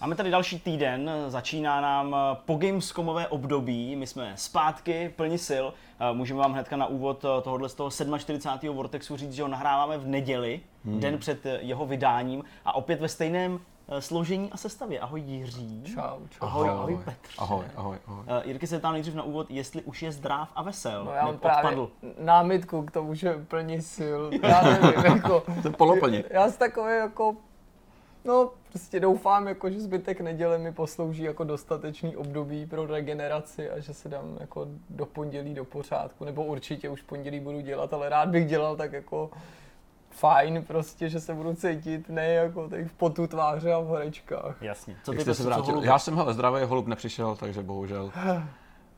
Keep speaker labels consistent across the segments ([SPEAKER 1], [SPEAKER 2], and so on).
[SPEAKER 1] Máme tady další týden, začíná nám po Gamescomové období, my jsme zpátky, plni sil. Můžeme vám hnedka na úvod tohohle z toho 47. Vortexu říct, že ho nahráváme v neděli, hmm. den před jeho vydáním a opět ve stejném eh, složení a sestavě. Ahoj Jiří.
[SPEAKER 2] Čau, čau.
[SPEAKER 1] Ahoj, ahoj, ahoj Petře.
[SPEAKER 3] Ahoj, ahoj, ahoj.
[SPEAKER 1] Uh, Jirky se tam nejdřív na úvod, jestli už je zdrav a vesel.
[SPEAKER 2] No já mám právě odpadl. námitku k tomu, že plní sil. Já nevím, jako...
[SPEAKER 3] to je poloplně.
[SPEAKER 2] Já jsem takový jako No, prostě doufám, jako, že zbytek neděle mi poslouží jako dostatečný období pro regeneraci a že se dám jako do pondělí do pořádku, nebo určitě už pondělí budu dělat, ale rád bych dělal tak jako fajn prostě, že se budu cítit ne jako teď v potu tváře a v horečkách.
[SPEAKER 1] Jasně.
[SPEAKER 3] Co ty jste se vrátil? Já jsem hele, zdravý holub nepřišel, takže bohužel.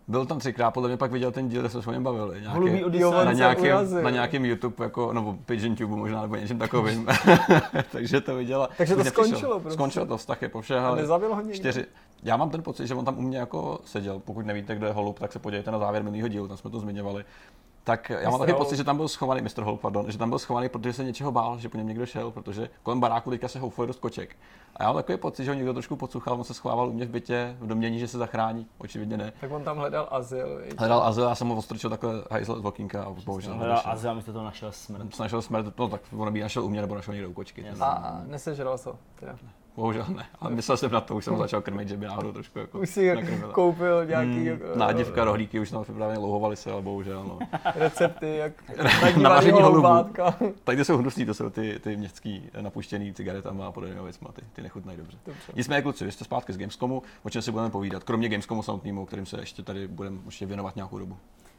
[SPEAKER 3] Byl tam třikrát, podle mě pak viděl ten díl, kde jsme se o něm bavili.
[SPEAKER 1] Nějaký,
[SPEAKER 3] na, nějakém, na nějakém YouTube, jako, nebo Pigeon Tube možná, nebo něčem takovým. Takže to viděla.
[SPEAKER 2] Takže to skončilo prostě.
[SPEAKER 3] Skončilo to, vztah je povšehal.
[SPEAKER 2] Nezabil ho někdo?
[SPEAKER 3] Čtyři. Já mám ten pocit, že on tam u mě jako seděl. Pokud nevíte, kdo je holub, tak se podívejte na závěr minulého dílu, tam jsme to zmiňovali. Tak já mám taky pocit, že tam byl schovaný, Mr. Holub, pardon, že tam byl schovaný, protože se něčeho bál, že po něm někdo šel, protože kolem baráku teďka se houfuje dost koček. A já mám takový pocit, že ho někdo trošku podsuchal, on se schovával u mě v bytě v domění, že se zachrání, očividně ne.
[SPEAKER 2] Tak on tam hledal azyl.
[SPEAKER 3] Víc. Hledal azyl, já jsem ho odstrčil takhle hajzl z okýnka a bohužel.
[SPEAKER 1] Hledal azyl a jste to našel smrt.
[SPEAKER 3] Našel smrt, no tak on by našel u mě nebo našel někde u kočky.
[SPEAKER 2] A, a nesežral to. Teda.
[SPEAKER 3] Bohužel ne, ale myslel jsem na to, už jsem začal krmit, že by náhodou trošku jako
[SPEAKER 2] Už si koupil nějaký... Mm,
[SPEAKER 3] jako, nádivka, rohlíky, už tam připravené, louhovali se, ale bohužel no.
[SPEAKER 2] Recepty, jak
[SPEAKER 3] na vaření holubu. Tady jsou hnusný, to jsou ty, ty městský napuštěný cigaretama a podobnými věcmi, ty, ty nechutnají dobře. dobře. Nicméně kluci, vy jste zpátky z Gamescomu, o čem si budeme povídat, kromě Gamescomu samotnému, kterým se ještě tady budeme ještě věnovat nějakou dobu.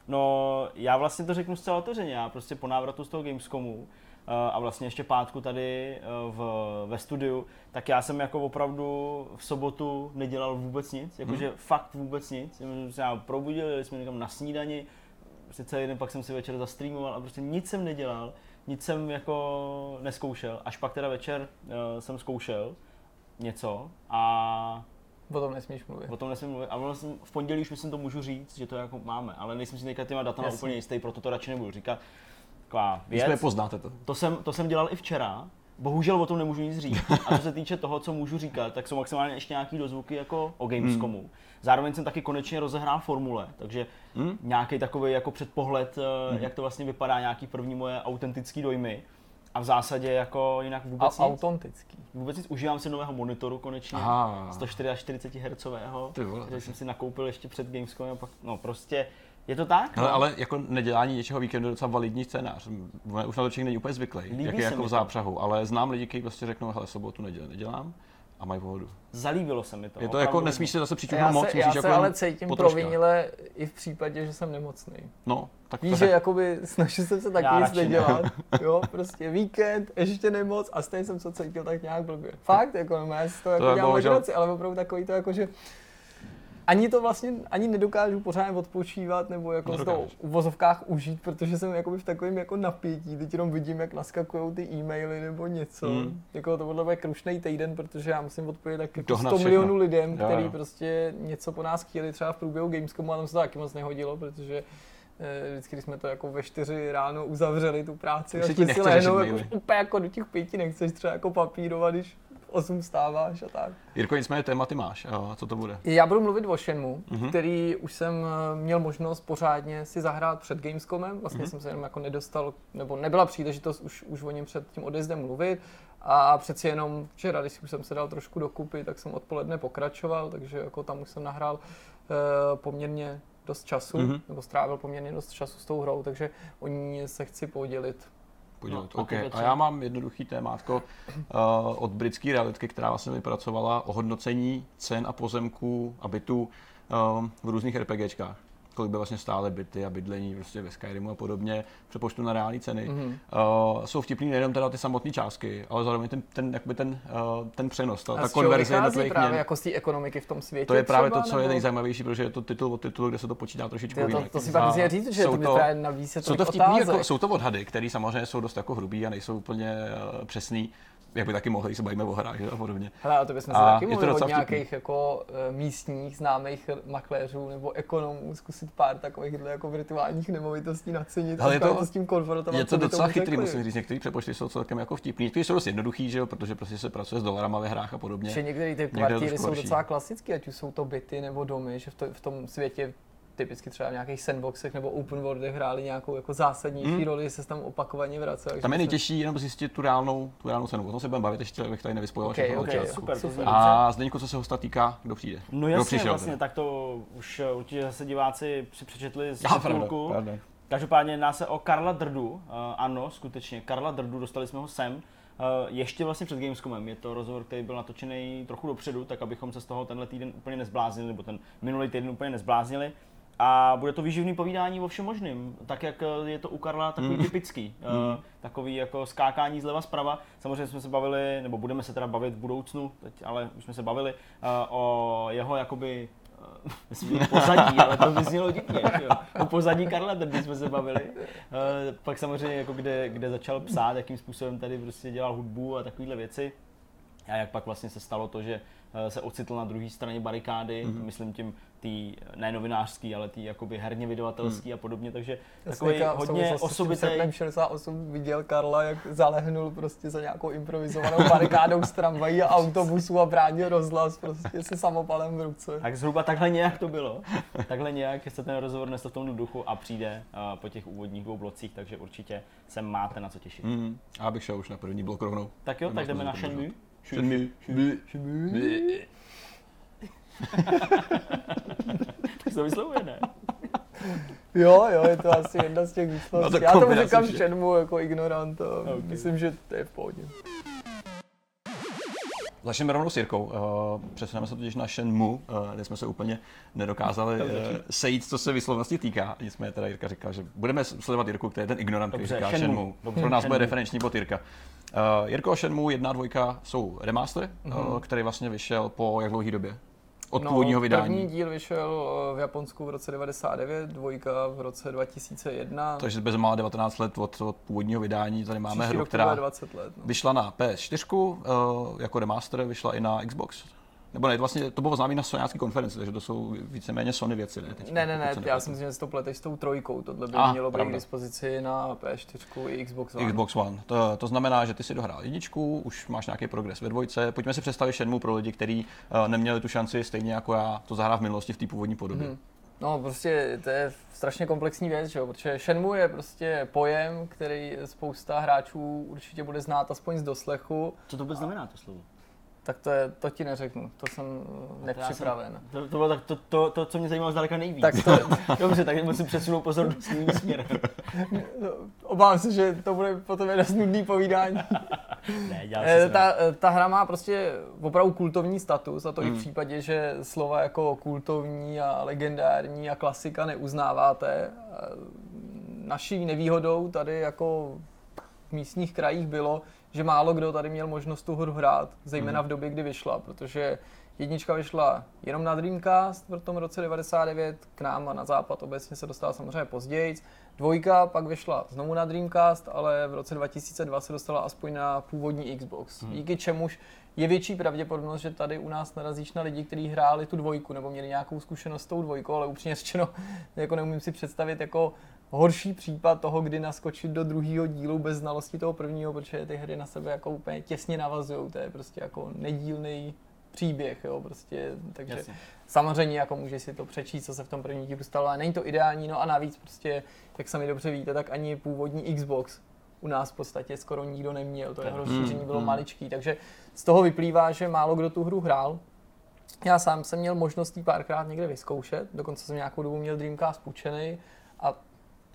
[SPEAKER 1] No, já vlastně to řeknu zcela otevřeně, já prostě po návratu z toho Gamescomu Eh, a vlastně ještě pátku tady eh, v, ve studiu, tak já jsem jako opravdu v sobotu nedělal vůbec nic, jakože hmm. fakt vůbec nic. Jsem se probudil, jeli jsme někam na snídani, prostě celý den pak jsem si večer zastreamoval a prostě nic jsem nedělal, nic jsem jako neskoušel, až pak teda večer uh, jsem zkoušel něco a
[SPEAKER 2] O tom nesmíš mluvit.
[SPEAKER 1] O tom nesmím mluvit. A vlastně v pondělí už myslím to můžu říct, že to jako máme, ale nejsem si teďka těma datama úplně jistý, proto to radši nebudu říkat taková věc.
[SPEAKER 3] Když poznáte to.
[SPEAKER 1] To jsem, to jsem dělal i včera. Bohužel o tom nemůžu nic říct. A co se týče toho, co můžu říkat, tak jsou maximálně ještě nějaký dozvuky jako o Gamescomu. Hmm. Zároveň jsem taky konečně rozehrál formule, takže hmm. nějaký takový jako předpohled, eh, hmm. jak to vlastně vypadá, nějaký první moje autentický dojmy. A v zásadě jako jinak vůbec
[SPEAKER 2] A, nic. Autentický.
[SPEAKER 1] Vůbec nic. Užívám si nového monitoru konečně. Aha. 144 Hz. Takže jsem si nakoupil ještě před Gamescomem a pak, no prostě je to tak?
[SPEAKER 3] Hele, no? ale jako nedělání něčeho víkendu je docela validní scénář. Už na to člověk není úplně zvyklý, Líbí jak je jako v zápřahu, ale znám lidi, kteří prostě řeknou, hele, sobotu nedělám, nedělám a mají pohodu.
[SPEAKER 1] Zalíbilo se mi to.
[SPEAKER 3] Je to jako, nesmíš se zase přičuchnout moc,
[SPEAKER 2] musíš já
[SPEAKER 3] se
[SPEAKER 2] jako ale cítím provinile i v případě, že jsem nemocný.
[SPEAKER 3] No, tak
[SPEAKER 2] Víš, že jakoby snažil jsem se taky nic nedělat. jo, prostě víkend, ještě nemoc a stejně jsem se cítil tak nějak blbě. Fakt, jako no, já si to, jako to dělám legraci, ale opravdu takový to jako, že ani to vlastně ani nedokážu pořádně odpočívat nebo jako z toho v vozovkách užít, protože jsem jakoby v takovém jako napětí, teď jenom vidím, jak naskakují ty e-maily nebo něco. Hmm. Jako to bude krušný týden, protože já musím odpovědět tak jako 100 milionů lidem, jo, kteří prostě něco po nás chtěli třeba v průběhu Gamescomu a tam se to taky moc nehodilo, protože eh, vždycky, když jsme to jako ve čtyři ráno uzavřeli tu práci
[SPEAKER 3] a si lehnou,
[SPEAKER 2] jako, úplně jako do těch pěti nechceš třeba jako papírovat, když 8 stáváš a tak.
[SPEAKER 3] Jirko, nicméně tématy máš, a co to bude?
[SPEAKER 2] Já budu mluvit o Shenmue, uh-huh. který už jsem eh, měl možnost pořádně si zahrát před Gamescomem, vlastně uh-huh. jsem se jenom jako nedostal, nebo nebyla příležitost už, už o něm před tím odjezdem mluvit a přeci jenom včera, když jsem se dal trošku dokupy, tak jsem odpoledne pokračoval, takže jako tam už jsem nahrál uh, poměrně dost času, uh-huh. nebo strávil poměrně dost času s tou hrou, takže o ní se chci podělit
[SPEAKER 3] podělit. No, okay. A já mám jednoduchý témátko uh, od britské realitky, která vlastně vypracovala ohodnocení cen a pozemků a bytů uh, v různých RPGčkách kolik by vlastně stály byty a bydlení prostě ve Skyrimu a podobně, přepočtu na reální ceny. Mm-hmm. Uh, jsou vtipný nejenom teda ty samotné částky, ale zároveň ten, ten, jakoby ten, uh, ten přenos, ta, ta konverze
[SPEAKER 2] na právě měn. jako z té ekonomiky v tom světě
[SPEAKER 3] To je právě třeba, to, co nebo... je nejzajímavější, protože je to titul od titulu, kde se to počítá trošičku
[SPEAKER 2] to,
[SPEAKER 3] jinak.
[SPEAKER 2] To, to si pak musím říct, že jsou to, právě navíc
[SPEAKER 3] jsou to vtipný, jako, jsou to odhady, které samozřejmě jsou dost jako hrubý a nejsou úplně uh, přesný jak by taky mohli, když se bavíme o hrách a podobně.
[SPEAKER 2] Hele, a to bychom se taky mohli od nějakých jako uh, místních známých makléřů nebo ekonomů zkusit pár takových jako virtuálních nemovitostí nacenit
[SPEAKER 3] Ale je to, s tím konfrontovat. Je to docela chytrý, musím říct. Některé přepočty jsou celkem jako vtipný. Některé jsou dost jednoduchý, že jo, protože prostě se pracuje s dolarama ve hrách a podobně.
[SPEAKER 2] Že některé ty kvartíry jsou docela klasické, ať už jsou to byty nebo domy, že v, to, v tom světě typicky třeba v nějakých sandboxech nebo open worldech hráli nějakou jako zásadnější mm. roli, se tam opakovaně vracel.
[SPEAKER 3] Tam je nejtěžší jenom zjistit tu reálnou, tu reálnou cenu. O tom se budeme bavit ještě, abych tady nevyspojoval okay,
[SPEAKER 2] všechno. Okay, super, super.
[SPEAKER 3] A Zdeňku, co se hosta týká, kdo přijde?
[SPEAKER 1] No jasně, přišel, vlastně, tak to už eh, určitě zase diváci si přečetli z titulku. Každopádně jedná se o Karla Drdu, uh, ano, skutečně, Karla Drdu, dostali jsme ho sem. Uh, ještě vlastně před Gamescomem. Je to rozhovor, který byl natočený trochu dopředu, tak abychom se z toho tenhle týden úplně nezbláznili, nebo ten minulý týden úplně nezbláznili. A bude to výživný povídání o všem možným, tak jak eh, je to u Karla takový mm. typický. Mm. Takový jako skákání zleva zprava. Samozřejmě jsme se bavili, nebo budeme se teda bavit v budoucnu, teď, ale už jsme se bavili uh, o jeho jakoby pozadí, ale to vyznělo divně. Jo. O pozadí Karla tady jsme se bavili. Pak samozřejmě jako kde, kde začal psát, jakým způsobem tady prostě dělal hudbu a takovéhle věci. A jak pak vlastně se stalo to, že se ocitl na druhé straně barikády, mm-hmm. myslím tím tý, ne novinářský, ale tý jakoby herně vydavatelský hmm. a podobně, takže takový hodně osobitý.
[SPEAKER 2] 68 viděl Karla, jak zalehnul prostě za nějakou improvizovanou barikádou z tramvají a autobusu a bránil rozhlas prostě se samopalem v ruce.
[SPEAKER 1] Tak zhruba takhle nějak to bylo. takhle nějak se ten rozhovor nesl v tom duchu a přijde uh, po těch úvodních dvou blocích, takže určitě se máte na co těšit.
[SPEAKER 3] Mm, a abych šel už na první blok rovnou.
[SPEAKER 1] Tak jo, tak jdeme na Shenmue.
[SPEAKER 3] Shenmue.
[SPEAKER 1] tak se to vyslovuje, ne?
[SPEAKER 2] Jo, jo, je to asi jedna z těch výslovností. No, Já tomu říkám Shenmue jako ignorant a okay. myslím, že to je v pohodě.
[SPEAKER 3] Začneme rovnou s Jirkou. Uh, přesuneme se totiž na Shenmue, uh, kde jsme se úplně nedokázali uh, sejít, co se vyslovnosti týká. Nicméně teda Jirka říkal, že budeme sledovat Jirku, který je ten ignorant, který říká Shenmue. Shenmue. Dobře, Pro nás Shenmue. bude referenční bod Jirka. Uh, Jirko, Shenmue 1 a 2 jsou remaster, mm-hmm. uh, který vlastně vyšel po jak dlouhé době? od no, původního vydání.
[SPEAKER 2] První díl vyšel eh, v Japonsku v roce 99, dvojka v roce 2001.
[SPEAKER 3] Takže bez má 19 let od, od původního vydání. Tady máme Příští hru, která
[SPEAKER 2] 20 let, no.
[SPEAKER 3] vyšla na PS4, uh, jako remaster vyšla i na Xbox nebo ne, vlastně to bylo známé na Sonyácké konferenci, takže to jsou víceméně Sony věci, ne?
[SPEAKER 2] Teď, ne, ne, ne, já si myslím, že to pleteš s tou trojkou, tohle by ah, mělo být k dispozici na PS4 i Xbox One.
[SPEAKER 3] Xbox One, to, to znamená, že ty si dohrál jedničku, už máš nějaký progres ve dvojce, pojďme si představit Shenmue pro lidi, kteří uh, neměli tu šanci stejně jako já to zahrát v minulosti v té původní podobě. Hmm.
[SPEAKER 2] No, prostě to je strašně komplexní věc, že jo? protože Shenmue je prostě pojem, který spousta hráčů určitě bude znát aspoň z doslechu.
[SPEAKER 1] Co to vůbec znamená to slovo?
[SPEAKER 2] Tak to, je, to ti neřeknu, to jsem nepřipraven. Jsem,
[SPEAKER 1] to, to bylo tak to, to, to, co mě zajímalo zdaleka nejvíc. Tak to, Dobře, tak musím přesunout pozornost jiným směrem.
[SPEAKER 2] Obávám se, že to bude potom jeden nudný povídání.
[SPEAKER 1] ne,
[SPEAKER 2] eh, ta, eh, ta hra má prostě opravdu kultovní status a to hmm. i v hmm. případě, že slova jako kultovní a legendární a klasika neuznáváte. Naší nevýhodou tady jako v místních krajích bylo, že málo kdo tady měl možnost tu hru hrát, zejména mm. v době, kdy vyšla, protože jednička vyšla jenom na Dreamcast v tom roce 99, k nám a na západ obecně se dostala samozřejmě později. Dvojka pak vyšla znovu na Dreamcast, ale v roce 2002 se dostala aspoň na původní Xbox. Mm. Díky čemuž je větší pravděpodobnost, že tady u nás narazíš na lidi, kteří hráli tu dvojku nebo měli nějakou zkušenost s tou dvojkou, ale upřímně řečeno, jako neumím si představit jako horší případ toho, kdy naskočit do druhého dílu bez znalosti toho prvního, protože ty hry na sebe jako úplně těsně navazují, to je prostě jako nedílný příběh, jo, prostě, takže Jasně. samozřejmě jako může si to přečíst, co se v tom prvním dílu stalo, ale není to ideální, no a navíc prostě, jak sami dobře víte, tak ani původní Xbox u nás v podstatě skoro nikdo neměl, to jeho rozšíření bylo mm. maličký, takže z toho vyplývá, že málo kdo tu hru hrál. Já sám jsem měl možnost párkrát někde vyzkoušet, dokonce jsem nějakou dobu měl Dreamcast půjčený a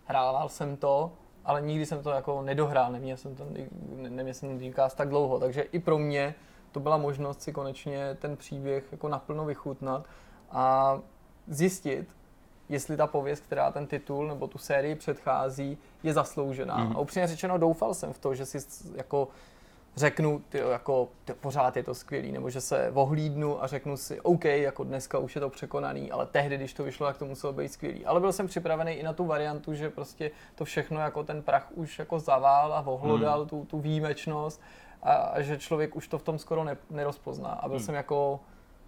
[SPEAKER 2] hrával jsem to, ale nikdy jsem to jako nedohrál, neměl jsem, to, neměl jsem Dreamcast tak dlouho, takže i pro mě to byla možnost si konečně ten příběh jako naplno vychutnat a zjistit, jestli ta pověst, která ten titul nebo tu sérii předchází, je zasloužená. Mm. A upřímně řečeno doufal jsem v to, že si jako řeknu, ty, jako ty, pořád je to skvělý, nebo že se vohlídnu a řeknu si, OK, jako dneska už je to překonaný, ale tehdy, když to vyšlo, tak to muselo být skvělý. Ale byl jsem připravený i na tu variantu, že prostě to všechno jako ten prach už jako zavál a vohlodal hmm. tu, tu výjimečnost a, a že člověk už to v tom skoro ne, nerozpozná. A byl hmm. jsem jako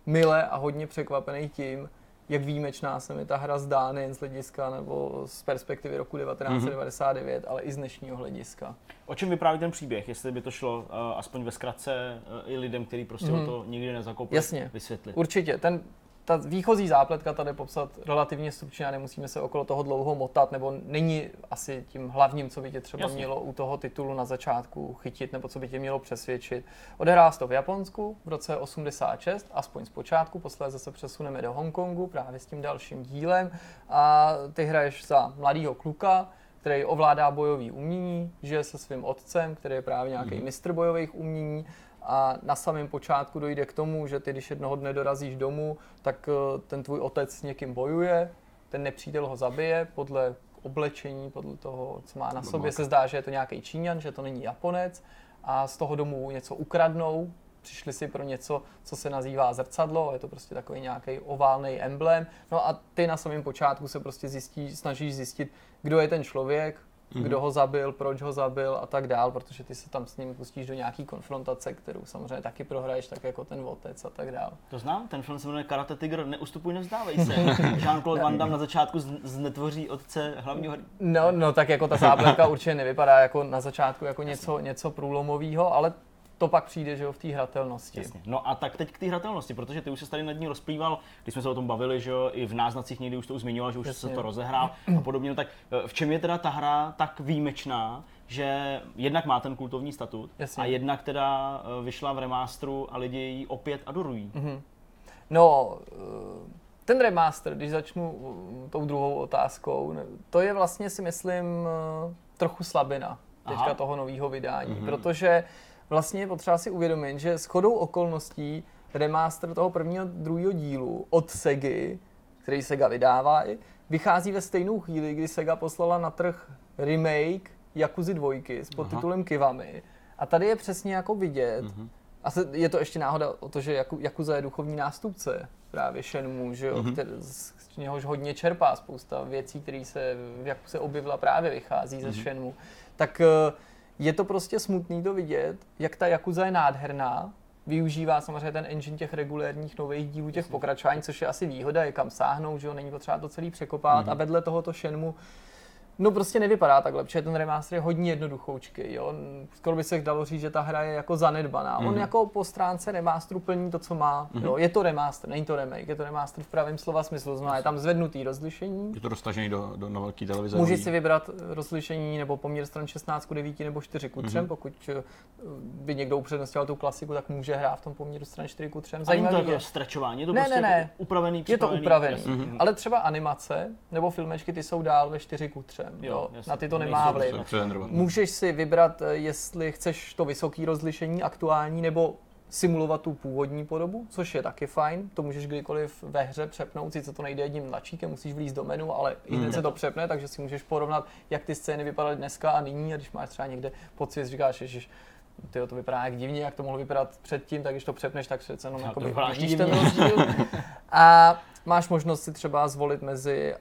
[SPEAKER 2] mile a hodně překvapený tím, jak výjimečná se mi ta hra zdá, nejen z hlediska nebo z perspektivy roku 1999, mm-hmm. ale i z dnešního hlediska.
[SPEAKER 1] O čem vypráví ten příběh, jestli by to šlo uh, aspoň ve zkratce uh, i lidem, kteří prostě mm-hmm. o to nikdy nezakopli,
[SPEAKER 2] Jasně,
[SPEAKER 1] vysvětlit?
[SPEAKER 2] Určitě. Ten ta výchozí zápletka tady popsat relativně stručně a nemusíme se okolo toho dlouho motat, nebo není asi tím hlavním, co by tě třeba Jasně. mělo u toho titulu na začátku chytit, nebo co by tě mělo přesvědčit. Odehrá se to v Japonsku v roce 86, aspoň z počátku, posléze se přesuneme do Hongkongu právě s tím dalším dílem a ty hraješ za mladého kluka, který ovládá bojový umění, žije se svým otcem, který je právě nějaký mm-hmm. mistr bojových umění a na samém počátku dojde k tomu, že ty, když jednoho dne dorazíš domů, tak eh, ten tvůj otec s někým bojuje, ten nepřítel ho zabije podle oblečení, podle toho, co má na sobě, se zdá, že je to nějaký Číňan, že to není Japonec. A z toho domu něco ukradnou, přišli si pro něco, co se nazývá zrcadlo, je to prostě takový nějaký oválný emblém. No a ty na samém počátku se prostě zjistí, snažíš zjistit, kdo je ten člověk, mm-hmm. kdo ho zabil, proč ho zabil a tak dál, protože ty se tam s ním pustíš do nějaký konfrontace, kterou samozřejmě taky prohraješ, tak jako ten otec a tak dál.
[SPEAKER 1] To znám, ten film se jmenuje Karate Tiger, neustupuj, nevzdávej se. Jean-Claude Van Damme na začátku znetvoří otce hlavního
[SPEAKER 2] No, no tak jako ta zápletka určitě nevypadá jako na začátku jako něco, něco průlomového, ale to pak přijde, že jo, v té hratelnosti. Jasně.
[SPEAKER 1] No a tak teď k té hratelnosti, protože ty už se tady nad ní rozplýval, když jsme se o tom bavili, že jo, i v náznacích někdy už to už zmiňoval, že už Jasně. se to rozehrál a podobně. No tak eh, v čem je teda ta hra tak výjimečná, že jednak má ten kultovní statut Jasně. a jednak teda eh, vyšla v remasteru a lidi ji opět adorují. Mm-hmm.
[SPEAKER 2] No, eh, ten remaster, když začnu tou druhou otázkou, to je vlastně si myslím trochu slabina teďka Aha. toho nového vydání, mm-hmm. protože vlastně je potřeba si uvědomit, že s chodou okolností remaster toho prvního druhého dílu od Segy, který Sega vydává, vychází ve stejnou chvíli, kdy Sega poslala na trh remake Yakuzy 2 s podtitulem Kivami. A tady je přesně jako vidět, mm-hmm. a je to ještě náhoda o to, že Yakuza je duchovní nástupce právě Shenmue, že jo, mm-hmm. který, z něhož hodně čerpá spousta věcí, které se v Yakuze objevila právě vychází mm-hmm. ze mhm. Shenmue. Tak uh, je to prostě smutný to vidět, jak ta Yakuza je nádherná, využívá samozřejmě ten engine těch regulérních nových dílů, těch pokračování, což je asi výhoda, je kam sáhnout, že jo, není potřeba to celý překopat mm-hmm. a vedle tohoto Shenmue No prostě nevypadá takhle, protože ten remaster je hodně jednoduchoučký, jo. Skoro by se dalo říct, že ta hra je jako zanedbaná. Mm. On mhm. jako po stránce remasteru plní to, co má. Mm. Jo. Je to remaster, není to remake, je to remaster v pravém slova smyslu. Znamená, je tam zvednutý rozlišení.
[SPEAKER 3] Je to dostažený do, do na velký televize.
[SPEAKER 2] Můžeš si vybrat rozlišení nebo poměr stran 16 k 9 nebo 4 k 3, mm. pokud eh, by někdo upřednostňoval tu klasiku, tak může hrát v tom poměru stran 4 k 3.
[SPEAKER 1] Zajímavé je to jako stračování, je to ne, prostě ne, ne. Jako upravený,
[SPEAKER 2] Je to upravený, mm. ale třeba animace nebo filmečky ty jsou dál ve 4 k 3. Jo, na ty to nemá vliv. Můžeš si vybrat, eh, jestli chceš to vysoké rozlišení aktuální nebo simulovat tu původní podobu, což je taky fajn. To můžeš kdykoliv ve hře přepnout, sice to nejde jedním tlačíkem, musíš vlízt do menu, ale i hmm. se to přepne, takže si můžeš porovnat, jak ty scény vypadaly dneska a nyní. A když máš třeba někde pocit, říkáš, že ty to vypadá jak divně, jak to mohlo vypadat předtím, tak když to přepneš, tak přece jenom jako ten rozdíl. A máš možnost si třeba zvolit mezi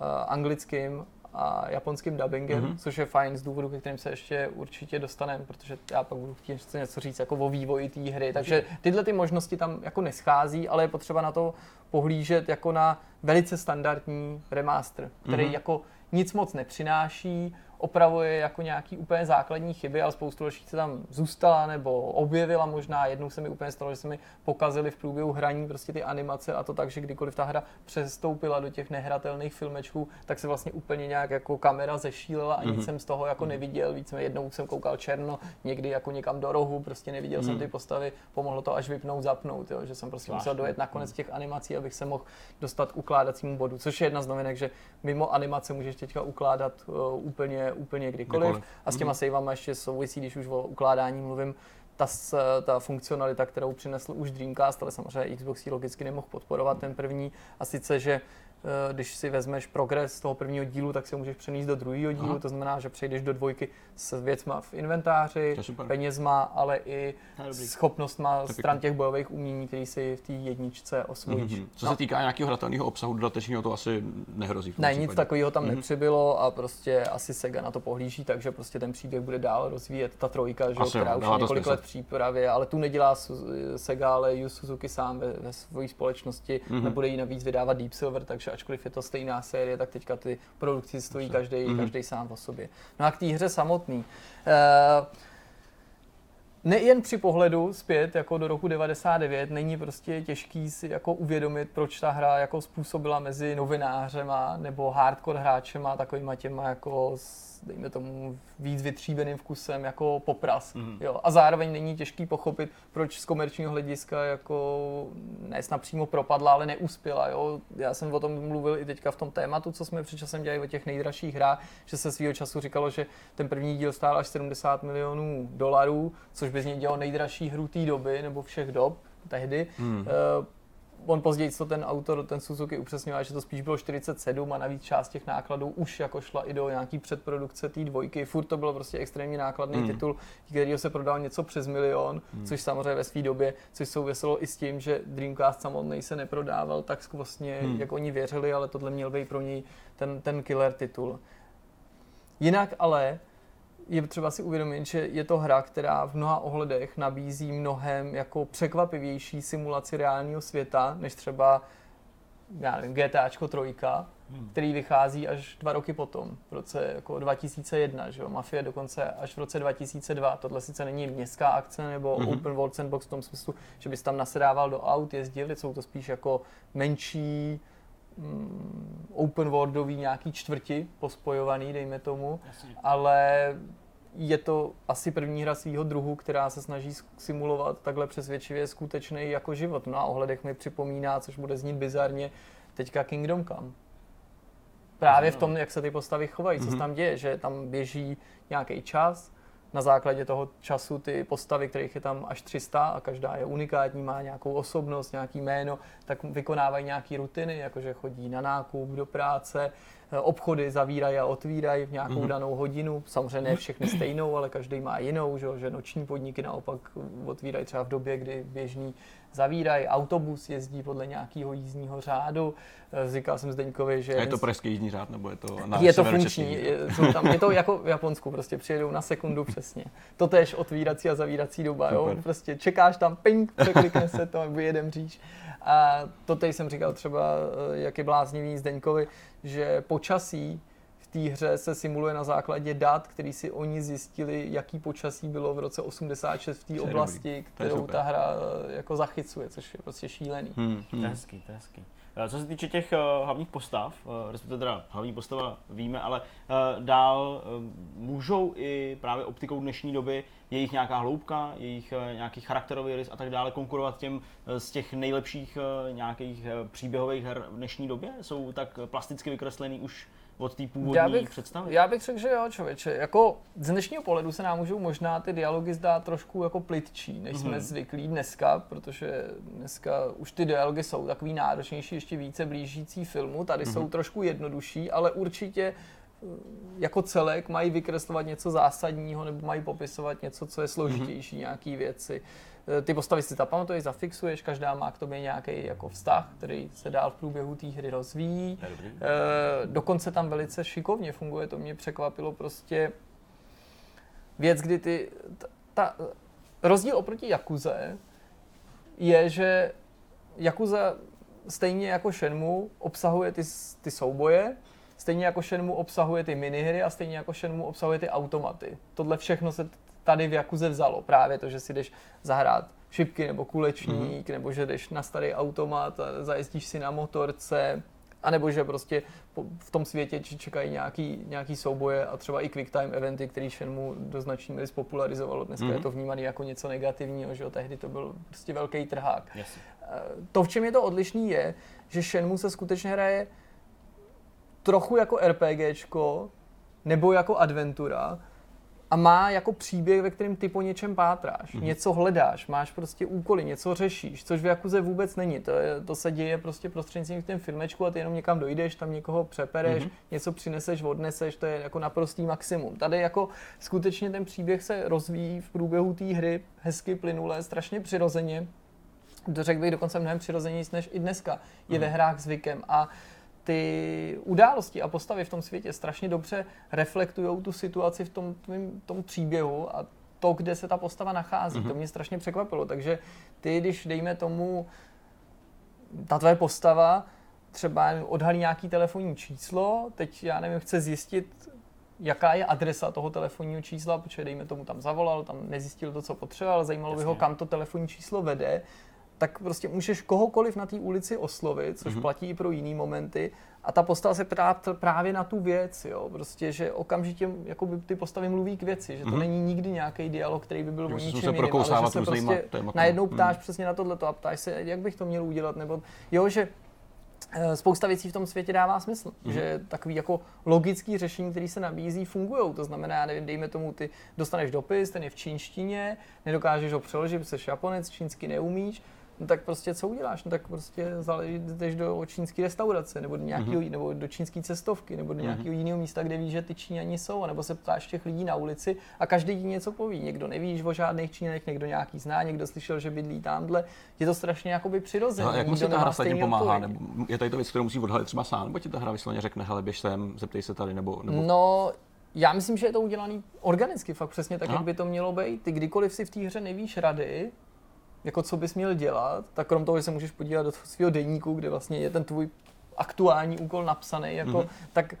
[SPEAKER 2] uh, anglickým a japonským dubbingem, mm-hmm. což je fajn z důvodu, ke kterým se ještě určitě dostaneme, protože já pak budu chtít něco říct jako o vývoji té hry. Takže tyhle ty možnosti tam jako neschází, ale je potřeba na to pohlížet jako na velice standardní remaster, který mm-hmm. jako nic moc nepřináší, opravuje jako nějaký úplně základní chyby, ale spoustu dalších se tam zůstala nebo objevila možná. Jednou se mi úplně stalo, že se mi pokazily v průběhu hraní prostě ty animace a to tak, že kdykoliv ta hra přestoupila do těch nehratelných filmečků, tak se vlastně úplně nějak jako kamera zešílela a nic mm-hmm. jsem z toho jako mhm. neviděl. Víc jednou jsem koukal černo, někdy jako někam do rohu, prostě neviděl mm-hmm. jsem ty mhm. postavy, pomohlo to až vypnout, zapnout, jo, že jsem prostě musel dojet na konec těch animací, abych se mohl dostat k ukládacímu bodu, což je jedna z novinek, že mimo animace můžeš teďka ukládat uh, úplně úplně kdykoliv. kdykoliv. A s těma mm. savama ještě souvisí, když už o ukládání mluvím, ta, ta funkcionalita, kterou přinesl už Dreamcast, ale samozřejmě Xbox ji logicky nemohl podporovat ten první, a sice, že když si vezmeš progres toho prvního dílu, tak si ho můžeš přenést do druhého dílu, Aha. to znamená, že přejdeš do dvojky s věcma v inventáři, penězma, ale i schopnostma stran těch bojových umění, který si v té jedničce osvojíš. Mm-hmm.
[SPEAKER 3] Co no. se týká nějakého hratelného obsahu dodatečného, to asi nehrozí.
[SPEAKER 2] Ne, nic takového tam mm-hmm. nepřibylo a prostě asi Sega na to pohlíží, takže prostě ten příběh bude dál rozvíjet ta trojka, že, asi, která už je několik let v přípravě, ale tu nedělá Sega, ale Yu Suzuki sám ve, ve své společnosti, mm-hmm. nebude jí navíc vydávat Deep Silver, takže ačkoliv je to stejná série, tak teďka ty produkci stojí každý, mm-hmm. každý sám o sobě. No a k té hře samotný. Uh, Nejen při pohledu zpět jako do roku 99 není prostě těžký si jako uvědomit, proč ta hra jako způsobila mezi novinářema nebo hardcore hráčema takovýma těma jako dejme tomu, víc vytříbeným vkusem jako popras. Mm-hmm. Jo. A zároveň není těžký pochopit, proč z komerčního hlediska jako ne snad přímo propadla, ale neuspěla. Jo. Já jsem o tom mluvil i teďka v tom tématu, co jsme před časem dělali o těch nejdražších hrách, že se svýho času říkalo, že ten první díl stál až 70 milionů dolarů, což by z něj dělal nejdražší hru té doby nebo všech dob tehdy. Mm. Uh, on později, co ten autor, ten Suzuki upřesňoval, že to spíš bylo 47 a navíc část těch nákladů už jako šla i do nějaký předprodukce té dvojky. Furt to byl prostě extrémně nákladný mm. titul, který se prodal něco přes milion, mm. což samozřejmě ve své době, což souviselo i s tím, že Dreamcast samotný se neprodával tak vlastně, mm. jak oni věřili, ale tohle měl být pro něj ten, ten killer titul. Jinak ale je třeba si uvědomit, že je to hra, která v mnoha ohledech nabízí mnohem jako překvapivější simulaci reálného světa, než třeba já nevím, GTAčko 3, hmm. který vychází až dva roky potom, v roce jako 2001, že jo? Mafie dokonce až v roce 2002. Tohle sice není městská akce nebo hmm. open world sandbox v tom smyslu, že bys tam nasedával do aut, jezdili, jsou to spíš jako menší mm, open worldový nějaký čtvrti pospojovaný, dejme tomu, Jasně. ale je to asi první hra svého druhu, která se snaží simulovat takhle přesvědčivě skutečný jako život. No a ohledech mi připomíná, což bude znít bizarně, teďka Kingdom Come. Právě v tom, jak se ty postavy chovají, co se mhm. tam děje, že tam běží nějaký čas, na základě toho času ty postavy, kterých je tam až 300 a každá je unikátní, má nějakou osobnost, nějaký jméno, tak vykonávají nějaké rutiny, jakože chodí na nákup, do práce, obchody zavírají a otvírají v nějakou mm-hmm. danou hodinu. Samozřejmě ne všechny stejnou, ale každý má jinou, že, že noční podniky naopak otvírají třeba v době, kdy běžný zavírají, autobus jezdí podle nějakého jízdního řádu. Eh, říkal jsem Zdeňkovi, že...
[SPEAKER 3] A je to pražský jízdní řád, nebo je to na
[SPEAKER 2] Je to funkční, je, tam, je to jako v Japonsku, prostě přijedou na sekundu přesně. To tež otvírací a zavírací doba, jo? prostě čekáš tam, ping, překlikne se to, vyjedem říš. A to teď jsem říkal třeba, eh, jak je bláznivý Zdeňkovi, že počasí v té hře se simuluje na základě dat, který si oni zjistili, jaký počasí bylo v roce 86 v té oblasti, kterou ta hra eh, jako zachycuje, což je prostě šílený. Hmm,
[SPEAKER 1] hmm. To je hezký, to je hezký. Eh, co se týče těch uh, hlavních postav, uh, respektive teda hlavní postava víme, ale uh, dál uh, můžou i právě optikou dnešní doby jejich nějaká hloubka, jejich uh, nějaký charakterový rys a tak dále konkurovat těm uh, z těch nejlepších uh, nějakých příběhových her v dnešní době? Jsou tak plasticky vykreslený už od té původní já bych, představy?
[SPEAKER 2] Já bych řekl, že jo, člověče. Jako z dnešního pohledu se nám můžou možná ty dialogy zdát trošku jako plitčí, než mm-hmm. jsme mhm. zvyklí dneska, protože dneska už ty dialogy jsou takový náročnější, ještě více blížící filmu. Tady mm-hmm. jsou trošku jednodušší, ale určitě eh, jako celek mají vykreslovat něco zásadního nebo mají popisovat něco, co je složitější, mm-hmm. nějaký věci. Eh, ty postavy si zapamatuješ, zafixuješ, každá má k tobě nějaký jako vztah, který se dál v průběhu té hry rozvíjí. E, dokonce tam velice šikovně funguje, to mě překvapilo prostě věc, kdy ty, ta, ta rozdíl oproti Jakuze je, že Jakuza stejně jako Shenmue obsahuje ty, ty souboje, stejně jako Shenmue obsahuje ty minihry a stejně jako Shenmue obsahuje ty automaty. Tohle všechno se tady v Jakuze vzalo. Právě to, že si jdeš zahrát šipky nebo kulečník, mm-hmm. nebo že jdeš na starý automat a zajezdíš si na motorce, anebo že prostě v tom světě čekají nějaký, nějaký souboje a třeba i quick time eventy, který Shenmue do značné míry spopularizovalo. Dneska mm-hmm. je mhm. to vnímané jako něco negativního, že jo, tehdy to byl prostě velký trhák. Yes. To, v čem je to odlišný, je, že Shenmue se skutečně hraje trochu jako RPGčko, nebo jako adventura, a má jako příběh, ve kterém ty po něčem pátráš, mm-hmm. něco hledáš, máš prostě úkoly, něco řešíš, což v Jakuze vůbec není. To, je, to se děje prostě prostřednictvím v tom filmečku a ty jenom někam dojdeš, tam někoho přepereš, mm-hmm. něco přineseš, odneseš, to je jako naprostý maximum. Tady jako skutečně ten příběh se rozvíjí v průběhu té hry hezky, plynule, strašně přirozeně. Řekl bych dokonce mnohem přirozenější než i dneska je mm-hmm. ve hrách zvykem. A ty události a postavy v tom světě strašně dobře reflektují tu situaci v tom, tvým, tom příběhu a to, kde se ta postava nachází. Mm-hmm. To mě strašně překvapilo. Takže ty, když dejme tomu, ta tvoje postava třeba odhalí nějaký telefonní číslo, teď já nevím, chce zjistit, jaká je adresa toho telefonního čísla, protože dejme tomu tam zavolal, tam nezjistil to, co potřeboval, zajímalo Jasně. by ho, kam to telefonní číslo vede, tak prostě můžeš kohokoliv na té ulici oslovit, což mm-hmm. platí i pro jiné momenty. A ta postava se ptá právě na tu věc, jo, prostě, že okamžitě jakoby, ty postavy mluví k věci, že to mm-hmm. není nikdy nějaký dialog, který by byl o ničem jiným, ale že se prostě najednou ptáš mm. přesně na tohleto a ptáš se, jak bych to měl udělat, nebo jo, že eh, spousta věcí v tom světě dává smysl, mm-hmm. že takový jako logický řešení, které se nabízí, fungují. To znamená, já nevím, dejme tomu, ty dostaneš dopis, ten je v čínštině, nedokážeš ho přeložit, jsi japonec, čínsky neumíš, no tak prostě co uděláš? No tak prostě jdeš do čínské restaurace, nebo do nějakého, mm-hmm. nebo do čínské cestovky, nebo do mm-hmm. nějakého jiného místa, kde víš, že ty Číňani jsou, nebo se ptáš těch lidí na ulici a každý ti něco poví. Někdo nevíš o žádných Číňanech, někdo nějaký zná, někdo slyšel, že bydlí tamhle. Je to strašně jakoby přirozené.
[SPEAKER 3] No, jak musí ta hra tím pomáhá? Nebo je tady to věc, kterou musí odhalit třeba sám, nebo ti ta hra vysloveně řekne, hele, běž sem, zeptej se tady, nebo, nebo...
[SPEAKER 2] No, já myslím, že je to udělané organicky, fakt přesně tak, Aha. jak by to mělo být. Ty kdykoliv si v té hře nevíš rady, jako co bys měl dělat, tak krom toho, že se můžeš podívat do svého denníku, kde vlastně je ten tvůj aktuální úkol napsaný, jako, mm-hmm. tak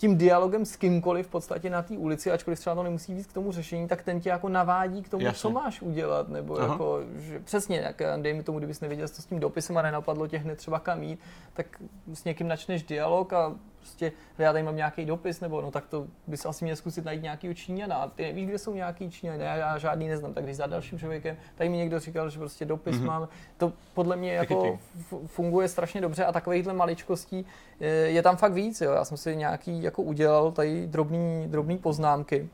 [SPEAKER 2] tím dialogem s kýmkoliv v podstatě na té ulici, ačkoliv třeba to nemusí být k tomu řešení, tak ten tě jako navádí k tomu, Jasně. co máš udělat, nebo Aha. jako, že přesně, jak dej mi tomu, kdybys nevěděl, co s tím dopisem a nenapadlo tě hned třeba kam jít, tak s někým načneš dialog a prostě já tady mám nějaký dopis, nebo no tak to bys asi měl zkusit najít nějaký Číňana. A ty nevíš, kde jsou nějaký Číňany, já, já žádný neznám, tak když za dalším člověkem, tady mi někdo říkal, že prostě dopis mm-hmm. mám. To podle mě jako funguje strašně dobře a takovýchhle maličkostí je, je tam fakt víc. Jo. Já jsem si nějaký jako udělal tady drobný, drobný poznámky.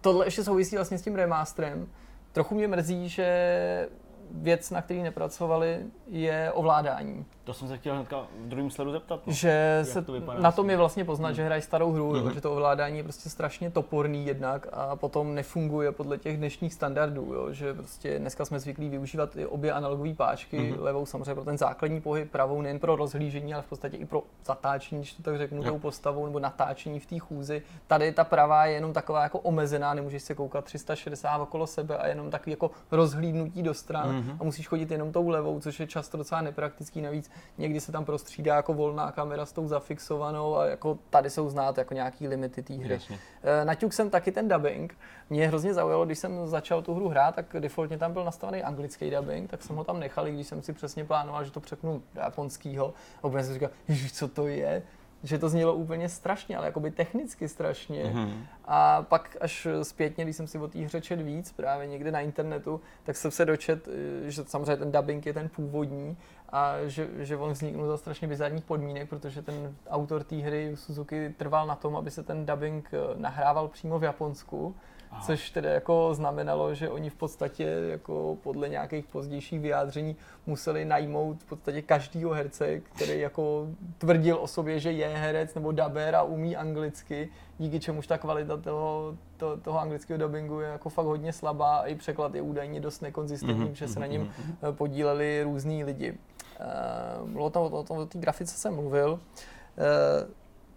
[SPEAKER 2] Tohle ještě souvisí vlastně s tím remasterem. Trochu mě mrzí, že věc, na který nepracovali, je ovládání.
[SPEAKER 1] To jsem se chtěl hnedka v druhém sledu zeptat.
[SPEAKER 2] No. Že se to na tom je vlastně poznat, hmm. že hrají starou hru, hmm. že to ovládání je prostě strašně toporný jednak a potom nefunguje podle těch dnešních standardů, jo, že prostě dneska jsme zvyklí využívat i obě analogové páčky, hmm. levou samozřejmě pro ten základní pohyb, pravou nejen pro rozhlížení, ale v podstatě i pro zatáčení, když to tak řeknu, tou postavou nebo natáčení v té chůzi. Tady ta pravá je jenom taková jako omezená, nemůžeš se koukat 360 okolo sebe a jenom takový jako rozhlídnutí do stran hmm. a musíš chodit jenom tou levou, což je často docela nepraktický. Navíc někdy se tam prostřídá jako volná kamera s tou zafixovanou a jako tady jsou znát jako nějaký limity té hry. Jasně. Eh, naťuk jsem taky ten dubbing. Mě hrozně zaujalo, když jsem začal tu hru hrát, tak defaultně tam byl nastavený anglický dubbing, tak jsem ho tam nechal, když jsem si přesně plánoval, že to přepnu do japonského. A úplně jsem říkal, co to je? že to znělo úplně strašně, ale jakoby technicky strašně. Mm-hmm. A pak až zpětně, když jsem si o té hře čet víc, právě někde na internetu, tak jsem se dočet, eh, že samozřejmě ten dubbing je ten původní a že, že on vzniknul za strašně bizarních podmínek, protože ten autor té hry Suzuki trval na tom, aby se ten dubbing eh, nahrával přímo v Japonsku Aha. Což tedy jako znamenalo, že oni v podstatě jako podle nějakých pozdějších vyjádření museli najmout v podstatě každýho herce, který jako tvrdil o sobě, že je herec nebo daber a umí anglicky, díky čemuž ta kvalita toho, to, toho anglického dubbingu je jako fakt hodně slabá a i překlad je údajně dost nekonzistentní, mm-hmm. že se na něm mm-hmm. podíleli různí lidi. Uh, mluvil o, o, o, o té grafice jsem mluvil. Uh,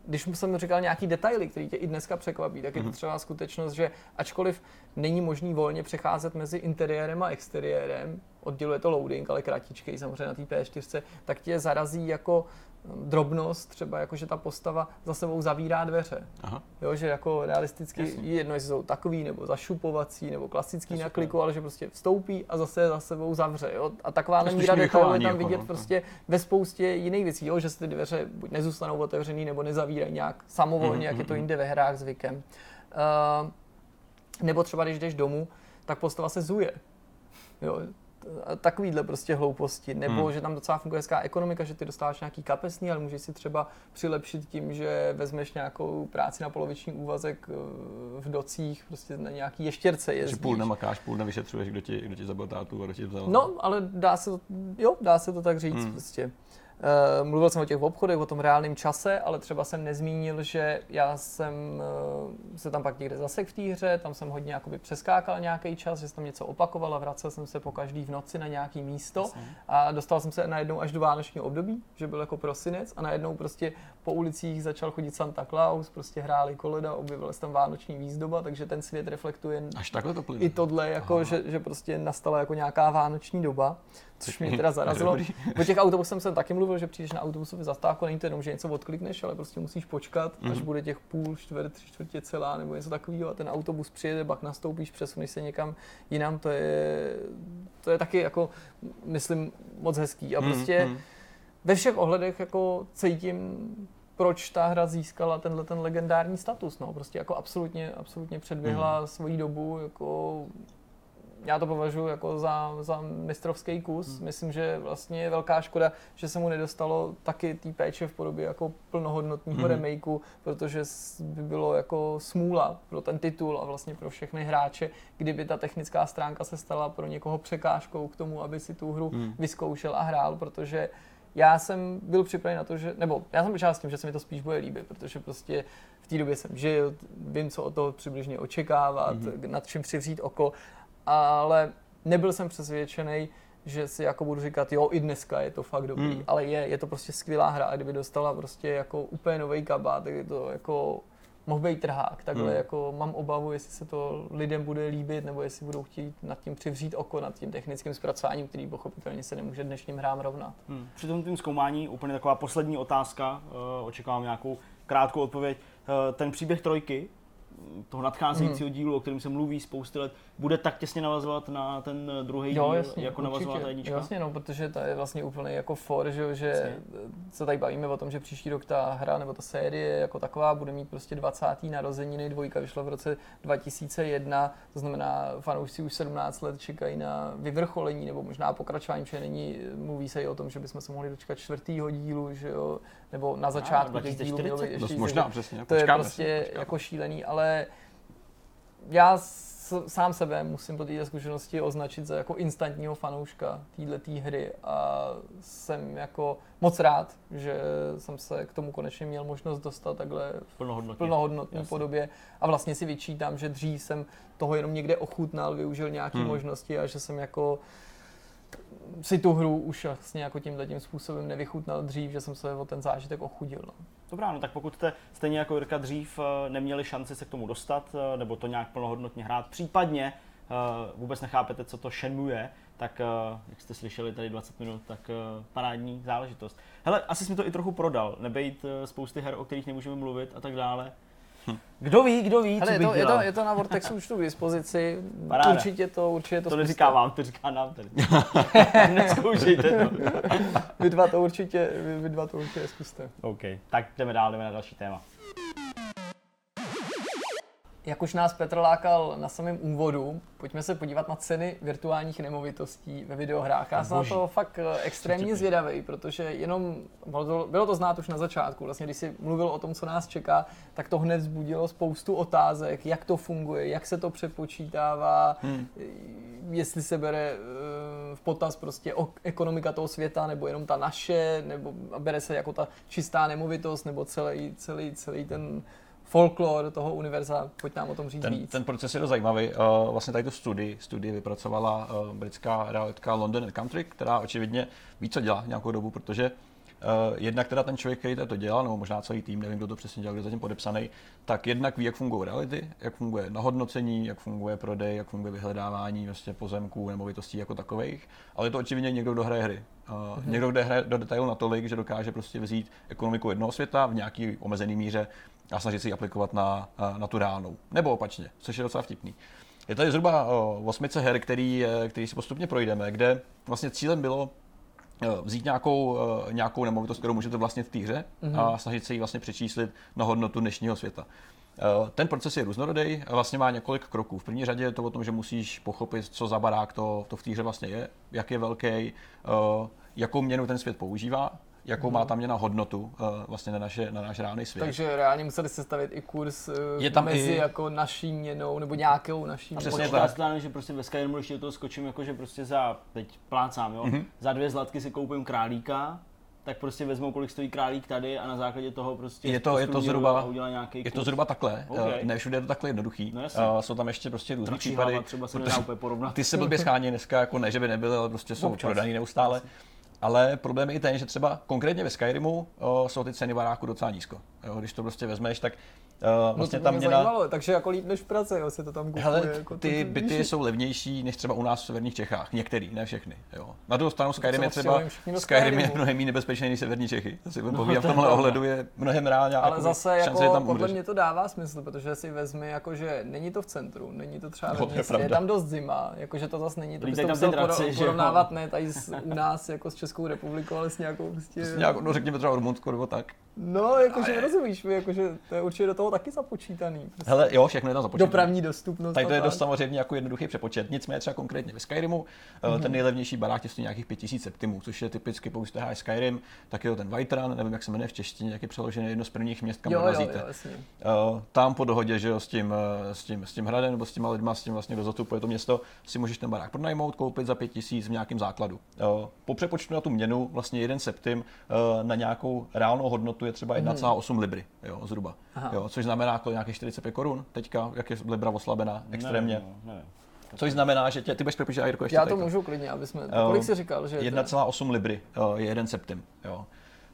[SPEAKER 2] když jsem říkal nějaký detaily, které tě i dneska překvapí, tak je to mhm. třeba skutečnost, že ačkoliv není možný volně přecházet mezi interiérem a exteriérem, odděluje to loading, ale kratičkej samozřejmě na té P4, tak tě zarazí jako drobnost, třeba jako, že ta postava za sebou zavírá dveře. Aha. Jo, že jako realisticky Jasně. jedno, jestli jsou takový, nebo zašupovací, nebo klasický na kliku, ale že prostě vstoupí a zase za sebou zavře. Jo? A taková míra detailu je tam vidět jako, prostě ve spoustě jiných věcí, jo? že se ty dveře buď nezůstanou otevřený, nebo nezavírají nějak samovolně, mm-hmm. jak je to mhm, jinde ve hrách zvykem. Uh, nebo třeba když jdeš domů, tak postava se zuje. Jo, takovýhle prostě hlouposti, nebo hmm. že tam docela funguje hezká ekonomika, že ty dostáváš nějaký kapesný, ale můžeš si třeba přilepšit tím, že vezmeš nějakou práci na poloviční úvazek eh, v docích, prostě na nějaký ještěrce jezdíš.
[SPEAKER 3] Že půl nemakáš, půl nevyšetřuješ, kdo ti, kdo ti zabil tátu a kdo ti vzal.
[SPEAKER 2] No, ale dá se to, jo, dá se to tak říct hmm. prostě. Uh, mluvil jsem o těch obchodech, o tom reálném čase, ale třeba jsem nezmínil, že já jsem uh, se tam pak někde zasek v té hře, tam jsem hodně jakoby přeskákal nějaký čas, že jsem tam něco opakoval a vracel jsem se po každý v noci na nějaký místo Jasně. a dostal jsem se najednou až do vánočního období, že byl jako prosinec a najednou prostě po ulicích začal chodit Santa Claus, prostě hráli koleda, objevila se tam vánoční výzdoba, takže ten svět reflektuje
[SPEAKER 3] až takhle to
[SPEAKER 2] i tohle, jako, že, že prostě nastala jako nějaká vánoční doba což mě teda zarazilo. Po těch autobusech jsem taky mluvil, že přijdeš na autobusový zastávku, není to jenom, že něco odklikneš, ale prostě musíš počkat, mm-hmm. až mhm. bude těch půl, čtvrt, tři čtvrtě celá nebo něco takového a ten autobus přijede, pak nastoupíš, přesuneš se někam jinam, to je, to je taky jako, myslím, moc hezký a mhm, prostě mm-hmm. ve všech ohledech jako cítím proč ta hra získala tenhle ten legendární status. No. Prostě jako absolutně, absolutně předběhla mm. svoji dobu, jako já to považuji jako za, za mistrovský kus. Hmm. Myslím, že vlastně je velká škoda, že se mu nedostalo taky té péče v podobě jako plnohodnotného hmm. remakeu, protože by bylo jako smůla pro ten titul a vlastně pro všechny hráče, kdyby ta technická stránka se stala pro někoho překážkou k tomu, aby si tu hru hmm. vyzkoušel a hrál, protože já jsem byl připraven na to, že, nebo já jsem počítal s tím, že se mi to spíš bude líbit, protože prostě v té době jsem žil, vím, co od toho přibližně očekávat, mm-hmm. nad čím přivřít oko ale nebyl jsem přesvědčený, že si jako budu říkat, jo, i dneska je to fakt dobrý, hmm. ale je, je to prostě skvělá hra a kdyby dostala prostě jako úplně nový kabát, tak je to jako mohl být trhák. Takhle hmm. jako mám obavu, jestli se to lidem bude líbit, nebo jestli budou chtít nad tím přivřít oko, nad tím technickým zpracováním, který pochopitelně se nemůže dnešním hrám rovnat. Hmm.
[SPEAKER 1] Při tom tím zkoumání úplně taková poslední otázka, uh, očekávám nějakou krátkou odpověď. Uh, ten příběh trojky, toho nadcházejícího hmm. dílu, o kterém se mluví spousty let, bude tak těsně navazovat na ten druhý jo, díl, jasně, jako navazovala ta jednička?
[SPEAKER 2] Jasně, no, protože to je vlastně úplně jako for, že, že se tady bavíme o tom, že příští rok ta hra nebo ta série jako taková bude mít prostě 20. narozeniny, dvojka vyšla v roce 2001, to znamená fanoušci už 17 let čekají na vyvrcholení nebo možná pokračování, protože není, mluví se i o tom, že bychom se mohli dočkat čtvrtýho dílu, že jo, nebo na začátku no, těch dílů mělo
[SPEAKER 3] ještě, no, možná, přesně,
[SPEAKER 2] to je prostě počkáme. jako šílený, ale já sám sebe musím po té zkušenosti označit za jako instantního fanouška této hry a jsem jako moc rád, že jsem se k tomu konečně měl možnost dostat takhle v plnohodnotné podobě a vlastně si vyčítám, že dřív jsem toho jenom někde ochutnal, využil nějaké hmm. možnosti a že jsem jako si tu hru už vlastně jako tímhle tím způsobem nevychutnal dřív, že jsem se o ten zážitek ochudil. No.
[SPEAKER 1] Dobrá, no tak pokud jste stejně jako Jirka dřív eh, neměli šanci se k tomu dostat, eh, nebo to nějak plnohodnotně hrát, případně eh, vůbec nechápete, co to Shenmue je, tak jak jste slyšeli tady 20 minut, tak parádní záležitost. Hele, asi jsi mi to i trochu prodal, nebejt spousty her, o kterých nemůžeme mluvit a tak dále. Kdo ví, kdo ví, Hele, co
[SPEAKER 2] je, to,
[SPEAKER 1] je,
[SPEAKER 2] to, je to na Vortexu už tu k dispozici. Paráda. Určitě to, určitě to
[SPEAKER 1] To neříká vám, to říká nám tady. Neskoušejte to.
[SPEAKER 2] vy dva to určitě, vy, vy dva to určitě zkuste.
[SPEAKER 1] OK, tak jdeme dál, jdeme na další téma
[SPEAKER 2] jak už nás Petr lákal na samém úvodu, pojďme se podívat na ceny virtuálních nemovitostí ve videohrách. Já jsem na to fakt eh, extrémně zvědavý, protože jenom bylo to, znát už na začátku. Vlastně, když jsi mluvil o tom, co nás čeká, tak to hned vzbudilo spoustu otázek, jak to funguje, jak se to přepočítává, hmm. jestli se bere eh, v potaz prostě ekonomika toho světa, nebo jenom ta naše, nebo bere se jako ta čistá nemovitost, nebo celý, celý, celý ten folklor toho univerza. Pojď nám o tom říct
[SPEAKER 3] ten,
[SPEAKER 2] víc.
[SPEAKER 3] Ten proces je dost zajímavý. Uh, vlastně tady tu studii, studii vypracovala uh, britská realitka London Country, která očividně ví, co dělá nějakou dobu, protože Uh, jednak teda ten člověk, který to dělal, nebo možná celý tým, nevím, kdo to přesně dělal, kdo zatím podepsaný, tak jednak ví, jak fungují reality, jak funguje nahodnocení, jak funguje prodej, jak funguje vyhledávání vlastně pozemků, nemovitostí jako takových, ale je to očividně někdo, kdo hraje hry. Uh, mm-hmm. Někdo, kdo hraje do detailu natolik, že dokáže prostě vzít ekonomiku jednoho světa v nějaký omezený míře a snažit si ji aplikovat na, na tu reálnou. Nebo opačně, což je docela vtipný. Je tady zhruba osmice her, který, který si postupně projdeme, kde vlastně cílem bylo vzít nějakou, nějakou nemovitost, kterou můžete vlastně v té hře mm-hmm. a snažit se ji vlastně přečíslit na hodnotu dnešního světa. ten proces je různorodý, vlastně má několik kroků. V první řadě je to o tom, že musíš pochopit, co za barák to, to v té hře vlastně je, jak je velký, jakou měnu ten svět používá, jakou má ta měna hodnotu uh, vlastně na, naše, na náš reálný svět.
[SPEAKER 2] Takže reálně museli se stavit i kurz uh, je tam mezi i... jako naší měnou nebo nějakou naší měnou.
[SPEAKER 1] Přesně tak. Stane, že prostě ve Skyrimu, když do toho skočím, jako že prostě za, teď plácám, jo, mm-hmm. za dvě zlatky si koupím králíka, tak prostě vezmou, kolik stojí králík tady a na základě toho prostě
[SPEAKER 3] je to, je to zhruba, nějaký je to zhruba takhle, okay. ne všude je to takhle jednoduchý. No uh, jsou tam ještě prostě různý případy.
[SPEAKER 1] Třeba se nedá úplně porovnat.
[SPEAKER 3] Ty se blbě schání dneska, jako ne, že by nebyly, ale prostě jsou Občas. prodaný neustále. Asi. Ale problém je i ten, že třeba konkrétně ve Skyrimu o, jsou ty ceny baráku docela nízko. Jo, když to prostě vezmeš, tak
[SPEAKER 2] Uh, vlastně no to mě měna... zajímalo, takže jako líp než v Praze, jo, se to tam kupuje. Hele,
[SPEAKER 3] jako ty to, byty jsou levnější než třeba u nás v severních Čechách, některý, ne všechny. Jo. Na druhou stranu Skyrim je třeba, Skyrim je mnohem méně nebezpečný než severní Čechy. To si no, povídám, v tomhle to... ohledu je mnohem reálně.
[SPEAKER 2] Ale jako zase jako, je tam podle mě to dává smysl, protože si vezmi, jako, že není to v centru, není to třeba no, ve městě, je, je, tam dost zima, jakože to zase není, to bys to musel porovnávat ne tady u nás jako s Českou republikou, ale s nějakou prostě...
[SPEAKER 3] no řekněme třeba Rumunskou nebo tak.
[SPEAKER 2] No, jakože rozumíš, jakože to je určitě do toho taky započítaný.
[SPEAKER 3] Prostě. Hele, jo, všechno je tam započítané.
[SPEAKER 2] Dopravní dostupnost.
[SPEAKER 3] Tady to je dost samozřejmě jako jednoduchý přepočet. Nicméně třeba konkrétně ve Skyrimu, mm-hmm. ten nejlevnější barák je nějakých 5000 septimů, což je typicky, pokud jste Skyrim, tak je to ten White Run, nevím, jak se jmenuje v češtině, jak je přeložený jedno z prvních měst, kam dorazíte. Jo, uh, tam po dohodě, že jo, s tím, uh, s tím, s tím hradem nebo s těma lidma, s tím vlastně, kdo zatupuje to město, si můžeš ten barák pronajmout, koupit za 5000 v nějakém základu. Uh, po přepočtu na tu měnu, vlastně jeden septim uh, na nějakou reálnou hodnotu je třeba 1,8 8 libry, jo, zhruba. Jo, což znamená jako nějakých 45 korun teďka, jak je libra oslabená extrémně. Ne, ne, ne. Což znamená, že tě, ty budeš přepíšet Jirko ještě
[SPEAKER 2] Já to můžu klidně, aby jsme, kolik jsi říkal, že
[SPEAKER 3] 1,8 libry je jeden septim, jo.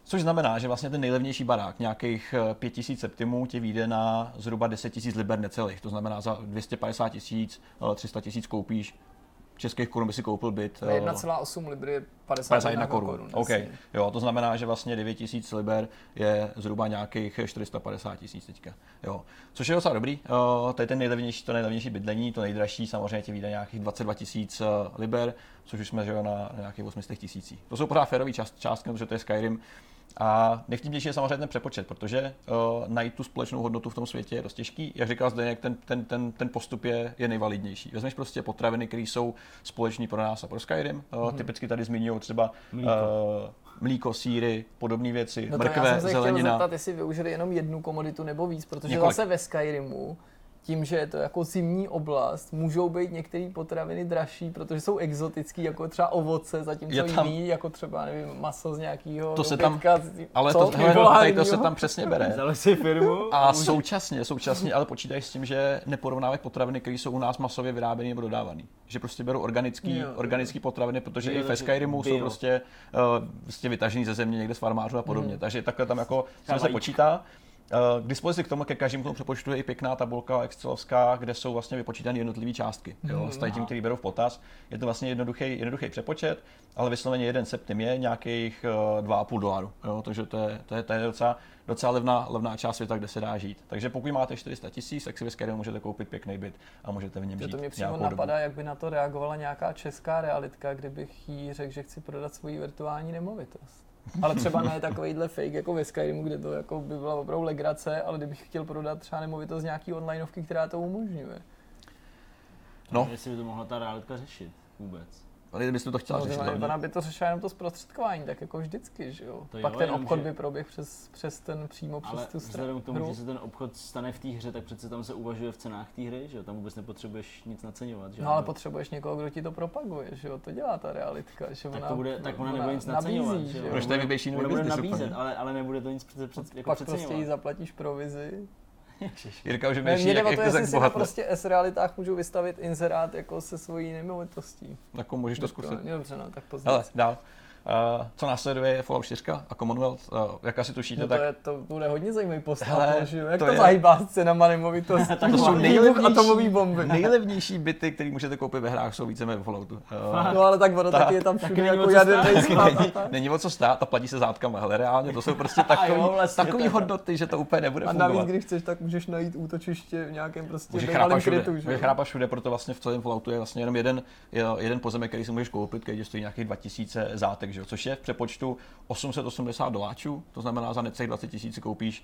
[SPEAKER 3] Což znamená, že vlastně ten nejlevnější barák, nějakých 5000 eh, septimů, ti vyjde na zhruba 10 000 liber necelých. To znamená, za 250 tisíc, 300 tisíc koupíš českých korun by si koupil byt.
[SPEAKER 2] 1,8 libry je 51 korun. korun
[SPEAKER 3] okay. Jo, to znamená, že vlastně 9000 liber je zhruba nějakých 450 tisíc teďka. Jo. Což je docela dobrý. To je ten nejlevnější, to nejlevnější bydlení, to nejdražší samozřejmě ti vyjde nějakých 22 tisíc eh, liber, což už jsme že jo, na, na nějakých 800 tisících. To jsou pořád férový část, částky, protože to je Skyrim. A nejvtipnější je samozřejmě ten přepočet, protože uh, najít tu společnou hodnotu v tom světě je dost těžký. Jak říkal Zdeněk, ten, ten, ten, ten postup je, je nejvalidnější. Vezmeš prostě potraviny, které jsou společné pro nás a pro Skyrim. Uh, mm-hmm. Typicky tady zmiňují třeba mlíko, uh, mlíko síry, podobné věci, no mrkve, já jsem se zelenina.
[SPEAKER 2] Chtěl zeptat, jestli využili jenom jednu komoditu nebo víc, protože Několik. zase ve Skyrimu tím, že je to jako zimní oblast, můžou být některé potraviny dražší, protože jsou exotický, jako třeba ovoce, zatímco je tam, jiný, jako třeba, nevím, maso z nějakého
[SPEAKER 3] to se tam, ale to, hele, tady to se tam přesně bere.
[SPEAKER 1] Si firmu.
[SPEAKER 3] A současně, současně, ale počítají s tím, že neporovnávají potraviny, které jsou u nás masově vyráběny nebo dodávané. Že prostě berou organický, jo, organický potraviny, protože jo, i ve Skyrimu jsou prostě, uh, prostě vytažený ze země někde z farmářů a podobně. Hmm. Takže takhle tam jako se počítá. Eh, k dispozici k tomu, ke každému tomu přepočtu je i pěkná tabulka Excelovská, kde jsou vlastně vypočítané jednotlivé částky. Jo, mm, s tím, který berou v potaz. Je to vlastně jednoduchý, jednoduchý přepočet, ale vysloveně jeden septim je nějakých 2,5 eh, dolarů. Jo, takže to je, to je, to je docela, docela levná, levná část světa, kde se dá žít. Takže pokud máte 400 tisíc, tak si vy můžete koupit pěkný byt a můžete v něm žít.
[SPEAKER 2] To mě přímo napadá, dobu. jak by na to reagovala nějaká česká realitka, kdybych jí řekl, že chci prodat svoji virtuální nemovitost. Ale třeba ne takovýhle fake jako ve Skyrimu, kde to jako by byla opravdu legrace, ale kdybych chtěl prodat třeba nemovitost nějaký onlineovky, která to umožňuje.
[SPEAKER 1] No. Jestli by to mohla ta realitka řešit vůbec.
[SPEAKER 3] Ale kdyby to chtěla no, řešit.
[SPEAKER 2] Ona by to řešila jenom to zprostředkování, tak jako vždycky, že jo. To Pak jo, ten obchod že... by proběhl přes, přes ten přímo přes
[SPEAKER 1] ale
[SPEAKER 2] tu
[SPEAKER 1] stranu. vzhledem k tomu, hru. že se ten obchod stane v té hře, tak přece tam se uvažuje v cenách té hry, že jo. Tam vůbec nepotřebuješ nic naceňovat, že
[SPEAKER 2] No ale potřebuješ někoho, kdo ti to propaguje, že jo. To dělá ta realitka, že
[SPEAKER 1] tak ona, to bude, tak ona, ona nebude nic naceňovat, že jo.
[SPEAKER 3] Proč to je
[SPEAKER 1] Ona bude nabízet, ale, ale nebude to nic přece, přece jako
[SPEAKER 2] Pak prostě jí zaplatíš provizi
[SPEAKER 3] Jirka už myší,
[SPEAKER 2] jak, jak to, jestli si na prostě S-realitách můžu vystavit inzerát jako se svojí nemovitostí.
[SPEAKER 3] Jako můžeš to zkusit.
[SPEAKER 2] Dobře, no, tak později. Hele,
[SPEAKER 3] dál. Uh, co následuje je Fallout 4 a Commonwealth, uh, jak asi tušíte,
[SPEAKER 2] no
[SPEAKER 3] to tak...
[SPEAKER 2] Je, to bude hodně zajímavý postav, jak to, to je... zahýbá s cenama nemovitosti.
[SPEAKER 3] to jsou nejlevnější, atomový bomby. nejlevnější byty, které můžete koupit ve hrách, jsou více ve Falloutu.
[SPEAKER 2] Uh, no ale tak ono tak, taky je tam všude jako jaderný
[SPEAKER 3] není, není o co stát a platí se zátkama, ale reálně to jsou prostě takový, jo, vlastně takový hodnoty, že to úplně nebude fungovat.
[SPEAKER 2] A navíc, když chceš, tak můžeš najít útočiště v nějakém prostě bývalém krytu.
[SPEAKER 3] Můžeš chrápat všude, proto vlastně v celém Falloutu je vlastně jenom jeden, jeden pozemek, který si můžeš koupit, který stojí nějakých 2000 zátek, že jo? což je v přepočtu 880 doláčů, to znamená za necelých 20 tisíc koupíš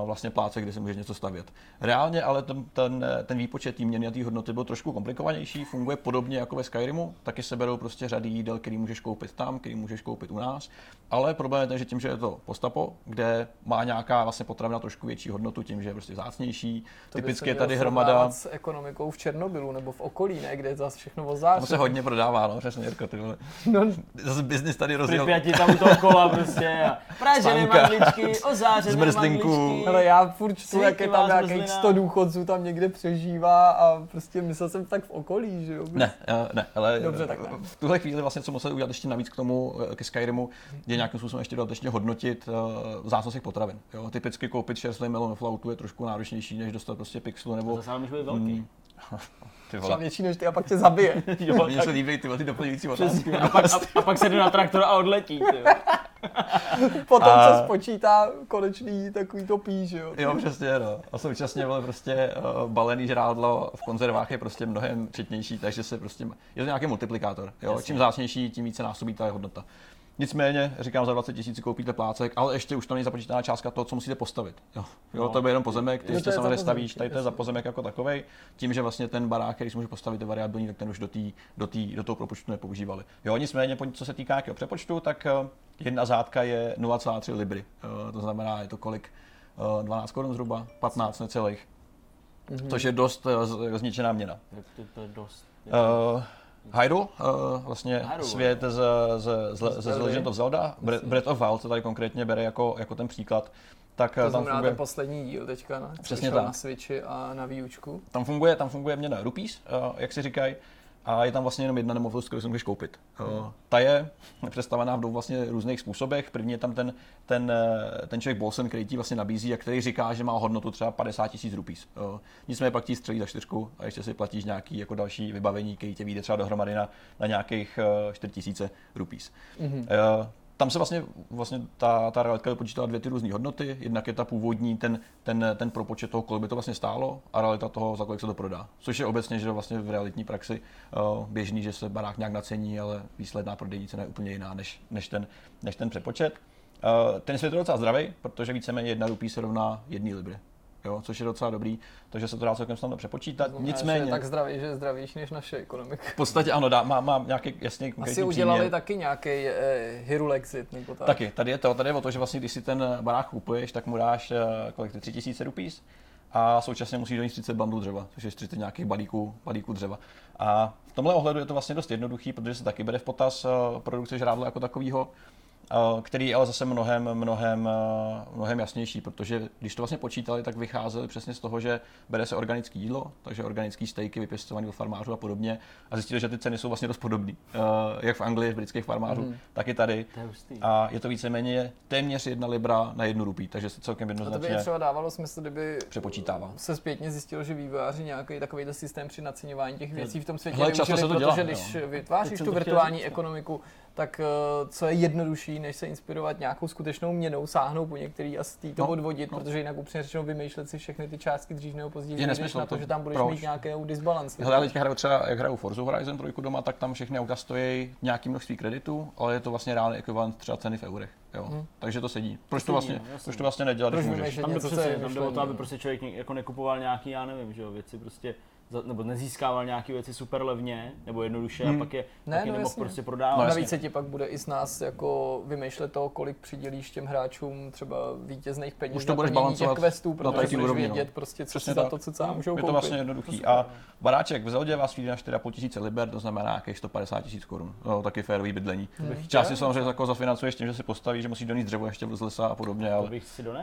[SPEAKER 3] uh, vlastně pláce, kde si můžeš něco stavět. Reálně ale ten, ten, ten výpočet té měny a té hodnoty byl trošku komplikovanější, funguje podobně jako ve Skyrimu, taky se berou prostě řady jídel, který můžeš koupit tam, který můžeš koupit u nás, ale problém je ten, že tím, že je to postapo, kde má nějaká vlastně potravina trošku větší hodnotu tím, že je prostě zácnější. To Typicky je tady hromada.
[SPEAKER 2] s ekonomikou v Černobylu nebo v okolí, ne, kde je zase všechno vozář.
[SPEAKER 3] To se hodně prodává, no, přesně, Jirko, ty vole. No, zase biznis tady rozjel.
[SPEAKER 1] Připěti tam u toho kola prostě a pražené mandličky, ozářené mandličky.
[SPEAKER 2] Ale já furt čtu, jak je tam nějakých 100 důchodců tam někde přežívá a prostě myslel jsem tak v okolí, že jo?
[SPEAKER 3] Ne, eh, ne, ale
[SPEAKER 2] Dobře, tak ne.
[SPEAKER 3] v tuhle chvíli vlastně, co museli udělat ještě navíc k tomu, eh, ke Skyrimu, je nějakým způsobem ještě dodatečně hodnotit uh, zásob potravin. Jo? Typicky koupit čerstvý melon v lautu je trošku náročnější, než dostat prostě pixelu nebo...
[SPEAKER 1] To zase může být velký. Mm,
[SPEAKER 2] ty vole. větší než ty a pak tě zabije.
[SPEAKER 3] jo, Mně se líbí ty, ty doplňující otázky.
[SPEAKER 1] A pak, a, a, pak se jde na traktor a odletí. Ty
[SPEAKER 2] Potom a... se spočítá konečný takový to pí, že jo?
[SPEAKER 3] Jo, přesně, no. A současně vole, prostě uh, balený žrádlo v konzervách je prostě mnohem četnější, takže se prostě, je to nějaký multiplikátor. Jo? Jasně. Čím zácnější, tím více násobí ta hodnota. Nicméně, říkám, za 20 tisíc koupíte plácek, ale ještě už tam není započítaná částka toho, co musíte postavit. Jo, jo no. to bude jenom pozemek, ty ještě samozřejmě stavíš, tady to je za pozemek jako takový. Tím, že vlastně ten barák, který si může postavit, je variabilní, tak ten už do, tý, do, tý, do toho propočtu nepoužívali. Jo, nicméně, co se týká jakého přepočtu, tak eh, jedna zátka je 0,3 libry. Eh, to znamená, je to kolik? 12 eh, korun zhruba, 15 necelých. Mm-hmm. Což je dost zničená měna.
[SPEAKER 1] to, to je dost.
[SPEAKER 3] Uh, Hyrule, uh, vlastně Hyrule, svět z, z, z, z, z Legend of Zelda, Breath of Wild se tady konkrétně bere jako, jako ten příklad. Tak
[SPEAKER 2] to
[SPEAKER 3] tam funguje...
[SPEAKER 2] ten poslední díl teďka na,
[SPEAKER 3] Přesně tak.
[SPEAKER 2] na Switchi a na výučku.
[SPEAKER 3] Tam funguje, tam funguje měna rupees, uh, jak si říkají, a je tam vlastně jenom jedna nemovitost, kterou si můžeš koupit. Hmm. Ta je představená v dvou vlastně různých způsobech. První je tam ten, ten, eh, ten člověk Bolsen, který ti vlastně nabízí a který říká, že má hodnotu třeba 50 tisíc rupíz. Nicméně pak ti střelí za čtyřku a ještě si platíš nějaký jako další vybavení, který tě vyjde třeba dohromady na, na nějakých 4 tisíce rupíz. Hmm tam se vlastně, vlastně ta, ta realitka vypočítala dvě ty různé hodnoty. Jednak je ta původní, ten, ten, ten propočet toho, kolik by to vlastně stálo, a realita toho, za kolik se to prodá. Což je obecně, že vlastně v realitní praxi uh, běžný, že se barák nějak nacení, ale výsledná prodejní cena je úplně jiná než, než, ten, než ten přepočet. Uh, ten svět je docela zdravý, protože víceméně jedna rupí se rovná jedný libry jo, což je docela dobrý, takže se to dá celkem snadno přepočítat. Znamená, Nicméně.
[SPEAKER 2] je tak zdravý, že je zdravější než naše ekonomika.
[SPEAKER 3] V podstatě ano, dá, má, má nějaký jasně
[SPEAKER 2] Asi udělali příměr. taky nějaký eh, Hyrule Exit nebo tak.
[SPEAKER 3] Taky, tady je to, tady je o to, že vlastně když si ten barák kupuješ, tak mu dáš eh, kolik ty 3000 rupees a současně musíš donést 30 bandů dřeva, což je 30 nějakých balíků, balíků dřeva. A v tomhle ohledu je to vlastně dost jednoduchý, protože se taky bere v potaz eh, produkce žrádla jako takového který je ale zase mnohem, mnohem, mnohem jasnější, protože když to vlastně počítali, tak vycházeli přesně z toho, že bere se organické jídlo, takže organické stejky vypěstované v farmářů a podobně a zjistili, že ty ceny jsou vlastně dost podobné. Jak v Anglii, v britských farmářů, mm. tak i tady. A je to víceméně téměř jedna libra na jednu rupí, takže se celkem jednoznačně. A
[SPEAKER 2] to by třeba dávalo smysl, kdyby
[SPEAKER 3] přepočítává.
[SPEAKER 2] se zpětně zjistilo, že vývojáři nějaký takový systém při naceňování těch věcí v tom světě Hele, využili, se to dělá, protože když jo. vytváříš tu virtuální ekonomiku, tak eh, co je jednodušší, než se inspirovat nějakou skutečnou měnou, sáhnout po některý a z to no, odvodit, no. protože jinak upřímně řečeno vymýšlet si všechny ty částky dřív nebo později,
[SPEAKER 3] je nesmysl,
[SPEAKER 2] na to, že tam budeš proč? mít nějakou disbalans.
[SPEAKER 3] Hele, já teďka hraju třeba, jak hraju Forza Horizon 3 doma, tak tam všechny auta stojí nějaký množství kreditů, ale je to vlastně reálný ekvivalent třeba ceny v eurech. Jo. Hmm. Takže to sedí. Proč to, to vlastně, no, proč to vlastně nedělat, když můžeš?
[SPEAKER 1] Tam jde tam jde o to, aby prostě člověk jako nekupoval nějaký, já nevím, že jo, věci prostě nebo nezískával nějaké věci super levně nebo jednoduše hmm. a pak je, ne, pak je no nemohl prostě prodávat.
[SPEAKER 2] No, navíc se ti pak bude i z nás jako vymýšlet to, kolik přidělíš těm hráčům třeba vítězných peněz
[SPEAKER 3] Už to budeš balancovat
[SPEAKER 2] questů, protože budeš vědět no. prostě, co si za to, co co můžou
[SPEAKER 3] Je to vlastně jednoduchý. A baráček v Zeldě vás vyjde na 4,5 tisíce liber, to znamená nějakých 150 tisíc korun. No, taky férový bydlení. Hmm. Části samozřejmě jako zafinancuješ tím, že si postavíš, že musíš donést dřevo ještě z lesa a podobně, ale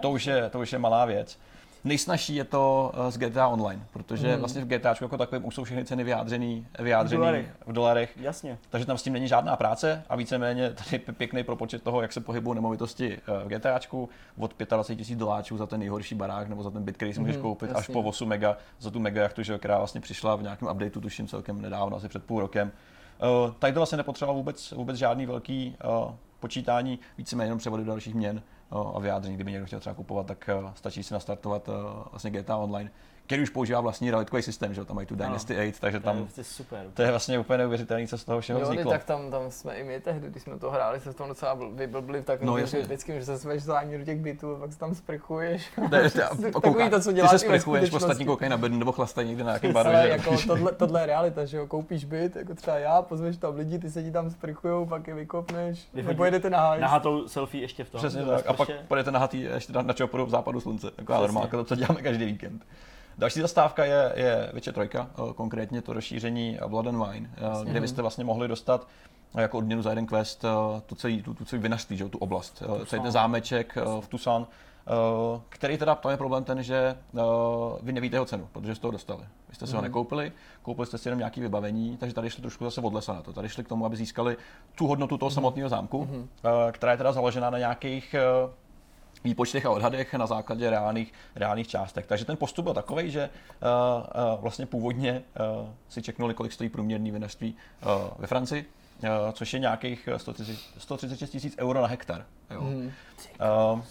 [SPEAKER 3] to, už je, to už je malá věc. Nejsnažší je to eh, z GTA Online, protože mm. vlastně v GTA jako takovém už jsou všechny ceny vyjádřený, vyjádřený v, dolarech. v dolarech.
[SPEAKER 1] Jasně.
[SPEAKER 3] Takže tam s tím není žádná práce a víceméně tady pěkný propočet toho, jak se pohybují nemovitosti eh, v GTAčku od 25 tisíc doláčů za ten nejhorší barák nebo za ten byt, který si můžeš mm, koupit, jasně. až po 8 mega za tu mega jachtu, že, která vlastně přišla v nějakém updateu, tuším celkem nedávno, asi před půl rokem. Uh, tady to vlastně nepotřeboval vůbec, vůbec žádný velký uh, počítání, víceméně jenom převody do dalších měn a vyjádření, kdyby někdo chtěl třeba kupovat, tak stačí si nastartovat vlastně GTA Online, který už používá vlastní realitkový systém, že tam mají tu Dynasty no, 8, takže tam
[SPEAKER 1] to je, super.
[SPEAKER 3] To je vlastně úplně neuvěřitelné, co z toho všeho jo, vzniklo.
[SPEAKER 2] tak tam, tam jsme i my tehdy, když jsme to hráli, se v tom docela vyblbli tak no, vždycky, že se sveš zájemně do těch bytů a pak se tam sprchuješ.
[SPEAKER 3] Ne, takový to, co děláš ty se sprchuješ, ostatní koukají na bed nebo chlastají někde na nějakém baru.
[SPEAKER 2] jako tohle, tohle, je realita, že jo, koupíš byt, jako třeba já, pozveš tam lidi, ty se ti tam sprchujou, pak je vykopneš, nebo jedete na
[SPEAKER 1] hajs. Nahatou selfie ještě v tom.
[SPEAKER 3] Přesně tak, a pak pojedete nahatý ještě na, na v západu slunce, taková normálka, to, co děláme každý víkend. Další zastávka je, je Witcher 3, eh, konkrétně to rozšíření Blood and Wine, mm-hmm. kde byste vlastně mohli dostat eh, jako odměnu za jeden quest tu celý, tu, tu celý vinařství, že, tu oblast, celý ten zámeček v Tucson, který teda, tam je problém ten, že vy nevíte jeho cenu, protože jste ho dostali. Vy jste si mm-hmm. ho mhm. nekoupili, koupili jste si jenom nějaké vybavení, takže tady šli trošku zase od lesa na to. Tady šli k tomu, aby získali tu hodnotu toho mm-hmm. samotného zámku, mm-hmm. která je teda založená na nějakých výpočtech a odhadech na základě reálných, reálných částek. Takže ten postup byl takový, že uh, uh, vlastně původně uh, si čeknuli, kolik stojí průměrný vinařství uh, ve Francii, uh, což je nějakých 130, 136 tisíc euro na hektar. Jo. Hmm. Uh,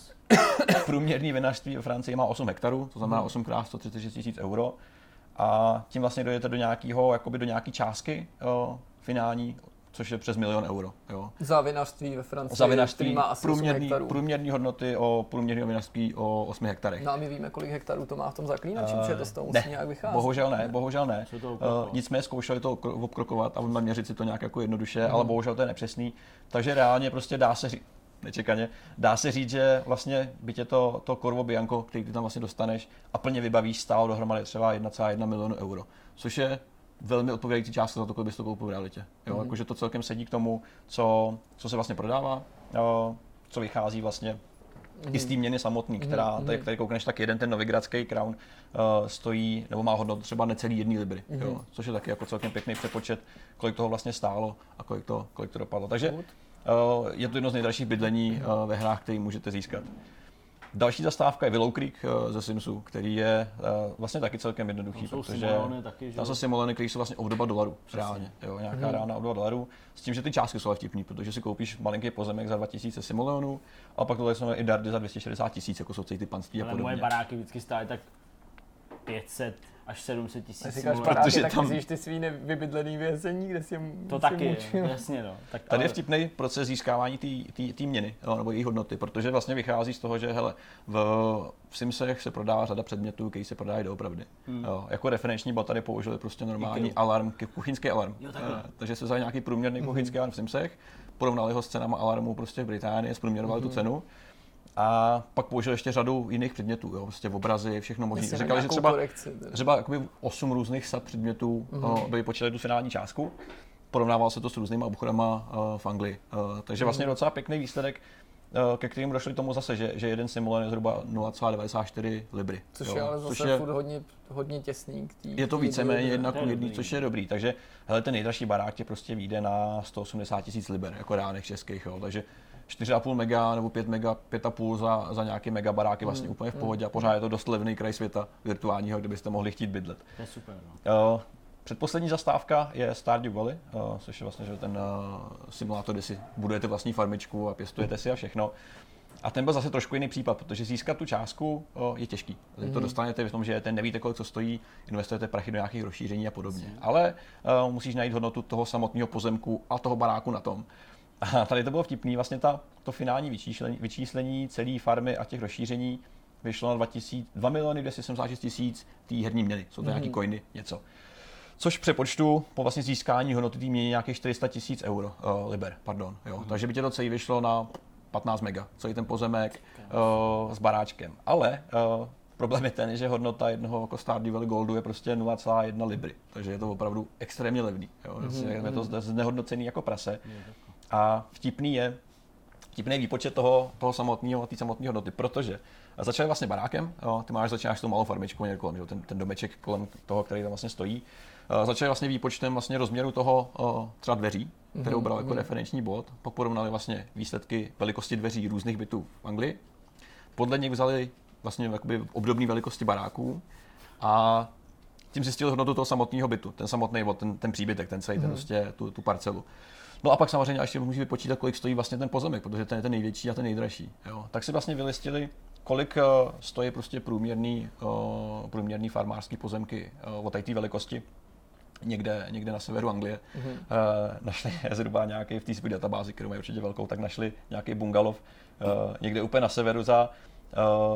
[SPEAKER 3] průměrný vinařství ve Francii má 8 hektarů, to znamená 8 x 136 tisíc euro. A tím vlastně dojete do nějakého, jakoby do nějaké částky uh, finální, což je přes milion euro. Jo.
[SPEAKER 2] Za vinařství ve Francii,
[SPEAKER 3] Za vinařství má asi průměrný, průměrný hodnoty o průměrného vinařství o 8 hektarech.
[SPEAKER 2] No a my víme, kolik hektarů to má v tom zaklínači, uh, to z toho musí nějak vycházet.
[SPEAKER 3] Bohužel ne, bohužel ne. Uh, nicméně zkoušeli to obkrokovat a měřit si to nějak jako jednoduše, hmm. ale bohužel to je nepřesný. Takže reálně prostě dá se říct, nečekaně. Dá se říct, že vlastně bytě to, to Corvo Bianco, který ty tam vlastně dostaneš a plně vybavíš, stálo dohromady třeba 1,1 milionu euro. Což je velmi odpovídající částka za to, kolik bys to koupil v realitě. Jo? Mm-hmm. Jakože to celkem sedí k tomu, co, co se vlastně prodává, jo? co vychází vlastně mm-hmm. i z té měny samotný, mhm. která, mm-hmm. tady, který koukneš, tak jeden ten novigradský crown uh, stojí, nebo má hodnotu třeba necelý jedný libry, mm-hmm. jo? což je taky jako celkem pěkný přepočet, kolik toho vlastně stálo a kolik to, kolik to dopadlo. Takže uh, je to jedno z nejdražších bydlení uh, ve hrách, který můžete získat. Další zastávka je Willow Creek eh, ze Simsu, který je uh, vlastně taky celkem jednoduchý,
[SPEAKER 1] tam
[SPEAKER 3] protože
[SPEAKER 1] taky,
[SPEAKER 3] tam jsou simulony, které jsou vlastně obdoba dolaru, reálně, jo, nějaká hmm. reálná obdoba dolaru, s tím, že ty částky jsou vtipný, protože si koupíš malinký pozemek za 2000 simulionů a pak tohle jsou i dardy za 260 tisíc, jako jsou ty panství a podobně.
[SPEAKER 1] moje baráky vždycky stály tak 500 až 700 tisíc.
[SPEAKER 2] Říkáš protože tak tam... myslíš ty svý nevybydlený vězení, kde si
[SPEAKER 1] To si taky, mučil. jasně no.
[SPEAKER 3] Tak, Tady ale... je vtipný proces získávání té měny, jo, nebo její hodnoty, protože vlastně vychází z toho, že hele, v, v Simsech se prodává řada předmětů, které se prodávají doopravdy. Hmm. Jo, jako referenční tady použili prostě normální Ikeu. alarm, kuchyňský alarm.
[SPEAKER 1] Jo,
[SPEAKER 3] takže se vzal nějaký průměrný hmm. kuchyňský alarm v Simsech, porovnali ho s cenama alarmu prostě v Británii, zprůměrovali hmm. tu cenu a pak použil ještě řadu jiných předmětů, jo, prostě obrazy, všechno možné. Říkali, že třeba, korekci, třeba jakoby 8 různých sad předmětů mm-hmm. by počítali tu finální částku. Porovnával se to s různýma obchodama uh, v Anglii. Uh, takže vlastně mm-hmm. docela pěkný výsledek, uh, ke kterým došli tomu zase, že, že jeden simulon je zhruba 0,94 libry.
[SPEAKER 2] Což jo, je ale zase což je, hodně, hodně těsný.
[SPEAKER 3] je to víceméně jedna ku jedný, což je dobrý. Takže hele, ten nejdražší barák tě prostě vyjde na 180 tisíc liber, jako reálných českých. Jo. Takže 4,5 mega nebo 5 mega, 5,5 za, za nějaký mega barák je vlastně mm, úplně v pohodě a pořád je to dost levný kraj světa virtuálního, kde byste mohli chtít bydlet.
[SPEAKER 1] To je super. No. Uh,
[SPEAKER 3] Předposlední zastávka je Stardew Valley, uh, což je vlastně že ten uh, simulátor, kde si budujete vlastní farmičku a pěstujete si a všechno. A ten byl zase trošku jiný případ, protože získat tu částku uh, je těžký. Mm-hmm. To mhm. dostanete v tom, že ten nevíte, kolik co stojí, investujete prachy do nějakých rozšíření a podobně. Ale uh, musíš najít hodnotu toho samotného pozemku a toho baráku na tom. A tady to bylo vtipný, vlastně ta, to finální vyčíslení, vyčíslení celé farmy a těch rozšíření vyšlo na 2000, 2 miliony 276 tisíc té herní měny. Jsou to mm. nějaký mhm. coiny, něco. Což přepočtu po vlastně získání hodnoty té měny nějakých 400 tisíc euro, uh, liber, pardon. Jo. Mm. Takže by tě to celý vyšlo na 15 mega, celý ten pozemek uh, s baráčkem. Ale uh, problém je ten, že hodnota jednoho jako Stardew Valley Goldu je prostě 0,1 libry. Takže je to opravdu extrémně levný. Jo. Mm-hmm. Je to mhm. znehodnocený jako prase. Mm-hmm. A vtipný je, vtipný výpočet toho, toho samotného, té samotné hodnoty, protože začali vlastně barákem, jo, ty máš, začínáš s tou malou farmičkou někde kolem, jo, ten, ten domeček kolem toho, který tam vlastně stojí. Začali vlastně výpočtem vlastně rozměru toho třeba dveří, kterou mhm, bral jako mm-hmm. referenční bod, pak porovnali vlastně výsledky velikosti dveří různých bytů v Anglii. Podle nich vzali vlastně jakoby obdobné velikosti baráků a tím zjistil hodnotu toho samotného bytu, ten samotný ten, ten příbytek, ten celý, mm. ten mhm. prostě tu, tu parcelu. No a pak samozřejmě ještě musí vypočítat, kolik stojí vlastně ten pozemek, protože ten je ten největší a ten nejdražší. Jo. Tak si vlastně vylistili, kolik uh, stojí prostě průměrný, uh, průměrný farmářský pozemky uh, od té velikosti někde, někde na severu Anglie. Mm-hmm. Uh, našli zhruba nějaký v té své databázi, kterou mají určitě velkou, tak našli nějaký bungalov uh, někde úplně na severu za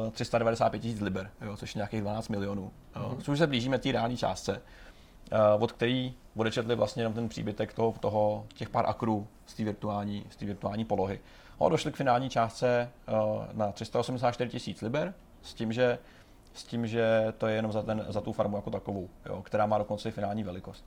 [SPEAKER 3] uh, 395 tisíc liber, jo, což je nějakých 12 milionů. Uh, mm-hmm. Což se blížíme té reální částce, uh, od který odečetli vlastně jenom ten příbytek toho, toho těch pár akrů z té virtuální, z virtuální polohy. No, došli k finální částce uh, na 384 tisíc liber, s tím, že s tím, že to je jenom za, ten, za tu farmu jako takovou, jo, která má dokonce i finální velikost.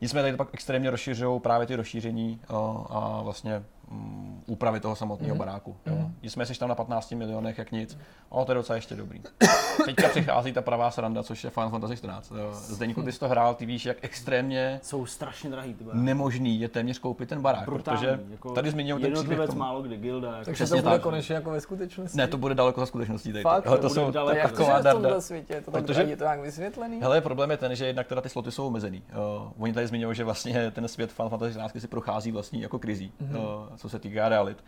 [SPEAKER 3] Nicméně tady to pak extrémně rozšiřují právě ty rozšíření o, a vlastně um, úpravy toho samotného mm. baráku. Jo. Mm. Nicméně jsi tam na 15 milionech jak nic, ale to je docela ještě dobrý. Teďka přichází ta pravá sranda, což je Final Fantasy 14. Zdeňku, ty jsi to hrál, ty víš, jak extrémně
[SPEAKER 1] jsou strašně drahý ty
[SPEAKER 3] nemožný je téměř koupit ten barák, Brutální, protože jako tady zmiňují ten
[SPEAKER 1] příběh málo kdy gilda. Jako
[SPEAKER 2] Takže to bude tak. konečně jako ve skutečnosti?
[SPEAKER 3] Ne, to bude daleko za skutečností.
[SPEAKER 2] Tady Fakt,
[SPEAKER 3] to,
[SPEAKER 2] to jsou daleko, taková darda. Světě, to tak protože, je to nějak vysvětlený?
[SPEAKER 3] Hele, problém je ten, že jednak teda ty sloty jsou omezený. Uh, oni tady zmiňují, že vlastně ten svět Final Fantasy 14 si prochází vlastní jako krizí, mm-hmm. uh, co se týká realit.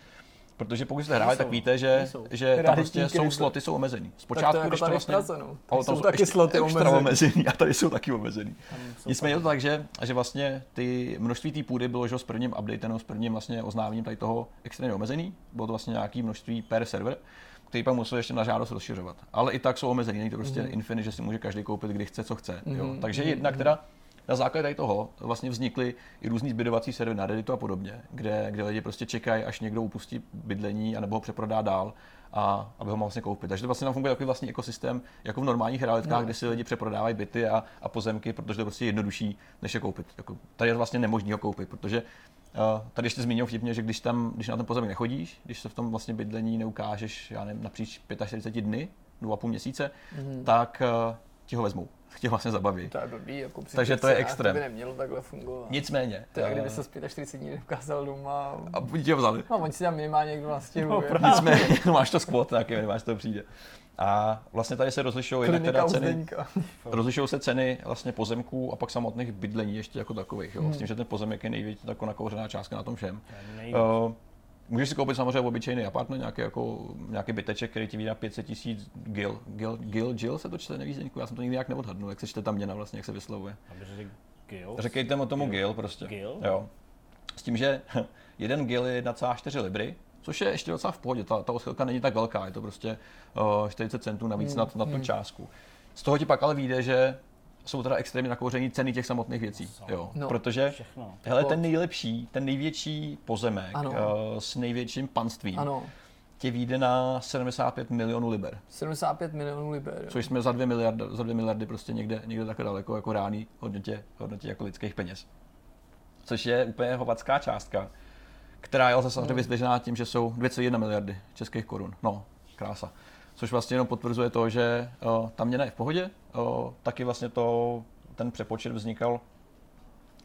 [SPEAKER 3] Protože pokud jste hráli, tak víte, že, že tam prostě jsou sloty jsou omezený.
[SPEAKER 2] Zpočátku,
[SPEAKER 3] jako
[SPEAKER 2] když to vlastně... Praze, no. tam jsou taky sloty
[SPEAKER 3] omezený. omezený. A tady jsou taky omezený. Nicméně je to tak, že, že vlastně ty množství té půdy bylo že s prvním updatem, s prvním vlastně oznámením tady toho extrémně omezený. Bylo to vlastně nějaký množství per server který pak musel ještě na žádost rozšiřovat. Ale i tak jsou omezený, není to prostě mm-hmm. infinite, že si může každý koupit, kdy chce, co chce. Mm-hmm. Jo. Mhm. Takže jednak teda na základě tady toho vlastně vznikly i různý zbydovací servery na Redditu a podobně, kde, kde lidi prostě čekají, až někdo upustí bydlení anebo ho přeprodá dál a aby ho mohl vlastně koupit. Takže to vlastně tam funguje takový vlastní ekosystém, jako v normálních realitkách, no. kde si lidi přeprodávají byty a, a pozemky, protože to je prostě jednodušší, než je koupit. Jako, tady je vlastně nemožné ho koupit, protože Uh, tady ještě zmínil vtipně, že když tam, když na ten pozemek nechodíš, když se v tom vlastně bydlení neukážeš, já nevím, napříč 45 dny, dva půl měsíce, mm-hmm. tak uh, ti ho vezmou tě vlastně zabaví.
[SPEAKER 2] To je blbý, jako
[SPEAKER 3] Takže to je extrém.
[SPEAKER 2] To by nemělo takhle fungovat.
[SPEAKER 3] Nicméně.
[SPEAKER 2] To je, uh, kdyby se z 45 dní ukázal doma.
[SPEAKER 3] A buď tě vzali.
[SPEAKER 2] No, oni si tam minimálně někdo nastěhuje.
[SPEAKER 3] No, Nicméně, máš to squat, nějaký minimálně to přijde. A vlastně tady se rozlišují jednak teda ceny, rozlišují se ceny vlastně pozemků a pak samotných bydlení ještě jako takových. Jo. Hmm. S tím, že ten pozemek je největší taková nakouřená částka na tom všem. Uh, Můžeš si koupit samozřejmě obyčejný apartment, nějaký, jako, nějaký byteček, který ti vydá 500 tisíc gil. Gil, gil, gil se to čte, nevíš, já jsem to nikdy nějak neodhadnul, jak se čte ta měna vlastně, jak se vyslovuje.
[SPEAKER 1] Gil?
[SPEAKER 3] Řekejte mu tomu gil, gil prostě.
[SPEAKER 1] Gil?
[SPEAKER 3] Jo. S tím, že jeden gil je 1,4 libry, což je ještě docela v pohodě, ta, ta odchylka není tak velká, je to prostě uh, eh, 40 centů navíc hmm. na, na tu hmm. částku. Z toho ti pak ale vyjde, že jsou teda extrémně nakouření ceny těch samotných věcí. Jo. No, Protože všechno. hele, ten nejlepší, ten největší pozemek ano. uh, s největším panstvím ano. tě vyjde na 75 milionů liber.
[SPEAKER 2] 75 milionů liber.
[SPEAKER 3] Což jsme za 2 miliardy, za 2 miliardy prostě někde, někde takhle daleko jako reálný hodnotě, hodnotě jako lidských peněz. Což je úplně hovacká částka, která je ale samozřejmě vyzdvižená tím, že jsou 2,1 miliardy českých korun. No, krása což vlastně jenom potvrzuje to, že uh, ta měna je v pohodě. Taky vlastně to, ten přepočet vznikal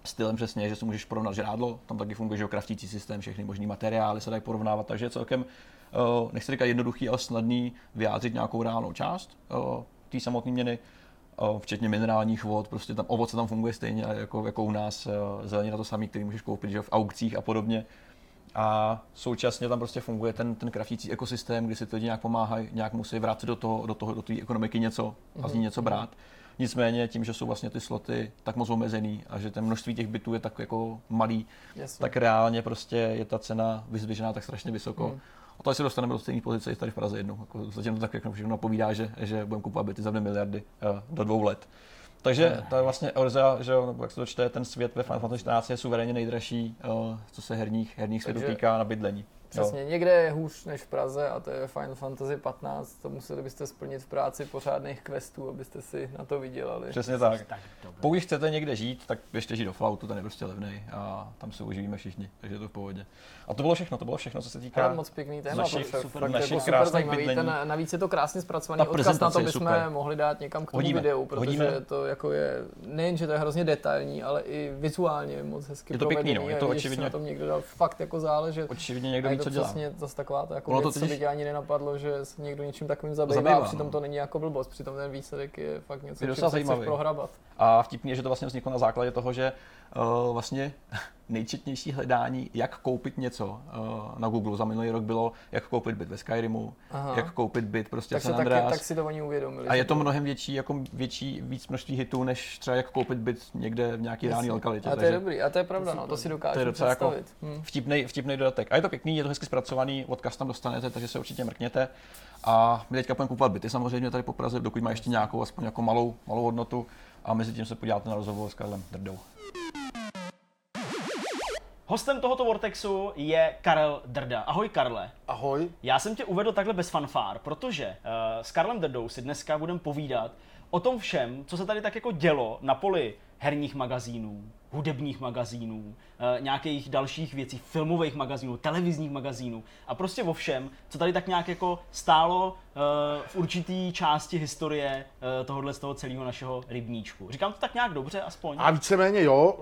[SPEAKER 3] stylem přesně, že si můžeš porovnat žrádlo, tam taky funguje že kraftící systém, všechny možné materiály se dají porovnávat, takže je celkem, nechci říkat jednoduchý, ale snadný vyjádřit nějakou reálnou část té samotné měny, včetně minerálních vod, prostě tam ovoce tam funguje stejně jako, jako u nás, zelenina to samý, který můžeš koupit že v aukcích a podobně a současně tam prostě funguje ten, ten kraftící ekosystém, kdy si ty lidi nějak pomáhají, nějak musí vrátit do toho, do toho, do té ekonomiky něco a z ní mhm. něco brát. Nicméně tím, že jsou vlastně ty sloty tak moc omezený a že ten množství těch bytů je tak jako malý, Jasně. tak reálně prostě je ta cena vyzvěžená tak strašně vysoko. Mm. A to se dostaneme do stejné pozice i tady v Praze jednou. Jako, zatím to tak jako všechno napovídá, že, že budeme kupovat byty za 2 miliardy uh, do dvou let. Takže to je vlastně Orza, že jo, nebo jak se to čte, ten svět ve Final Fantasy 14 je suverénně nejdražší, uh, co se herních, herních světů týká na bydlení.
[SPEAKER 2] Přesně, jo. někde je hůř než v Praze a to je Final Fantasy 15, to museli byste splnit v práci pořádných questů, abyste si na to vydělali.
[SPEAKER 3] Přesně tak. tak Pokud chcete někde žít, tak běžte žít do Flautu, ten je prostě levný a tam se uživíme všichni, takže je to v pohodě. A to bylo všechno, to bylo všechno, co se týká.
[SPEAKER 2] moc pěkný téma, našich, super, super, našich jako super zajímavý. Ten, navíc je to krásně zpracovaný Ta odkaz na to bychom super. mohli dát někam k tomu hodíme, videu, protože hodíme. to jako je, nejen, že to je hrozně detailní, ale i vizuálně moc hezky
[SPEAKER 3] je to pěkný, no. je to očividně,
[SPEAKER 2] na tom někdo dal fakt jako záležet.
[SPEAKER 3] Očividně někdo víc co
[SPEAKER 2] dělá. Přesně zase taková to jako věc, to by ani nenapadlo, že se někdo něčím takovým zabývá, zabývá a přitom no. to není jako blbost, přitom ten výsledek je fakt něco, čím se prohrabat.
[SPEAKER 3] A vtipně je, že to vlastně vzniklo na základě toho, že uh, vlastně nejčetnější hledání, jak koupit něco uh, na Google za minulý rok bylo, jak koupit byt ve Skyrimu, Aha. jak koupit byt prostě
[SPEAKER 2] tak
[SPEAKER 3] San
[SPEAKER 2] Andreas. Tak, tak si to oni uvědomili.
[SPEAKER 3] A je to mnohem větší, jako větší, víc množství hitů, než třeba jak koupit byt někde v nějaký reálný lokalitě.
[SPEAKER 2] A to je dobrý, a to je pravda, to no, to si dokážu to je docela jako představit.
[SPEAKER 3] Jako vtipnej, vtipnej dodatek. A je to pěkný, je to hezky zpracovaný, odkaz tam dostanete, takže se určitě mrkněte. A my teďka budeme kupovat byty samozřejmě tady po Praze, dokud má ještě nějakou aspoň jako malou, malou hodnotu. A mezi tím se podíváte na rozhovor s Karlem Drdou.
[SPEAKER 1] Hostem tohoto Vortexu je Karel Drda. Ahoj Karle.
[SPEAKER 4] Ahoj.
[SPEAKER 1] Já jsem tě uvedl takhle bez fanfár, protože uh, s Karlem Drdou si dneska budeme povídat o tom všem, co se tady tak jako dělo na poli herních magazínů, hudebních magazínů, uh, nějakých dalších věcí, filmových magazínů, televizních magazínů a prostě o všem, co tady tak nějak jako stálo uh, v určitý části historie uh, tohohle z toho celého našeho rybníčku. Říkám to tak nějak dobře aspoň?
[SPEAKER 4] A víceméně jo,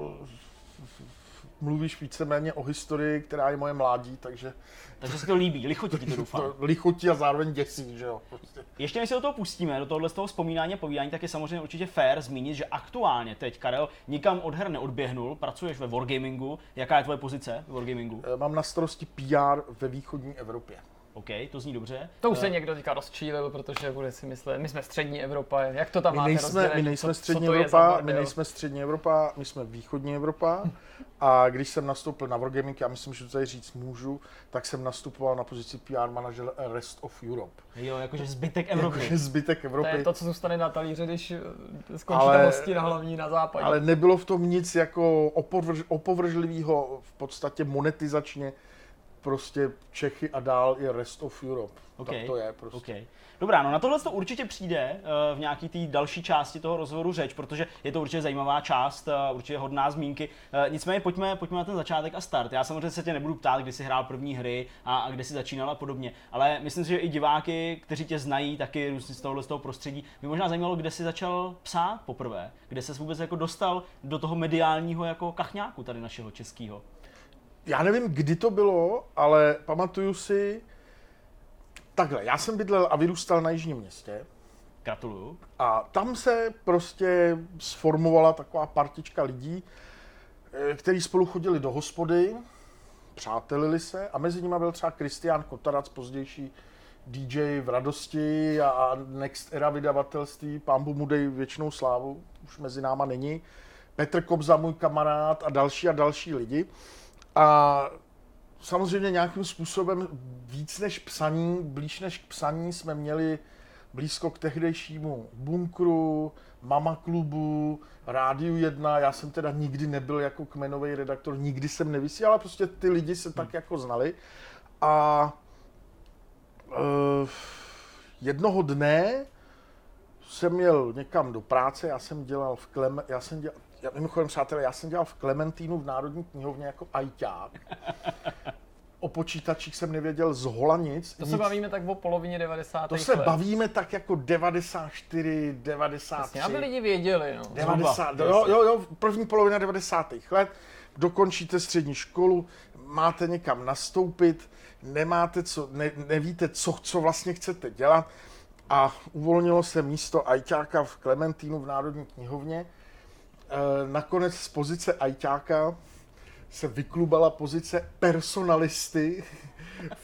[SPEAKER 4] mluvíš víceméně o historii, která je moje mládí, takže...
[SPEAKER 1] Takže se to líbí, lichotí ti to doufám. To
[SPEAKER 4] lichotí a zároveň děsí, že jo. Prostě.
[SPEAKER 1] Ještě než se do toho pustíme, do tohohle z toho vzpomínání a povídání, tak je samozřejmě určitě fair zmínit, že aktuálně teď, Karel, nikam od her neodběhnul, pracuješ ve Wargamingu. Jaká je tvoje pozice v Wargamingu?
[SPEAKER 4] Mám na starosti PR ve východní Evropě.
[SPEAKER 1] OK, to zní dobře.
[SPEAKER 2] To už se uh, někdo teďka rozčílil, protože bude si myslet, my jsme střední Evropa, jak to tam
[SPEAKER 4] my máte nejsme, My nejsme co, střední co Evropa, my nejsme střední Evropa, my jsme východní Evropa a když jsem nastoupil na Wargaming, já myslím, že to tady říct můžu, tak jsem nastupoval na pozici PR manažer Rest of Europe.
[SPEAKER 1] Jo, jakože zbytek Evropy. Jakože
[SPEAKER 4] zbytek Evropy. To
[SPEAKER 2] je to, co zůstane na talíře, když eh, skončí ale, na hlavní na západě.
[SPEAKER 4] Ale nebylo v tom nic jako opovrž, opovržlivého v podstatě monetizačně prostě Čechy a dál je rest of Europe. Okay. Tak to je prostě. Okay.
[SPEAKER 1] Dobrá, no na tohle to určitě přijde uh, v nějaký té další části toho rozhovoru řeč, protože je to určitě zajímavá část, uh, určitě hodná zmínky. Uh, nicméně pojďme, pojďme na ten začátek a start. Já samozřejmě se tě nebudu ptát, kdy jsi hrál první hry a, a kde jsi začínal a podobně, ale myslím si, že i diváky, kteří tě znají, taky různě z tohohle z toho prostředí, by možná zajímalo, kde jsi začal psát poprvé, kde se vůbec jako dostal do toho mediálního jako kachňáku tady našeho českého
[SPEAKER 4] já nevím, kdy to bylo, ale pamatuju si, takhle, já jsem bydlel a vyrůstal na Jižním městě.
[SPEAKER 1] Gratuluju.
[SPEAKER 4] A tam se prostě sformovala taková partička lidí, eh, kteří spolu chodili do hospody, přátelili se a mezi nimi byl třeba Kristián Kotarac, pozdější DJ v radosti a Next Era vydavatelství, pán mu dej věčnou slávu, už mezi náma není. Petr Kobza, můj kamarád a další a další lidi. A samozřejmě nějakým způsobem víc než psaní, blíž než k psaní jsme měli blízko k tehdejšímu bunkru, mama klubu, rádiu 1. Já jsem teda nikdy nebyl jako kmenový redaktor, nikdy jsem nevysílal, ale prostě ty lidi se tak jako znali. A uh, jednoho dne jsem měl někam do práce, já jsem dělal v Klem, já jsem dělal, já, mimochodem, přátelé, já jsem dělal v Klementínu v Národní knihovně jako ajťák. o počítačích jsem nevěděl z hola nic.
[SPEAKER 2] To
[SPEAKER 4] nic.
[SPEAKER 2] se bavíme tak o polovině 90.
[SPEAKER 4] To se let. bavíme tak jako 94, 93.
[SPEAKER 2] Jasně, aby lidi věděli. No.
[SPEAKER 4] 90, jo, jo, jo, první polovina 90. let, dokončíte střední školu, máte někam nastoupit, nemáte co, ne, nevíte, co, co vlastně chcete dělat a uvolnilo se místo ajťáka v Klementínu v Národní knihovně nakonec z pozice ajťáka se vyklubala pozice personalisty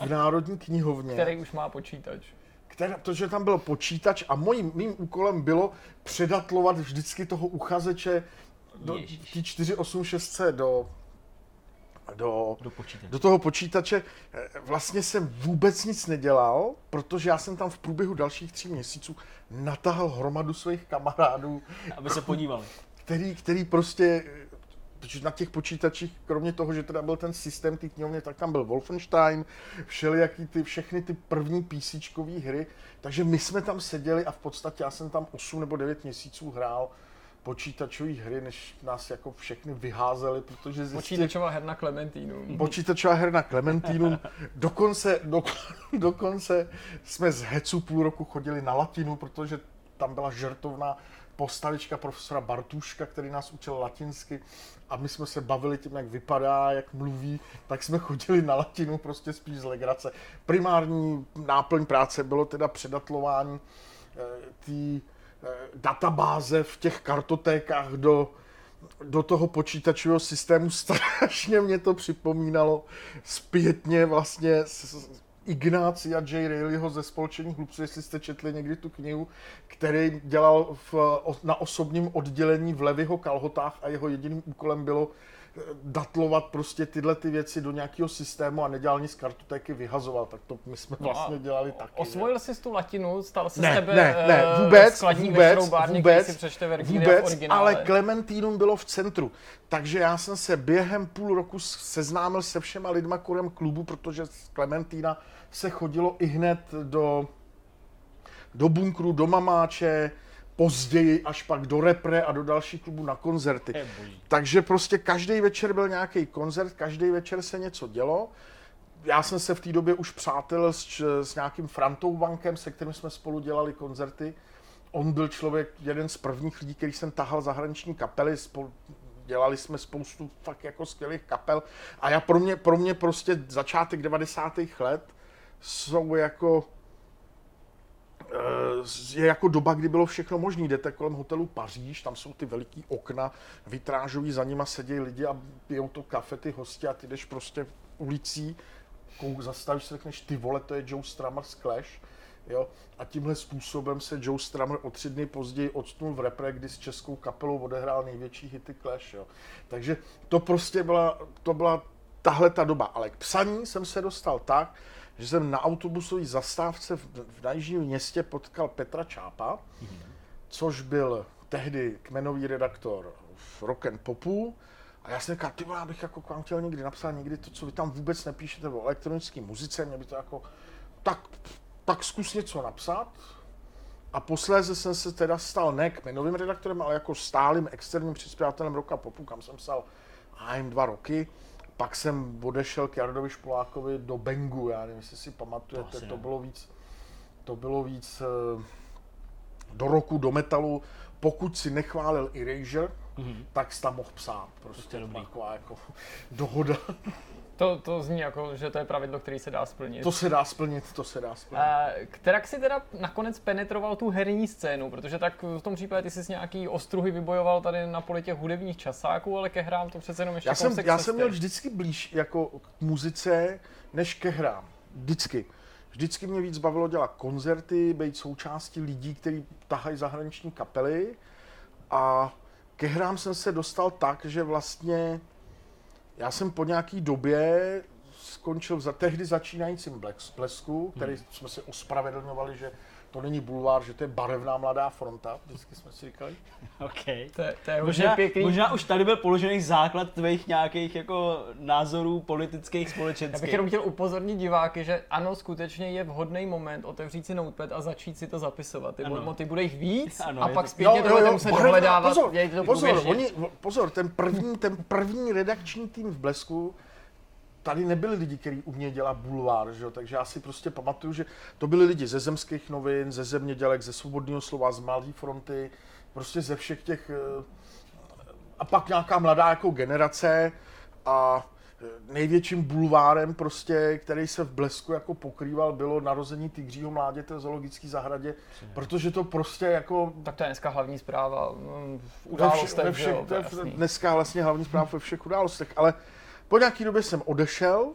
[SPEAKER 4] v Národní knihovně.
[SPEAKER 2] Který už má počítač.
[SPEAKER 4] Která, protože tam byl počítač a mojím, mým úkolem bylo předatlovat vždycky toho uchazeče do té 486 do, do, do, do toho počítače. Eh, vlastně jsem vůbec nic nedělal, protože já jsem tam v průběhu dalších tří měsíců natahal hromadu svých kamarádů.
[SPEAKER 1] Aby se podívali
[SPEAKER 4] který, který prostě, protože na těch počítačích, kromě toho, že teda byl ten systém té knihovny, tak tam byl Wolfenstein, všelijaký ty, všechny ty první PC hry, takže my jsme tam seděli a v podstatě já jsem tam 8 nebo 9 měsíců hrál počítačové hry, než nás jako všechny vyházeli, protože
[SPEAKER 2] zjistili... Počítačová her na Clementínu.
[SPEAKER 4] Počítačová her na Clementínu. Dokonce, do, dokonce jsme z Hecu půl roku chodili na latinu, protože tam byla žertovna postavička profesora Bartuška, který nás učil latinsky a my jsme se bavili tím, jak vypadá, jak mluví, tak jsme chodili na latinu prostě spíš z legrace. Primární náplň práce bylo teda předatlování eh, té eh, databáze v těch kartotékách do, do toho počítačového systému. Strašně mě to připomínalo zpětně vlastně Ignácia J. Rayleighho ze Spolčení hlubců, jestli jste četli někdy tu knihu, který dělal v, na osobním oddělení v Levyho kalhotách a jeho jediným úkolem bylo eh, datlovat prostě tyhle ty věci do nějakého systému a nedělal nic kartotéky vyhazoval, tak to my jsme no vlastně dělali taky.
[SPEAKER 2] Osvojil jsi tu latinu, stal se
[SPEAKER 4] ne,
[SPEAKER 2] z tebe
[SPEAKER 4] ne, ne, eh, vůbec, vůbec, vůbec,
[SPEAKER 2] si přečte
[SPEAKER 4] vůbec, ale Clementinum bylo v centru. Takže já jsem se během půl roku seznámil se všema lidma kolem klubu, protože z Clementína se chodilo i hned do, do bunkru, do mamáče, později až pak do repre a do dalších klubů na koncerty. Takže prostě každý večer byl nějaký koncert, každý večer se něco dělo. Já jsem se v té době už přátel s, s nějakým Frantou Bankem, se kterým jsme spolu dělali koncerty. On byl člověk, jeden z prvních lidí, který jsem tahal zahraniční kapely, spolu, dělali jsme spoustu fakt jako skvělých kapel. A já pro mě, pro mě prostě začátek 90. let jsou jako eh, je jako doba, kdy bylo všechno možné. Jdete kolem hotelu Paříž, tam jsou ty veliký okna, vytrážují, za nima sedí lidi a pijou to kafe, ty hosti a ty jdeš prostě ulicí, zastavíš se, řekneš, ty vole, to je Joe Strummer z Clash. Jo? A tímhle způsobem se Joe Strummer o tři dny později odstnul v repre, kdy s českou kapelou odehrál největší hity Clash. Jo? Takže to prostě byla, to byla tahle ta doba. Ale k psaní jsem se dostal tak, že jsem na autobusové zastávce v, v najžním městě potkal Petra Čápa, mm-hmm. což byl tehdy kmenový redaktor v Rock and Popu. A já jsem říkal, ty já bych jako k vám chtěl někdy napsat někdy to, co vy tam vůbec nepíšete o elektronické muzice, mě by to jako, tak, tak zkus něco napsat. A posléze jsem se teda stal ne kmenovým redaktorem, ale jako stálým externím přispěvatelem Roka Popu, kam jsem psal jim dva roky pak jsem odešel k Jardovi Špolákovi do Bengu, já nevím, jestli si pamatujete, to, to bylo víc, to bylo víc eh, do roku, do metalu, pokud si nechválil Erasure, mm-hmm. tak jsi tam mohl psát, prostě taková jako dohoda.
[SPEAKER 2] To, to zní jako, že to je pravidlo, který se dá splnit.
[SPEAKER 4] To se dá splnit, to se dá splnit.
[SPEAKER 2] Kterak si teda nakonec penetroval tu herní scénu, protože tak v tom případě ty jsi nějaký ostruhy vybojoval tady na poli těch hudebních časáků, ale ke hrám to přece jenom ještě
[SPEAKER 4] já jsem, já jsem měl vždycky blíž jako k muzice, než ke hrám. Vždycky. Vždycky mě víc bavilo dělat koncerty, být součástí lidí, kteří tahají zahraniční kapely a ke hrám jsem se dostal tak, že vlastně já jsem po nějaký době skončil za tehdy začínajícím Blesku, který hmm. jsme si ospravedlňovali, že to není bulvár, že to je barevná mladá fronta, vždycky jsme si říkali.
[SPEAKER 1] OK.
[SPEAKER 2] To, to je
[SPEAKER 1] možná,
[SPEAKER 2] pěkný.
[SPEAKER 1] možná už tady byl položený základ tvých nějakých jako názorů politických, společenských.
[SPEAKER 2] Já bych jenom chtěl upozornit diváky, že ano, skutečně je vhodný moment otevřít si notepad a začít si to zapисovat. Ty moty bude jich víc ano, a pak to... zpětně to budete muset dohledávat.
[SPEAKER 4] Pozor, to pozor, oni, pozor, ten první, ten první redakční tým v Blesku tady nebyli lidi, kteří umějí dělat bulvár, že jo? takže já si prostě pamatuju, že to byli lidi ze zemských novin, ze zemědělek, ze svobodného slova, z Mladé fronty, prostě ze všech těch... Eh, a pak nějaká mladá jako generace a eh, největším bulvárem prostě, který se v Blesku jako pokrýval, bylo narození tygřího mláděte v zoologické zahradě, protože to prostě jako...
[SPEAKER 2] Tak to je dneska hlavní zpráva mm, v událostech, ve všech, ve všech,
[SPEAKER 4] jo, Dneska vlastně hlavní zpráva ve všech událostech, ale po nějaký době jsem odešel,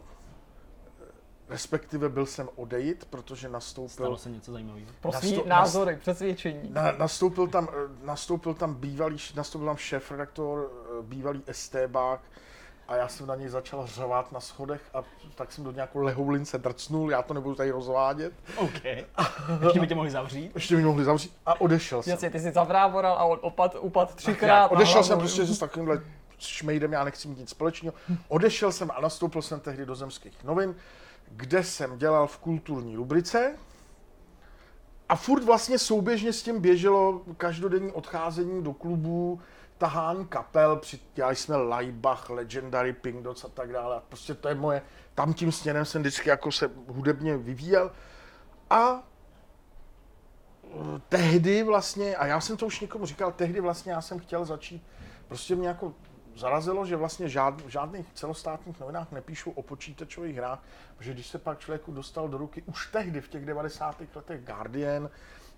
[SPEAKER 4] respektive byl jsem odejít, protože nastoupil...
[SPEAKER 1] Stalo se něco zajímavého.
[SPEAKER 2] Prosím, nasto, názory, přesvědčení.
[SPEAKER 4] Na, nastoupil, tam, nastoupil tam bývalý, nastoupil tam šéf redaktor, bývalý STBák, a já jsem na něj začal řovat na schodech a tak jsem do nějakou lehoulince drcnul, já to nebudu tady rozvádět.
[SPEAKER 1] OK. Ještě by tě mohli zavřít.
[SPEAKER 4] Ještě by mohli zavřít a odešel jsem.
[SPEAKER 2] Jasně, ty jsi zavrávoral a opad, upad třikrát.
[SPEAKER 4] Odešel jsem prostě s takovýmhle šmejdem, já nechci mít nic společného. Odešel jsem a nastoupil jsem tehdy do zemských novin, kde jsem dělal v kulturní rubrice a furt vlastně souběžně s tím běželo každodenní odcházení do klubů, tahání kapel, dělali jsme Laibach, Legendary, Pink Dots a tak dále. Prostě to je moje, tam tím směrem jsem vždycky jako se hudebně vyvíjel. A tehdy vlastně, a já jsem to už někomu říkal, tehdy vlastně já jsem chtěl začít, prostě mě jako zarazilo, že vlastně žád, žádných celostátních novinách nepíšou o počítačových hrách, protože když se pak člověku dostal do ruky už tehdy v těch 90. letech Guardian,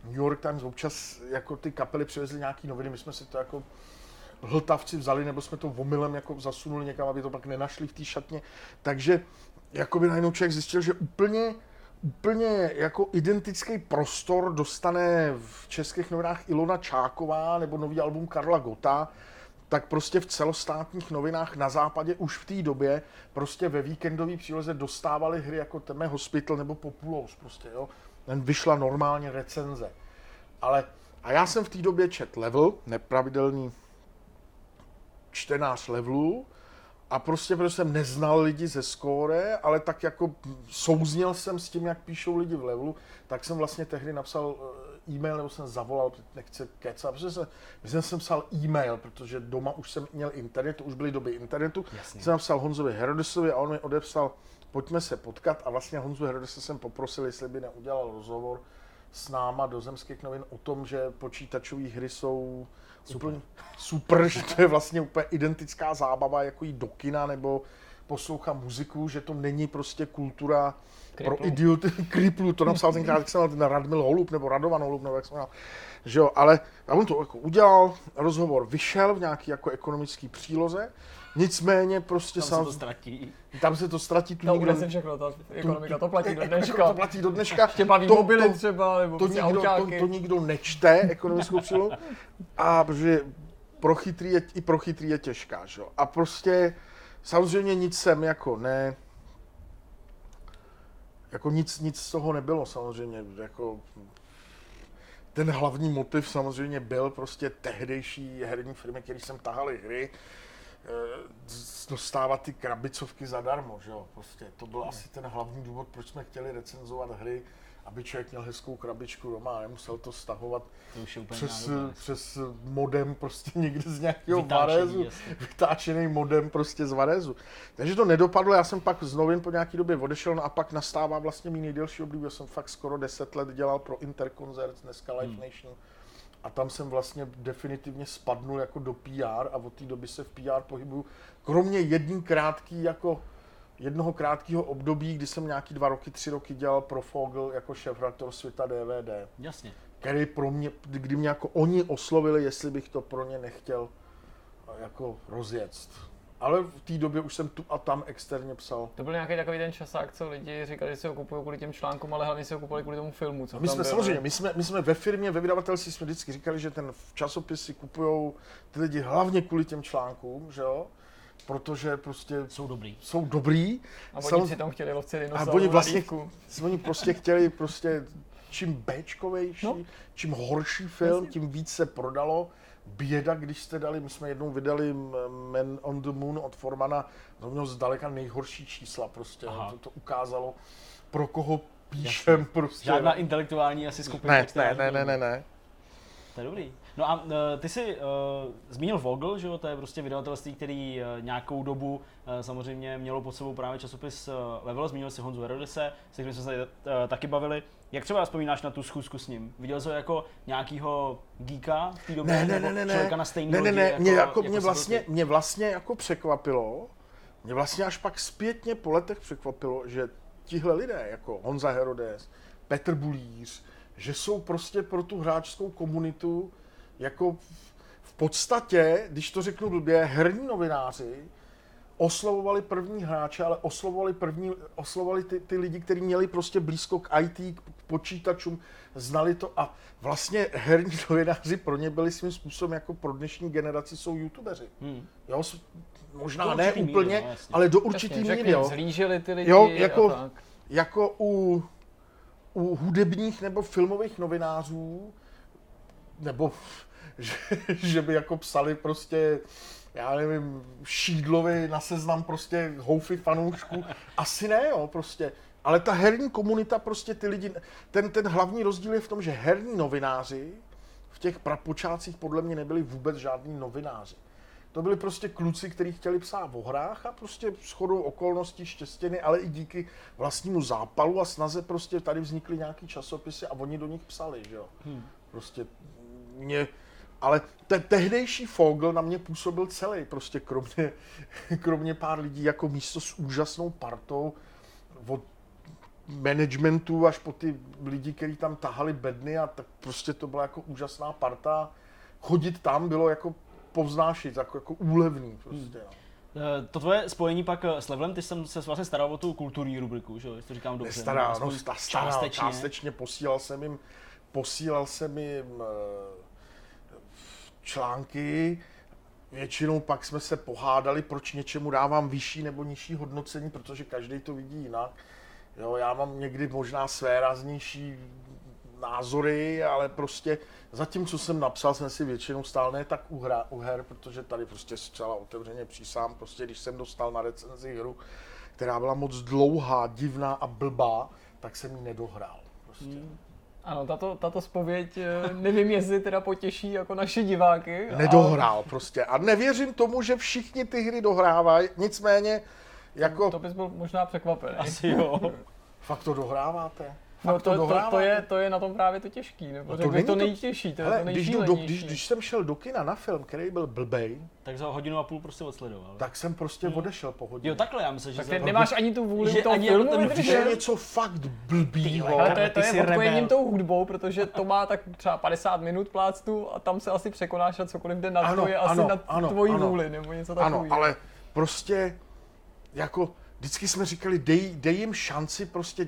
[SPEAKER 4] New York Times, občas jako ty kapely přivezly nějaký noviny, my jsme si to jako hltavci vzali, nebo jsme to omylem jako zasunuli někam, aby to pak nenašli v té šatně. Takže jakoby najednou člověk zjistil, že úplně úplně jako identický prostor dostane v českých novinách Ilona Čáková nebo nový album Karla Gota, tak prostě v celostátních novinách na západě už v té době prostě ve víkendové příloze dostávali hry jako Teme Hospital nebo Populous prostě, jo. Ten vyšla normálně recenze. Ale a já jsem v té době čet level, nepravidelný čtenář levelů, a prostě, protože jsem neznal lidi ze skóre, ale tak jako souzněl jsem s tím, jak píšou lidi v levelu, tak jsem vlastně tehdy napsal e-mail, nebo jsem zavolal, nechci kecat, protože jsem, myslím, jsem psal e-mail, protože doma už jsem měl internet, to už byly doby internetu, Jasně. jsem napsal Honzovi Herodesovi a on mi odepsal, pojďme se potkat a vlastně Honzu Herodese jsem poprosil, jestli by neudělal rozhovor s náma do Zemských novin o tom, že počítačové hry jsou super. úplně super, že to je vlastně úplně identická zábava, jako jít do kina nebo poslouchat muziku, že to není prostě kultura Kriplu. pro idioty, kriplu, to napsal tenkrát, jak jsem na Radmil Holub, nebo Radovan Holub, nebo jak jsem měl, že jo, ale já on to jako udělal, rozhovor vyšel v nějaký jako ekonomický příloze, Nicméně prostě
[SPEAKER 1] tam sám... se to ztratí.
[SPEAKER 4] Tam se to ztratí.
[SPEAKER 2] Tu to nikdo, se všechno, ta ekonomika, to platí do dneška.
[SPEAKER 4] To platí do dneška.
[SPEAKER 2] Ještě baví
[SPEAKER 4] to,
[SPEAKER 2] mobily
[SPEAKER 4] to,
[SPEAKER 2] třeba, nebo
[SPEAKER 4] to,
[SPEAKER 2] prostě
[SPEAKER 4] nikdo, to, to, nikdo nečte, ekonomickou přílohu. A protože pro chytrý je, i pro chytrý je těžká, že? A prostě samozřejmě nic jsem jako ne, jako nic, nic z toho nebylo samozřejmě, jako ten hlavní motiv samozřejmě byl prostě tehdejší herní firmy, které jsem tahali hry, Eh, dostávat ty krabicovky zadarmo, že jo, prostě to byl asi ten hlavní důvod, proč jsme chtěli recenzovat hry, aby člověk měl hezkou krabičku doma a nemusel to stahovat
[SPEAKER 1] to už je
[SPEAKER 4] přes, přes modem prostě někde z nějakého Varezu, vytáčený modem prostě z Varezu. Takže to nedopadlo, já jsem pak z novin po nějaký době odešel no a pak nastává vlastně mý nejdelší období, já jsem fakt skoro 10 let dělal pro Interconcert, dneska Live hmm. Nation a tam jsem vlastně definitivně spadnul jako do PR a od té doby se v PR pohybuju. Kromě jedný krátký jako jednoho krátkého období, kdy jsem nějaký dva roky, tři roky dělal pro Fogel jako šéf-redaktor světa DVD.
[SPEAKER 1] Jasně.
[SPEAKER 4] Který pro mě, kdy mě jako oni oslovili, jestli bych to pro ně nechtěl jako rozjet. Ale v té době už jsem tu a tam externě psal.
[SPEAKER 2] To byl nějaký takový ten časák, co lidi říkali, že si ho kupují kvůli těm článkům, ale hlavně si ho kupovali kvůli tomu filmu. Co
[SPEAKER 4] my jsme
[SPEAKER 2] byl,
[SPEAKER 4] samozřejmě, my jsme, my jsme ve firmě, ve vydavatelství jsme vždycky říkali, že ten časopis si kupují ty lidi hlavně kvůli těm článkům, že jo? Protože prostě
[SPEAKER 1] jsou dobrý.
[SPEAKER 4] Jsou dobrý.
[SPEAKER 2] A oni Sam... si tam chtěli lovci
[SPEAKER 4] A oni vlastně, oni prostě chtěli prostě čím Bčkovější, no. čím horší film, Jasně. tím víc se prodalo běda, když jste dali, my jsme jednou vydali Man on the Moon od Formana, to mělo zdaleka nejhorší čísla prostě, to, to ukázalo, pro koho píšem Jasně. prostě.
[SPEAKER 1] Žádná intelektuální asi skupina.
[SPEAKER 4] Ne, ne, ne, ne, ne, ne.
[SPEAKER 1] To je dobrý. No a uh, ty jsi uh, zmínil Vogel, že jo, to je prostě vydavatelství, který uh, nějakou dobu uh, samozřejmě mělo pod sebou právě časopis uh, Level, zmínil si Honzu Herodese, se kterým jsme se uh, taky bavili. Jak třeba vzpomínáš na tu schůzku s ním? Viděl jsi ho jako nějakýho geeka v té době?
[SPEAKER 4] Ne, ne, ne, ne, člověka na stejný ne, ne, ne, jako, mě, jako, jako mě, vlastně, mě vlastně jako překvapilo, mě vlastně až pak zpětně po letech překvapilo, že tihle lidé, jako Honza Herodes, Petr Bulíř, že jsou prostě pro tu hráčskou komunitu jako v podstatě, když to řeknu blbě, herní novináři oslovovali první hráče, ale oslovovali, první, oslovovali ty, ty lidi, kteří měli prostě blízko k IT, k počítačům, znali to a vlastně herní novináři pro ně byli svým způsobem jako pro dnešní generaci jsou youtubeři. Hmm. Jo, možná ne úplně, míry, no, ale do určitý míry. Jo.
[SPEAKER 2] Zlížili ty lidi
[SPEAKER 4] jo, jako, tak. jako u, u hudebních nebo filmových novinářů, nebo že, že by jako psali prostě já nevím, šídlovi na seznam prostě houfy fanoušků. Asi ne, jo, prostě. Ale ta herní komunita, prostě ty lidi, ten, ten hlavní rozdíl je v tom, že herní novináři v těch prapočátcích podle mě nebyli vůbec žádní novináři. To byli prostě kluci, kteří chtěli psát o hrách a prostě shodou okolností štěstěny, ale i díky vlastnímu zápalu a snaze prostě tady vznikly nějaký časopisy a oni do nich psali, že jo. Hmm. Prostě mě, ale te, tehdejší Fogl na mě působil celý, prostě kromě, kromě pár lidí jako místo s úžasnou partou od managementu až po ty lidi, kteří tam tahali bedny a tak prostě to byla jako úžasná parta. Chodit tam bylo jako povznášit, jako, jako úlevný prostě. Hmm.
[SPEAKER 1] Eh, to tvoje spojení pak eh, s Levelem, ty jsem se vlastně staral o tu kulturní rubriku, že jo, to říkám dobře.
[SPEAKER 4] Stará, no, sta, stará, částečně. částečně posílal jsem jim, posílal jsem jim eh, články, většinou pak jsme se pohádali, proč něčemu dávám vyšší nebo nižší hodnocení, protože každý to vidí jinak. Jo, já mám někdy možná své raznější názory, ale prostě zatím, co jsem napsal, jsem si většinou stál ne tak u, hra, u her, protože tady prostě zcela otevřeně přísám, prostě když jsem dostal na recenzi hru, která byla moc dlouhá, divná a blbá, tak jsem ji nedohrál. Prostě. Hmm.
[SPEAKER 2] Ano, tato, tato spověď, eh, nevím, jestli teda potěší jako naše diváky.
[SPEAKER 4] Nedohrál ale... prostě. A nevěřím tomu, že všichni ty hry dohrávají, nicméně jako...
[SPEAKER 2] To bys byl možná překvapený.
[SPEAKER 1] Asi jo.
[SPEAKER 4] Fakt to dohráváte?
[SPEAKER 2] No to, to, to, je, to je na tom právě to těžký, nebo no to, není to nejtěžší, to, hele, to
[SPEAKER 4] když, do, když, když jsem šel do kina na film, který byl blbej,
[SPEAKER 1] tak za hodinu a půl prostě odsledoval.
[SPEAKER 4] Tak jsem prostě hmm. odešel po hodině.
[SPEAKER 1] Jo, takhle, já myslím, že...
[SPEAKER 2] Tak nemáš ani tu vůli že toho ani filmu
[SPEAKER 4] ten Když je něco fakt blbýho.
[SPEAKER 2] Ale to je, to je odpojením tou hudbou, protože to má tak třeba 50 minut pláctu a tam se asi překonáš a cokoliv jde na ano, to je asi na tvoji vůli, nebo něco takového.
[SPEAKER 4] Ano, ale prostě jako vždycky jsme říkali, dej, dej jim šanci prostě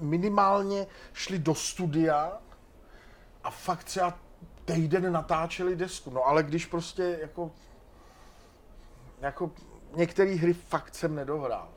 [SPEAKER 4] minimálně šli do studia a fakt třeba týden natáčeli desku. No ale když prostě jako, jako některé hry fakt jsem nedohrál.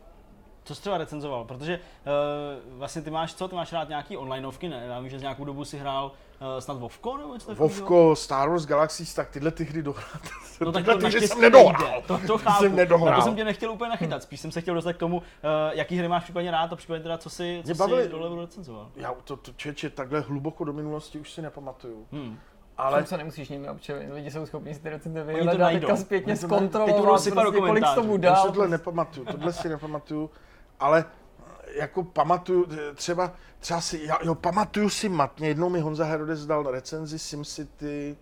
[SPEAKER 1] Co jsi třeba recenzoval? Protože uh, vlastně ty máš co? Ty máš rád nějaký onlineovky, ne? Já vím, že z nějakou dobu si hrál snad Vovko nebo něco
[SPEAKER 4] Vovko, Star Wars Galaxies, tak tyhle ty hry dohrát. No tak tyhle ty jsem nedohrál.
[SPEAKER 1] To, to chápu. Jsem nedohrál. to jsem tě nechtěl úplně nachytat, spíš jsem se chtěl dostat k tomu, uh, jaký hry máš případně rád a případně teda co si, co bavili, si dole recenzoval.
[SPEAKER 4] Já to, to čeče, takhle hluboko do minulosti už si nepamatuju. Hmm.
[SPEAKER 2] Ale to se nemusíš ním protože lidi jsou schopni si ty recenze vyhledat teďka zpětně zkontrolovat, prostě, kolik tomu dál.
[SPEAKER 4] Tohle nepamatuju, tohle si nepamatuju, ale jako pamatuju, třeba, třeba si, já, jo, pamatuju si matně, jednou mi Honza Herodes dal recenzi SimCity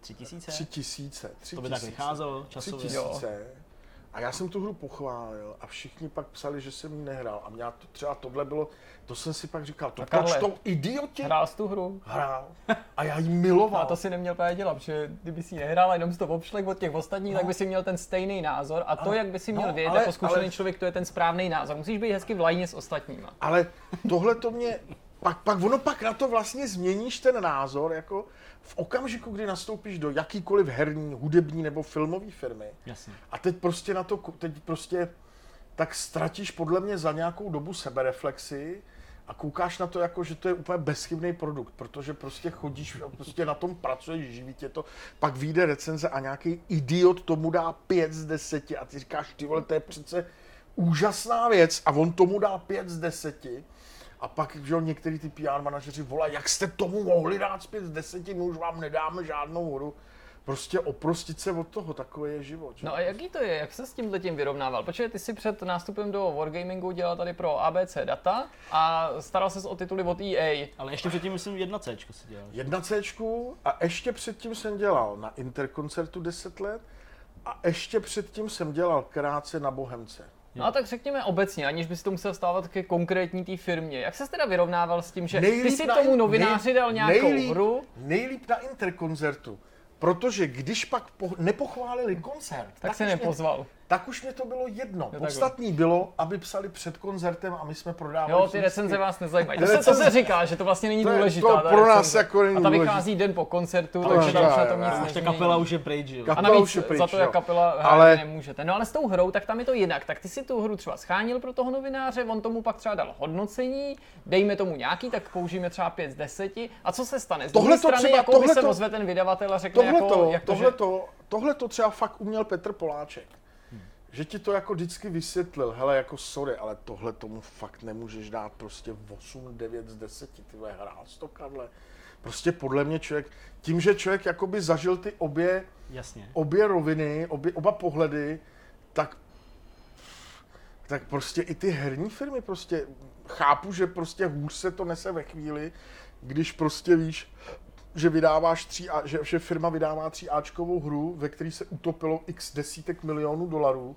[SPEAKER 1] Tři tisíce?
[SPEAKER 4] Tři tisíce. Tři
[SPEAKER 1] to by tak vycházelo časově.
[SPEAKER 4] Tři tisíce. Jo. A já jsem tu hru pochválil a všichni pak psali, že jsem ji nehrál. A mě to, třeba tohle bylo, to jsem si pak říkal, to proč to idioti?
[SPEAKER 2] Hrál jsi tu hru?
[SPEAKER 4] Hrál. A já ji miloval.
[SPEAKER 2] A to si neměl právě dělat, protože kdyby si ji nehrál a jenom si to obšlek od těch ostatních, no. tak by si měl ten stejný názor. A to, jak by si měl no, vědět jako zkušený ale, člověk, to je ten správný názor. Musíš být hezky v lajně s ostatníma.
[SPEAKER 4] Ale tohle to mě, pak, pak ono pak na to vlastně změníš ten názor, jako v okamžiku, kdy nastoupíš do jakýkoliv herní, hudební nebo filmové firmy
[SPEAKER 1] Jasně.
[SPEAKER 4] a teď prostě na to, teď prostě tak ztratíš podle mě za nějakou dobu sebereflexi a koukáš na to jako, že to je úplně bezchybný produkt, protože prostě chodíš a prostě na tom pracuješ, živí tě to, pak vyjde recenze a nějaký idiot tomu dá 5 z 10 a ty říkáš, ty vole, to je přece úžasná věc a on tomu dá 5 z 10 a pak, že jo, některý ty PR manažeři volají, jak jste tomu mohli dát zpět z deseti, my už vám nedáme žádnou hru. Prostě oprostit se od toho, takový je život.
[SPEAKER 2] Že? No a jaký to je, jak se s tím tím vyrovnával? Protože ty si před nástupem do Wargamingu dělal tady pro ABC Data a staral se o tituly od EA.
[SPEAKER 1] Ale ještě předtím myslím jedna C si dělal.
[SPEAKER 4] Jedna C a ještě předtím jsem dělal na Interkoncertu 10 let a ještě předtím jsem dělal krátce na Bohemce.
[SPEAKER 2] No a tak řekněme obecně, aniž bys to musel stávat ke konkrétní té firmě. Jak se teda vyrovnával s tím, že nejlíp ty si tomu novináři dal nějakou nejlíp, hru?
[SPEAKER 4] Nejlíp na Interkoncertu. Protože když pak po, nepochválili koncert,
[SPEAKER 2] tak, tak se nepozval.
[SPEAKER 4] Tak už mě to bylo jedno. Jo, Podstatný bylo, aby psali před koncertem a my jsme prodávali.
[SPEAKER 2] Jo, ty recenze vás nezajímají. To se, to se říká, že to vlastně není to důležité.
[SPEAKER 4] To pro nás recenze. jako není
[SPEAKER 2] A ta vychází den po koncertu, ale takže tam to nic
[SPEAKER 1] nezmění. kapela už je pryč, jo.
[SPEAKER 2] A navíc už pryč, za to, jak kapela ale... nemůžete. No ale s tou hrou, tak tam je to jinak. Tak ty si tu hru třeba schánil pro toho novináře, on tomu pak třeba dal hodnocení, dejme tomu nějaký, tak použijeme třeba 5 z 10. A co se stane? Z tohle strany, třeba, jako by se ozve ten vydavatel a řekne, jako, jak
[SPEAKER 4] to, tohle to třeba fakt uměl Petr Poláček že ti to jako vždycky vysvětlil, hele, jako sorry, ale tohle tomu fakt nemůžeš dát prostě 8, 9 z 10, ty hrál to, Karle. prostě podle mě člověk, tím, že člověk jakoby zažil ty obě,
[SPEAKER 1] Jasně.
[SPEAKER 4] obě roviny, obě, oba pohledy, tak tak prostě i ty herní firmy prostě chápu, že prostě hůř se to nese ve chvíli, když prostě víš, že vydáváš tři, že, že firma vydává tří Ačkovou hru, ve které se utopilo x desítek milionů dolarů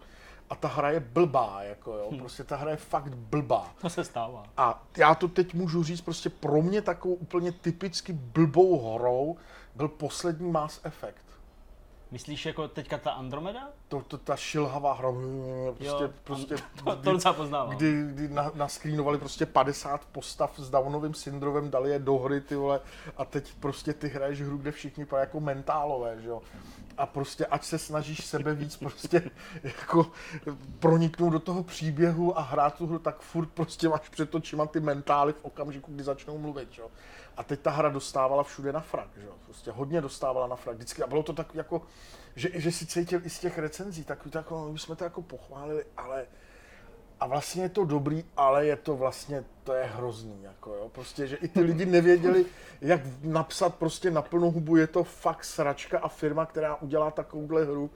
[SPEAKER 4] a ta hra je blbá, jako jo, hm. prostě ta hra je fakt blbá.
[SPEAKER 1] To se stává.
[SPEAKER 4] A já to teď můžu říct, prostě pro mě takovou úplně typicky blbou hrou byl poslední Mass Effect.
[SPEAKER 1] Myslíš jako teďka ta Andromeda?
[SPEAKER 4] To, to ta šilhavá hra, prostě, jo, prostě
[SPEAKER 1] to, to docela poznávám.
[SPEAKER 4] Kdy, kdy na, naskrýnovali prostě 50 postav s Downovým syndromem, dali je do hry, ty vole, a teď prostě ty hraješ hru, kde všichni vypadají jako mentálové, že jo. A prostě ať se snažíš sebe víc prostě jako proniknout do toho příběhu a hrát tu hru, tak furt prostě máš před očima ty mentály v okamžiku, kdy začnou mluvit, jo. A teď ta hra dostávala všude na frak, že jo? Prostě hodně dostávala na frak. Vždycky, a bylo to tak jako, že, že si cítil i z těch recenzí, tak, tak my jsme to jako pochválili, ale a vlastně je to dobrý, ale je to vlastně, to je hrozný, jako jo, prostě, že i ty lidi nevěděli, jak napsat prostě na plnou hubu, je to fakt sračka a firma, která udělá takovouhle hru,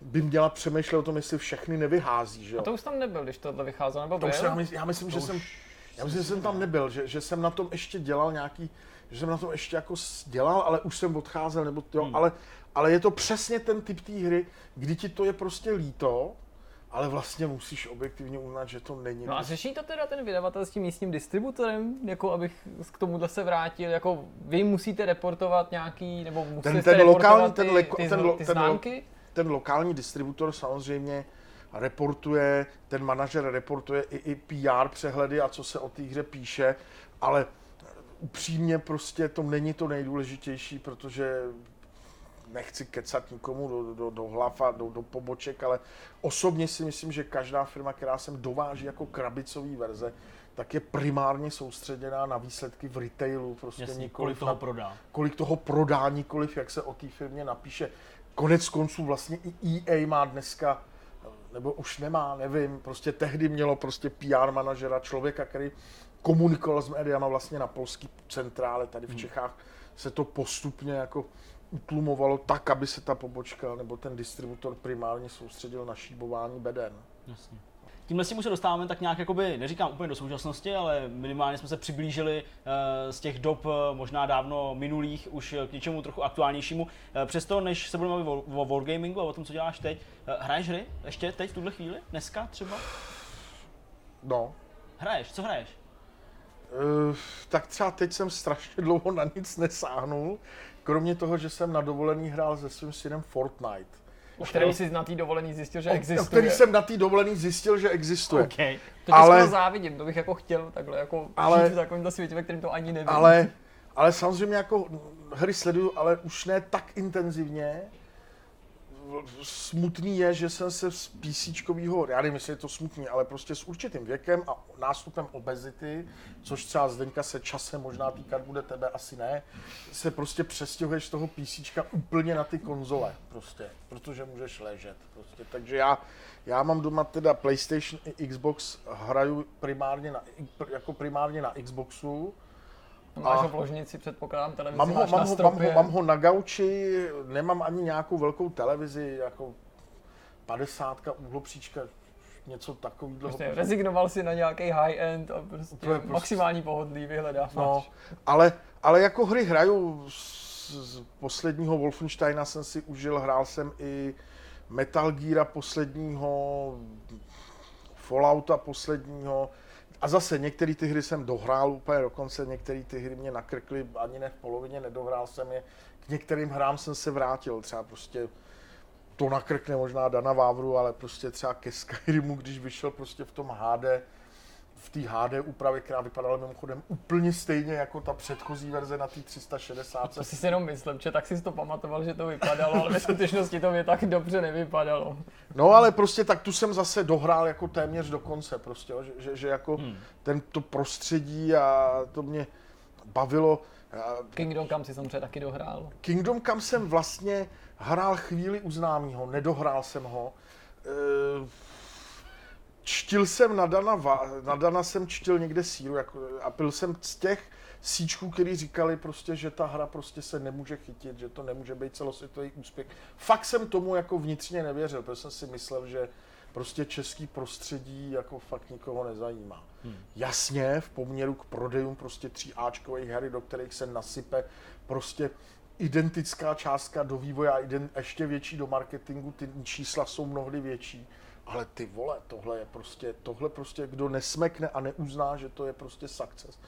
[SPEAKER 4] by měla přemýšlet o tom, jestli všechny nevyhází, že jo.
[SPEAKER 2] A to už tam nebyl, když tohle vycházelo, nebo
[SPEAKER 4] to už jsem, já myslím, to že už... jsem já myslím, že jsem tam nebyl, že, že jsem na tom ještě dělal nějaký, že jsem na tom ještě jako dělal, ale už jsem odcházel, nebo jo, hmm. ale, ale je to přesně ten typ té hry, kdy ti to je prostě líto, ale vlastně musíš objektivně uznat, že to není.
[SPEAKER 2] No a řeší to teda ten vydavatel s tím místním distributorem, jako abych k tomuhle se vrátil, jako vy musíte reportovat nějaký, nebo musíte ten, ten lokální, ten, ty, ty, ten, ty, ty známky? Ten,
[SPEAKER 4] ten lokální distributor samozřejmě reportuje, ten manažer reportuje i, i PR přehledy a co se o té hře píše, ale upřímně prostě to není to nejdůležitější, protože nechci kecat nikomu do, do, do hlav a do, do poboček, ale osobně si myslím, že každá firma, která sem dováží jako krabicový verze, tak je primárně soustředěná na výsledky v retailu, prostě
[SPEAKER 1] Jasně, kolik toho na, prodá.
[SPEAKER 4] Kolik toho prodá, nikoliv jak se o té firmě napíše. Konec konců vlastně i EA má dneska nebo už nemá, nevím, prostě tehdy mělo prostě PR manažera, člověka, který komunikoval s médiama vlastně na polský centrále tady v hmm. Čechách, se to postupně jako utlumovalo tak, aby se ta pobočka nebo ten distributor primárně soustředil na šíbování beden.
[SPEAKER 1] Jasně tímhle si už se dostáváme tak nějak, jakoby, neříkám úplně do současnosti, ale minimálně jsme se přiblížili uh, z těch dob uh, možná dávno minulých už k něčemu trochu aktuálnějšímu. Uh, přesto, než se budeme mluvit o, Wargamingu a o tom, co děláš teď, hraješ hry ještě teď v tuhle chvíli? Dneska třeba?
[SPEAKER 4] No.
[SPEAKER 1] Hraješ? Co hraješ?
[SPEAKER 4] Uh, tak třeba teď jsem strašně dlouho na nic nesáhnul, kromě toho, že jsem na dovolený hrál se svým synem Fortnite.
[SPEAKER 2] O který jsi na té dovolený zjistil, že existuje. O
[SPEAKER 4] který jsem na té dovolený zjistil, že existuje.
[SPEAKER 2] Okay. To ale, závidím, to bych jako chtěl takhle jako ale, žít v takovémto světě, ve kterém to ani nevím.
[SPEAKER 4] Ale, ale samozřejmě jako hry sleduju, ale už ne tak intenzivně, smutný je, že jsem se z PC, já nevím, jestli je to smutný, ale prostě s určitým věkem a nástupem obezity, což třeba Zdeňka se časem možná týkat bude, tebe asi ne, se prostě přestěhuješ z toho PC úplně na ty konzole, prostě, protože můžeš ležet. Prostě. Takže já, já mám doma teda PlayStation i Xbox, hraju primárně na, jako primárně na Xboxu,
[SPEAKER 2] Máš ho v ložnici, předpokládám, televizi
[SPEAKER 4] mám ho, mám, ho, mám, ho, mám ho na gauči, nemám ani nějakou velkou televizi, jako 50 úhlopříčka, něco takového.
[SPEAKER 2] Prostě rezignoval si na nějaký high-end a prostě, prostě maximální pohodlí vyhledáváš. No,
[SPEAKER 4] ale, ale jako hry hraju z, z posledního Wolfensteina jsem si užil, hrál jsem i Metal Gear posledního, Fallouta posledního, a zase některé ty hry jsem dohrál úplně dokonce, některé ty hry mě nakrkly ani ne v polovině, nedohrál jsem je. K některým hrám jsem se vrátil, třeba prostě to nakrkne možná Dana Vávru, ale prostě třeba ke Skyrimu, když vyšel prostě v tom HD, v té HD úpravě, která vypadala mimochodem úplně stejně jako ta předchozí verze na té 360.
[SPEAKER 2] To si si jenom myslím, že tak si to pamatoval, že to vypadalo, ale ve skutečnosti to mě tak dobře nevypadalo.
[SPEAKER 4] No ale prostě tak tu jsem zase dohrál jako téměř do konce prostě, že, že, že jako hmm. tento prostředí a to mě bavilo.
[SPEAKER 2] Kingdom Come si samozřejmě taky dohrál.
[SPEAKER 4] Kingdom Come jsem vlastně hrál chvíli u známýho, nedohrál jsem ho. E- čtil jsem na Dana, na Dana jsem čtil někde síru jako, a byl jsem z těch síčků, který říkali prostě, že ta hra prostě se nemůže chytit, že to nemůže být celosvětový úspěch. Fakt jsem tomu jako vnitřně nevěřil, protože jsem si myslel, že prostě český prostředí jako fakt nikoho nezajímá. Hmm. Jasně, v poměru k prodejům prostě tří Ačkových hry, do kterých se nasype prostě identická částka do vývoje a ještě větší do marketingu, ty čísla jsou mnohdy větší. Ale ty vole, tohle je prostě, tohle prostě, kdo nesmekne a neuzná, že to je prostě success,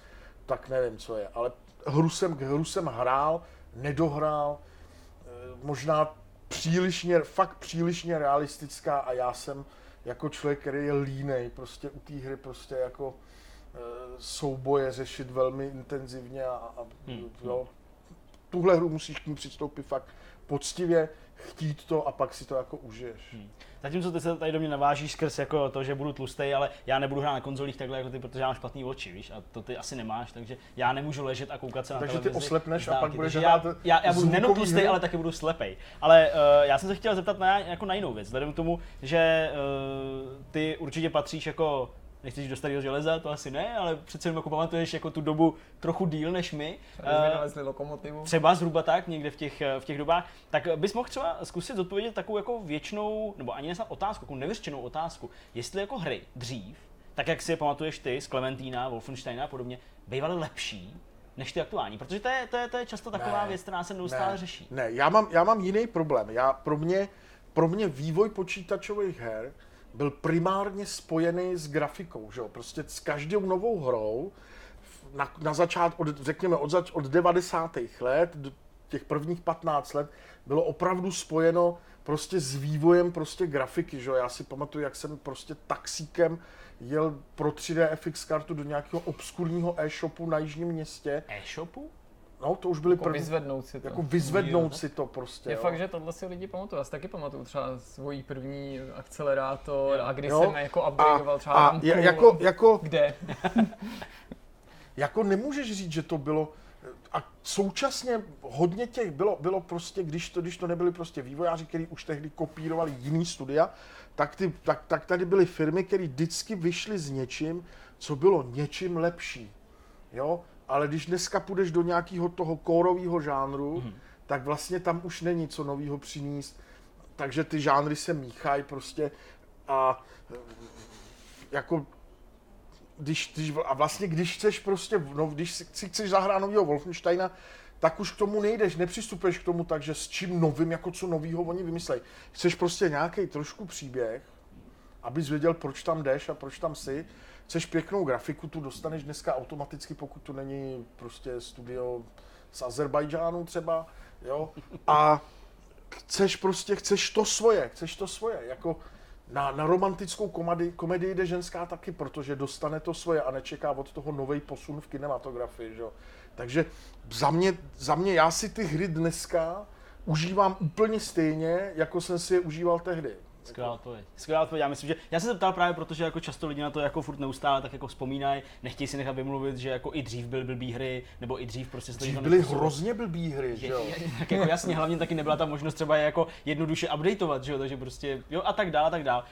[SPEAKER 4] tak nevím, co je. Ale hru jsem, hru jsem hrál, nedohrál, eh, možná přílišně, fakt přílišně realistická a já jsem jako člověk, který je línej, prostě u té hry prostě jako e, souboje řešit velmi intenzivně a, a hmm. jo, tuhle hru musíš k ní přistoupit fakt poctivě, chtít to a pak si to jako užiješ. Hmm.
[SPEAKER 1] Zatímco ty se tady do mě navážíš skrz jako to, že budu tlustý, ale já nebudu hrát na konzolích takhle jako ty, protože já mám špatný oči, víš, a to ty asi nemáš, takže já nemůžu ležet a koukat se na
[SPEAKER 4] takže ty oslepneš a pak budeš
[SPEAKER 1] já, já, já budu nejenom tlustý, ale taky budu slepej. Ale uh, já jsem se chtěl zeptat na, jako na jinou věc, vzhledem k tomu, že uh, ty určitě patříš jako nechceš do starého železa, to asi ne, ale přece jenom jako pamatuješ jako tu dobu trochu díl než my.
[SPEAKER 2] Uh, lokomotivu.
[SPEAKER 1] Třeba zhruba tak, někde v těch, v těch dobách. Tak bys mohl třeba zkusit zodpovědět takovou jako věčnou, nebo ani nesnad otázku, jako nevyřčenou otázku, jestli jako hry dřív, tak jak si je pamatuješ ty z Clementína, Wolfensteina a podobně, bývaly lepší než ty aktuální, protože to je, to je, to je často taková ne, věc, která se neustále
[SPEAKER 4] ne,
[SPEAKER 1] řeší.
[SPEAKER 4] Ne, já mám, já mám jiný problém. Já, pro, mě, pro mě vývoj počítačových her byl primárně spojený s grafikou, že jo? Prostě s každou novou hrou, na, na začátku, od, řekněme od, zač, od 90. let, těch prvních 15 let, bylo opravdu spojeno prostě s vývojem prostě grafiky, že jo? Já si pamatuju, jak jsem prostě taxíkem jel pro 3D FX kartu do nějakého obskurního e-shopu na jižním městě.
[SPEAKER 1] E-shopu?
[SPEAKER 4] No, to už byly
[SPEAKER 2] jako první. vyzvednout si to.
[SPEAKER 4] Jako vyzvednout si to prostě.
[SPEAKER 2] Je jo. fakt, že tohle si lidi pamatují. Já si taky pamatuju třeba svůj první akcelerátor a když jo. jsem jako upgradeoval třeba a,
[SPEAKER 4] a jako, jako,
[SPEAKER 2] kde.
[SPEAKER 4] jako nemůžeš říct, že to bylo a současně hodně těch bylo, bylo prostě, když to, když to nebyli prostě vývojáři, kteří už tehdy kopírovali jiný studia, tak, ty, tak, tak tady byly firmy, které vždycky vyšly s něčím, co bylo něčím lepší. Jo? Ale když dneska půjdeš do nějakého toho kórového žánru, mm-hmm. tak vlastně tam už není co nového přinést. Takže ty žánry se míchají prostě a jako když, když, a vlastně když chceš prostě, no, když si chceš zahrát nového Wolfensteina, tak už k tomu nejdeš, nepřistupuješ k tomu tak, že s čím novým, jako co novýho oni vymyslej. Chceš prostě nějaký trošku příběh, abys věděl, proč tam jdeš a proč tam jsi chceš pěknou grafiku, tu dostaneš dneska automaticky, pokud to není prostě studio z Azerbajdžánu třeba, jo, a chceš prostě, chceš to svoje, chceš to svoje, jako na, na romantickou komedii, komedii jde ženská taky, protože dostane to svoje a nečeká od toho nový posun v kinematografii, že? Takže za mě, za mě, já si ty hry dneska užívám úplně stejně, jako jsem si je užíval tehdy.
[SPEAKER 1] Skvělá odpověď. Skvělá odpověď. Já myslím, že já jsem se ptal právě protože jako často lidi na to jako furt neustále tak jako vzpomínají, nechtějí si nechat vymluvit, že jako i dřív byly blbý hry, nebo i dřív prostě
[SPEAKER 4] dřív byly hrozně blbý hry, že jo?
[SPEAKER 1] tak jako jasně, hlavně taky nebyla ta možnost třeba je jako jednoduše updateovat, že jo, takže prostě jo a tak dál a tak dál.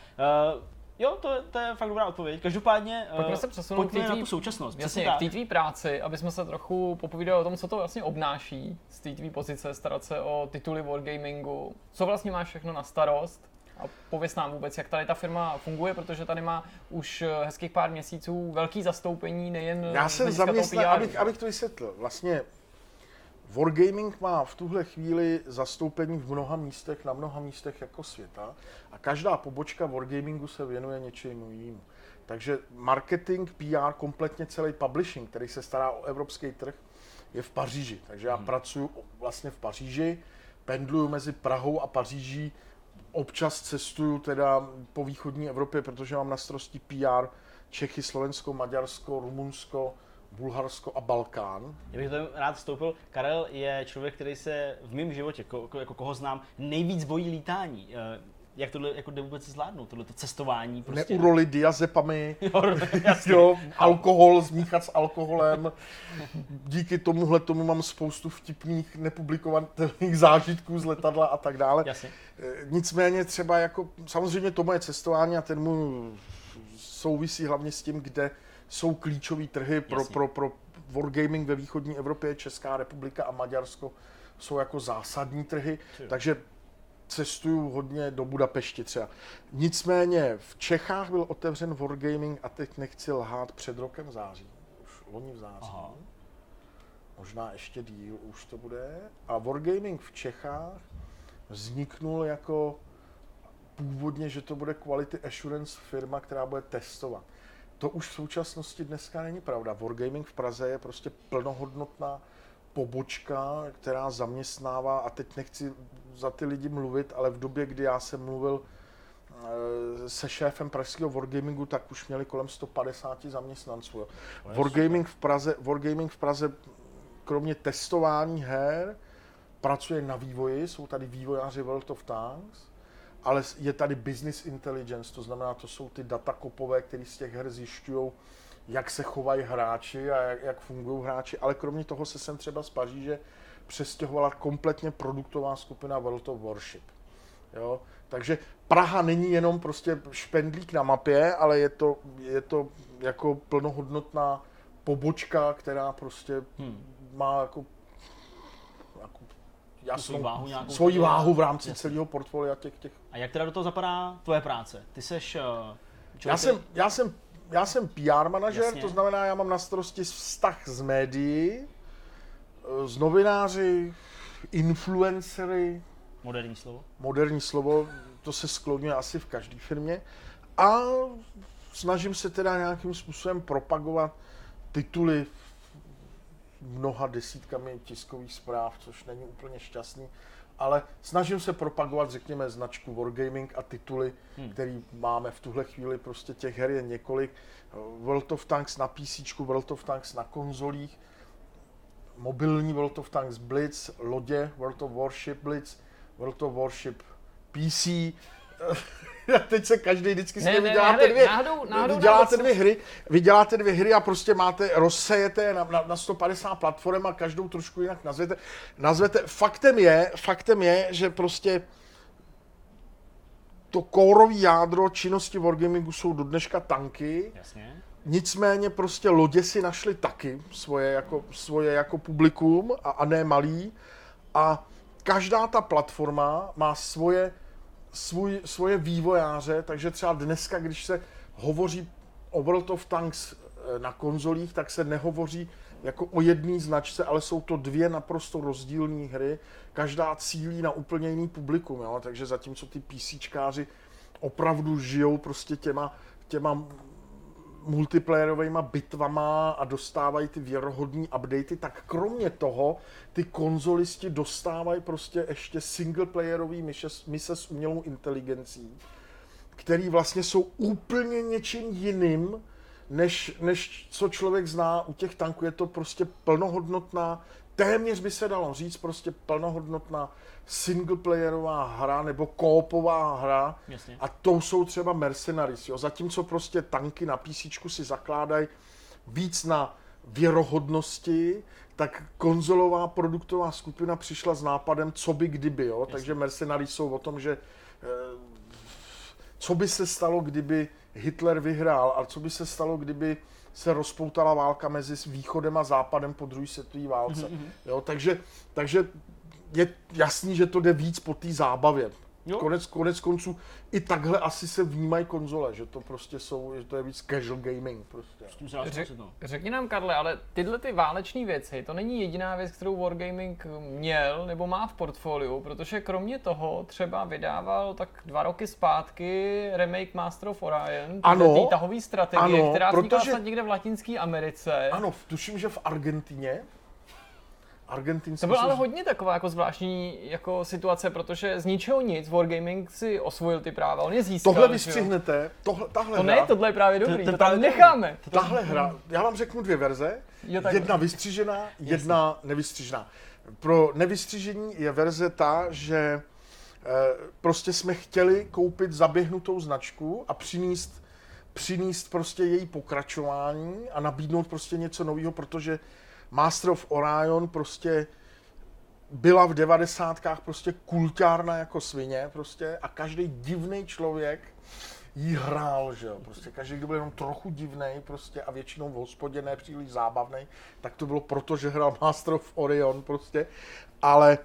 [SPEAKER 1] Uh, Jo, to je, to je fakt dobrá odpověď. Každopádně
[SPEAKER 2] pojďme se přesunout
[SPEAKER 1] pojďme na tu současnost.
[SPEAKER 2] Jasně, k té tvý práci, aby jsme se trochu popovídali o tom, co to vlastně obnáší z té tvý pozice, starat se o tituly wargamingu. Co vlastně máš všechno na starost? A pověs nám vůbec, jak tady ta firma funguje, protože tady má už eh, hezkých pár měsíců velký zastoupení, nejen
[SPEAKER 4] Já jsem zaměstnal, abych, abych to vysvětlil, vlastně Wargaming má v tuhle chvíli zastoupení v mnoha místech, na mnoha místech jako světa a každá pobočka Wargamingu se věnuje něčemu jinému. Takže marketing, PR, kompletně celý publishing, který se stará o evropský trh, je v Paříži. Takže já hmm. pracuji vlastně v Paříži, pendluju mezi Prahou a Paříží občas cestuju teda po východní Evropě, protože mám na starosti PR Čechy, Slovensko, Maďarsko, Rumunsko, Bulharsko a Balkán.
[SPEAKER 1] Já bych to rád vstoupil. Karel je člověk, který se v mém životě, ko, jako koho znám, nejvíc bojí lítání. Jak tohle jako jde vůbec zvládnout, tohle cestování?
[SPEAKER 4] Prostě. Neuroli diazepamy, jo, jo, alkohol, zmíchat s alkoholem. Díky tomuhle tomu mám spoustu vtipných, nepublikovatelných zážitků z letadla a tak dále.
[SPEAKER 1] Jasně.
[SPEAKER 4] Eh, nicméně třeba jako, samozřejmě to moje cestování a ten můj souvisí hlavně s tím, kde jsou klíčové trhy pro, pro, pro wargaming ve východní Evropě, Česká republika a Maďarsko jsou jako zásadní trhy, takže cestuju hodně do Budapešti třeba. Nicméně v Čechách byl otevřen Wargaming a teď nechci lhát před rokem září. Už loni v září. Aha. Možná ještě díl už to bude. A Wargaming v Čechách vzniknul jako původně, že to bude Quality Assurance firma, která bude testovat. To už v současnosti dneska není pravda. Wargaming v Praze je prostě plnohodnotná pobočka, která zaměstnává, a teď nechci za ty lidi mluvit, ale v době, kdy já jsem mluvil eh, se šéfem pražského Wargamingu, tak už měli kolem 150 zaměstnanců. Wargaming v, Praze, Wargaming v Praze kromě testování her pracuje na vývoji, jsou tady vývojáři World of Tanks, ale je tady business intelligence, to znamená, to jsou ty datakopové, které z těch her zjišťují, jak se chovají hráči a jak, jak fungují hráči, ale kromě toho se sem třeba z Paříže přestěhovala kompletně produktová skupina World of Warship. Jo? Takže Praha není jenom prostě špendlík na mapě, ale je to, je to jako plnohodnotná pobočka, která prostě hmm. má jako,
[SPEAKER 1] jako jasnou, svoji váhu, nějakou
[SPEAKER 4] svoji váhu v rámci jasný. celého portfolia těch, těch.
[SPEAKER 1] A jak teda do toho zapadá tvoje práce? Ty seš... Uh,
[SPEAKER 4] já, jsem, já, jsem, já jsem PR manažer, Jasně. to znamená, já mám na starosti vztah s médií, z novináři, influencery.
[SPEAKER 1] Moderní slovo.
[SPEAKER 4] Moderní slovo, to se skloňuje asi v každé firmě. A snažím se teda nějakým způsobem propagovat tituly mnoha desítkami tiskových zpráv, což není úplně šťastný, ale snažím se propagovat, řekněme, značku Wargaming a tituly, hmm. který máme v tuhle chvíli, prostě těch her je několik. World of Tanks na PC, World of Tanks na konzolích, mobilní World of Tanks Blitz, lodě World of Warship Blitz, World of Warship PC. Teď se každý vždycky ne, ne, děláte dvě, náhodou, náhodou vy děláte dvě hry, vy děláte dvě hry a prostě máte, rozsejete na, na, na 150 platform a každou trošku jinak nazvete. nazvete. Faktem je, faktem je, že prostě to kórový jádro činnosti Wargamingu jsou do dneška tanky.
[SPEAKER 1] Jasně.
[SPEAKER 4] Nicméně prostě lodě si našli taky svoje jako, svoje jako publikum a, a ne malý. A každá ta platforma má svoje, svůj, svoje vývojáře, takže třeba dneska, když se hovoří o World of Tanks eh, na konzolích, tak se nehovoří jako o jedné značce, ale jsou to dvě naprosto rozdílné hry. Každá cílí na úplně jiný publikum, jo? takže zatímco ty PCčkáři opravdu žijou prostě těma, těma multiplayerovými bitvama a dostávají ty věrohodní updaty, tak kromě toho ty konzolisti dostávají prostě ještě singleplayerový mise, mise s umělou inteligencí, který vlastně jsou úplně něčím jiným, než, než co člověk zná u těch tanků. Je to prostě plnohodnotná, téměř by se dalo říct, prostě plnohodnotná singleplayerová hra nebo kópová hra
[SPEAKER 1] Jasně.
[SPEAKER 4] a to jsou třeba Mercenaries. Jo. Zatímco prostě tanky na PC si zakládají víc na věrohodnosti, tak konzolová produktová skupina přišla s nápadem, co by kdyby. Jo. Takže Mercenaries jsou o tom, že eh, co by se stalo, kdyby Hitler vyhrál a co by se stalo, kdyby se rozpoutala válka mezi východem a západem po druhé světové válce. Mm-hmm. Jo, takže, takže je jasný, že to jde víc po té zábavě. Jo. Konec, konec konců i takhle asi se vnímají konzole, že to prostě jsou, že to je víc casual gaming prostě.
[SPEAKER 2] Řek, řekni nám, Karle, ale tyhle ty váleční věci, to není jediná věc, kterou Wargaming měl nebo má v portfoliu, protože kromě toho třeba vydával tak dva roky zpátky remake Master of Orion, ano, tahové strategie, ano, která vznikla protože, snad někde v Latinské Americe.
[SPEAKER 4] Ano, tuším, že v Argentině
[SPEAKER 2] Argentinský. To byla ale hodně taková jako zvláštní jako situace, protože z ničeho nic Wargaming si osvojil ty práva, on je získal.
[SPEAKER 4] Tohle vystřihnete, tohle, tahle
[SPEAKER 2] to
[SPEAKER 4] hra,
[SPEAKER 2] ne, tohle je právě dobrý, to, to tam necháme.
[SPEAKER 4] Tahle hra, já vám řeknu dvě verze, jo, jedna vystřižená, jedna nevystřižená. Pro nevystřižení je verze ta, že e, prostě jsme chtěli koupit zaběhnutou značku a přinést přinést prostě její pokračování a nabídnout prostě něco nového, protože Master of Orion prostě byla v devadesátkách prostě kultárna jako svině prostě a každý divný člověk jí hrál, že jo. Prostě každý, kdo byl jenom trochu divný prostě a většinou v hospodě ne příliš zábavný, tak to bylo proto, že hrál Master of Orion prostě. Ale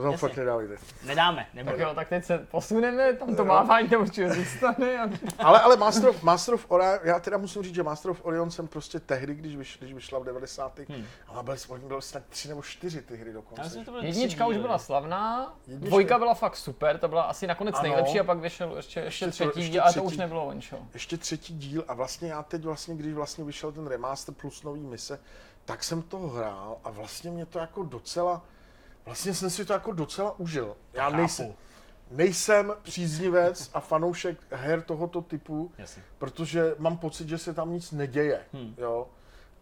[SPEAKER 4] to tam Jasně. fakt nedávajte.
[SPEAKER 1] Nedáme, nebude.
[SPEAKER 2] Tak jo, tak teď se posuneme, tam to mávání tam určitě zůstane. A...
[SPEAKER 4] ale, ale Master of, Master of Orion, já teda musím říct, že Master of Orion jsem prostě tehdy, když, vyš, když vyšla v 90. Hmm. A byl, byl snad tři nebo čtyři ty hry dokonce.
[SPEAKER 2] Jednička už byla slavná, Jednička... dvojka byla fakt super, to byla asi nakonec ano. nejlepší a pak vyšel ještě, ještě, ještě třetí díl a to už nebylo on
[SPEAKER 4] Ještě třetí díl a vlastně já teď vlastně, když vlastně vyšel ten remaster plus nový mise, tak jsem to hrál a vlastně mě to jako docela, Vlastně jsem si to jako docela užil. Já nejsem, nejsem příznivec a fanoušek her tohoto typu, Jasně. protože mám pocit, že se tam nic neděje. Hmm. Jo?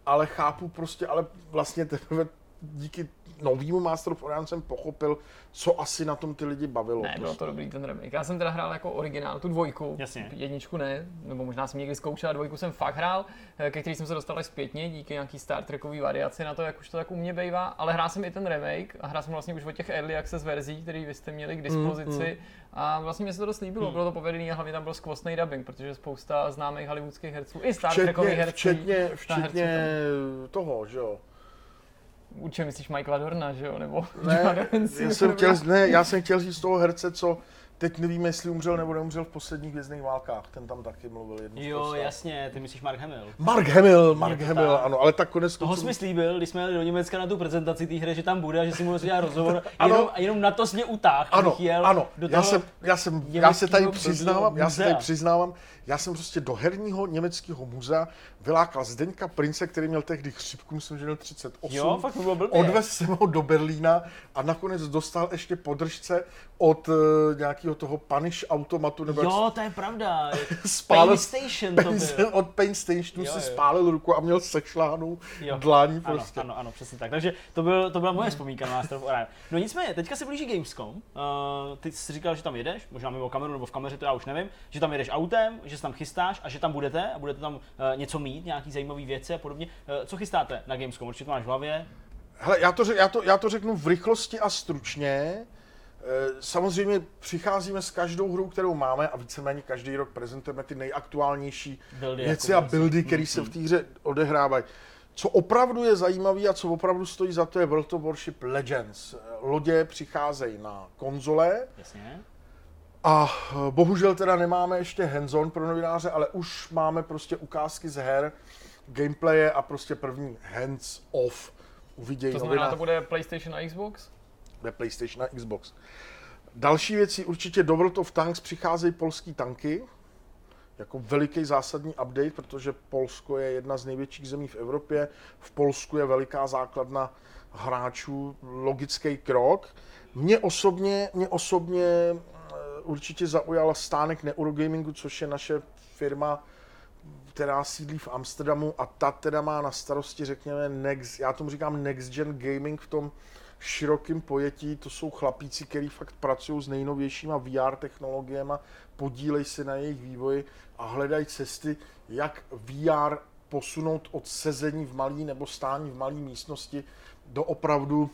[SPEAKER 4] Ale chápu prostě, ale vlastně teprve díky novýmu Master of Orion jsem pochopil, co asi na tom ty lidi bavilo.
[SPEAKER 2] Ne, bylo to dobrý ten remake. Já jsem teda hrál jako originál, tu dvojku.
[SPEAKER 1] Jasně.
[SPEAKER 2] Jedničku ne, nebo možná jsem někdy zkoušel, dvojku jsem fakt hrál, eh, ke který jsem se dostal až zpětně díky nějaký Star Trekový variaci na to, jak už to tak u mě bývá, ale hrál jsem i ten remake a hrál jsem vlastně už o těch early access verzí, který vy jste měli k dispozici. Mm, mm. A vlastně mi se to dost líbilo, mm. bylo to povedený a hlavně tam byl skvostný dubbing, protože spousta známých hollywoodských herců, i Star Trekových herců.
[SPEAKER 4] Včetně, včetně toho, že jo
[SPEAKER 2] Určitě myslíš Michaela Dorna, že jo? Nebo
[SPEAKER 4] ne, já jsem chtěl, ne, já jsem chtěl říct toho herce, co Teď nevíme, jestli umřel nebo neumřel v posledních vězných válkách. Ten tam taky mluvil jednu
[SPEAKER 1] Jo, jasně, ty myslíš Mark Hamill.
[SPEAKER 4] Mark Hamill, Mark Hamill, tak. ano, ale tak konec
[SPEAKER 1] Toho jsi mi slíbil, když jsme jeli do Německa na tu prezentaci té hry, že tam bude a že si mu dělat rozhovor. ano, jenom, jenom na to mě utáhl.
[SPEAKER 4] Ano, jel ano, do toho já, jsem, já, jsem, já se tady přiznávám, já se tady přiznávám, já jsem prostě do herního německého muzea vylákal Zdeňka Prince, který měl tehdy chřipku, myslím, že měl 38.
[SPEAKER 1] Jo, fakt to bylo blbě.
[SPEAKER 4] Odvez jsem ho do Berlína a nakonec dostal ještě podržce od uh, nějakého toho punish automatu.
[SPEAKER 1] Nebo jo, to je pravda. spálil, Pain Station to byl.
[SPEAKER 4] Od Pain Stationu jo, si jo. spálil ruku a měl sešlánou dlaní prostě.
[SPEAKER 1] Ano, ano, ano, přesně tak. Takže to, byl, to byla moje vzpomínka na Master of Orion. No nicméně, teďka se blíží Gamescom. Uh, ty jsi říkal, že tam jedeš, možná mimo kameru nebo v kameře, to já už nevím, že tam jedeš autem, že se tam chystáš a že tam budete a budete tam uh, něco mít, nějaký zajímavé věci a podobně. Uh, co chystáte na Gamescom? Určitě to máš v hlavě.
[SPEAKER 4] Hele, já to, já, to, já to řeknu v rychlosti a stručně. Eh, samozřejmě přicházíme s každou hrou, kterou máme a víceméně každý rok prezentujeme ty nejaktuálnější buildy věci jako a buildy, které se v té hře odehrávají. Co opravdu je zajímavé a co opravdu stojí za to je World of Warship Legends. Lodě přicházejí na konzole.
[SPEAKER 1] Jasně.
[SPEAKER 4] A eh, bohužel teda nemáme ještě hands-on pro novináře, ale už máme prostě ukázky z her, gameplaye a prostě první hands-off uvidějí
[SPEAKER 2] To znamená, to bude PlayStation a Xbox?
[SPEAKER 4] Ve PlayStation a Xbox. Další věci určitě do World of Tanks přicházejí polský tanky, jako veliký zásadní update, protože Polsko je jedna z největších zemí v Evropě. V Polsku je veliká základna hráčů, logický krok. Mě osobně, mě osobně eh, určitě zaujala stánek Neurogamingu, což je naše firma, která sídlí v Amsterdamu a ta teda má na starosti, řekněme, next, já tomu říkám next gen gaming v tom širokém pojetí, to jsou chlapíci, kteří fakt pracují s nejnovějšíma VR technologiemi, podílej se na jejich vývoji a hledají cesty, jak VR posunout od sezení v malý nebo stání v malé místnosti do opravdu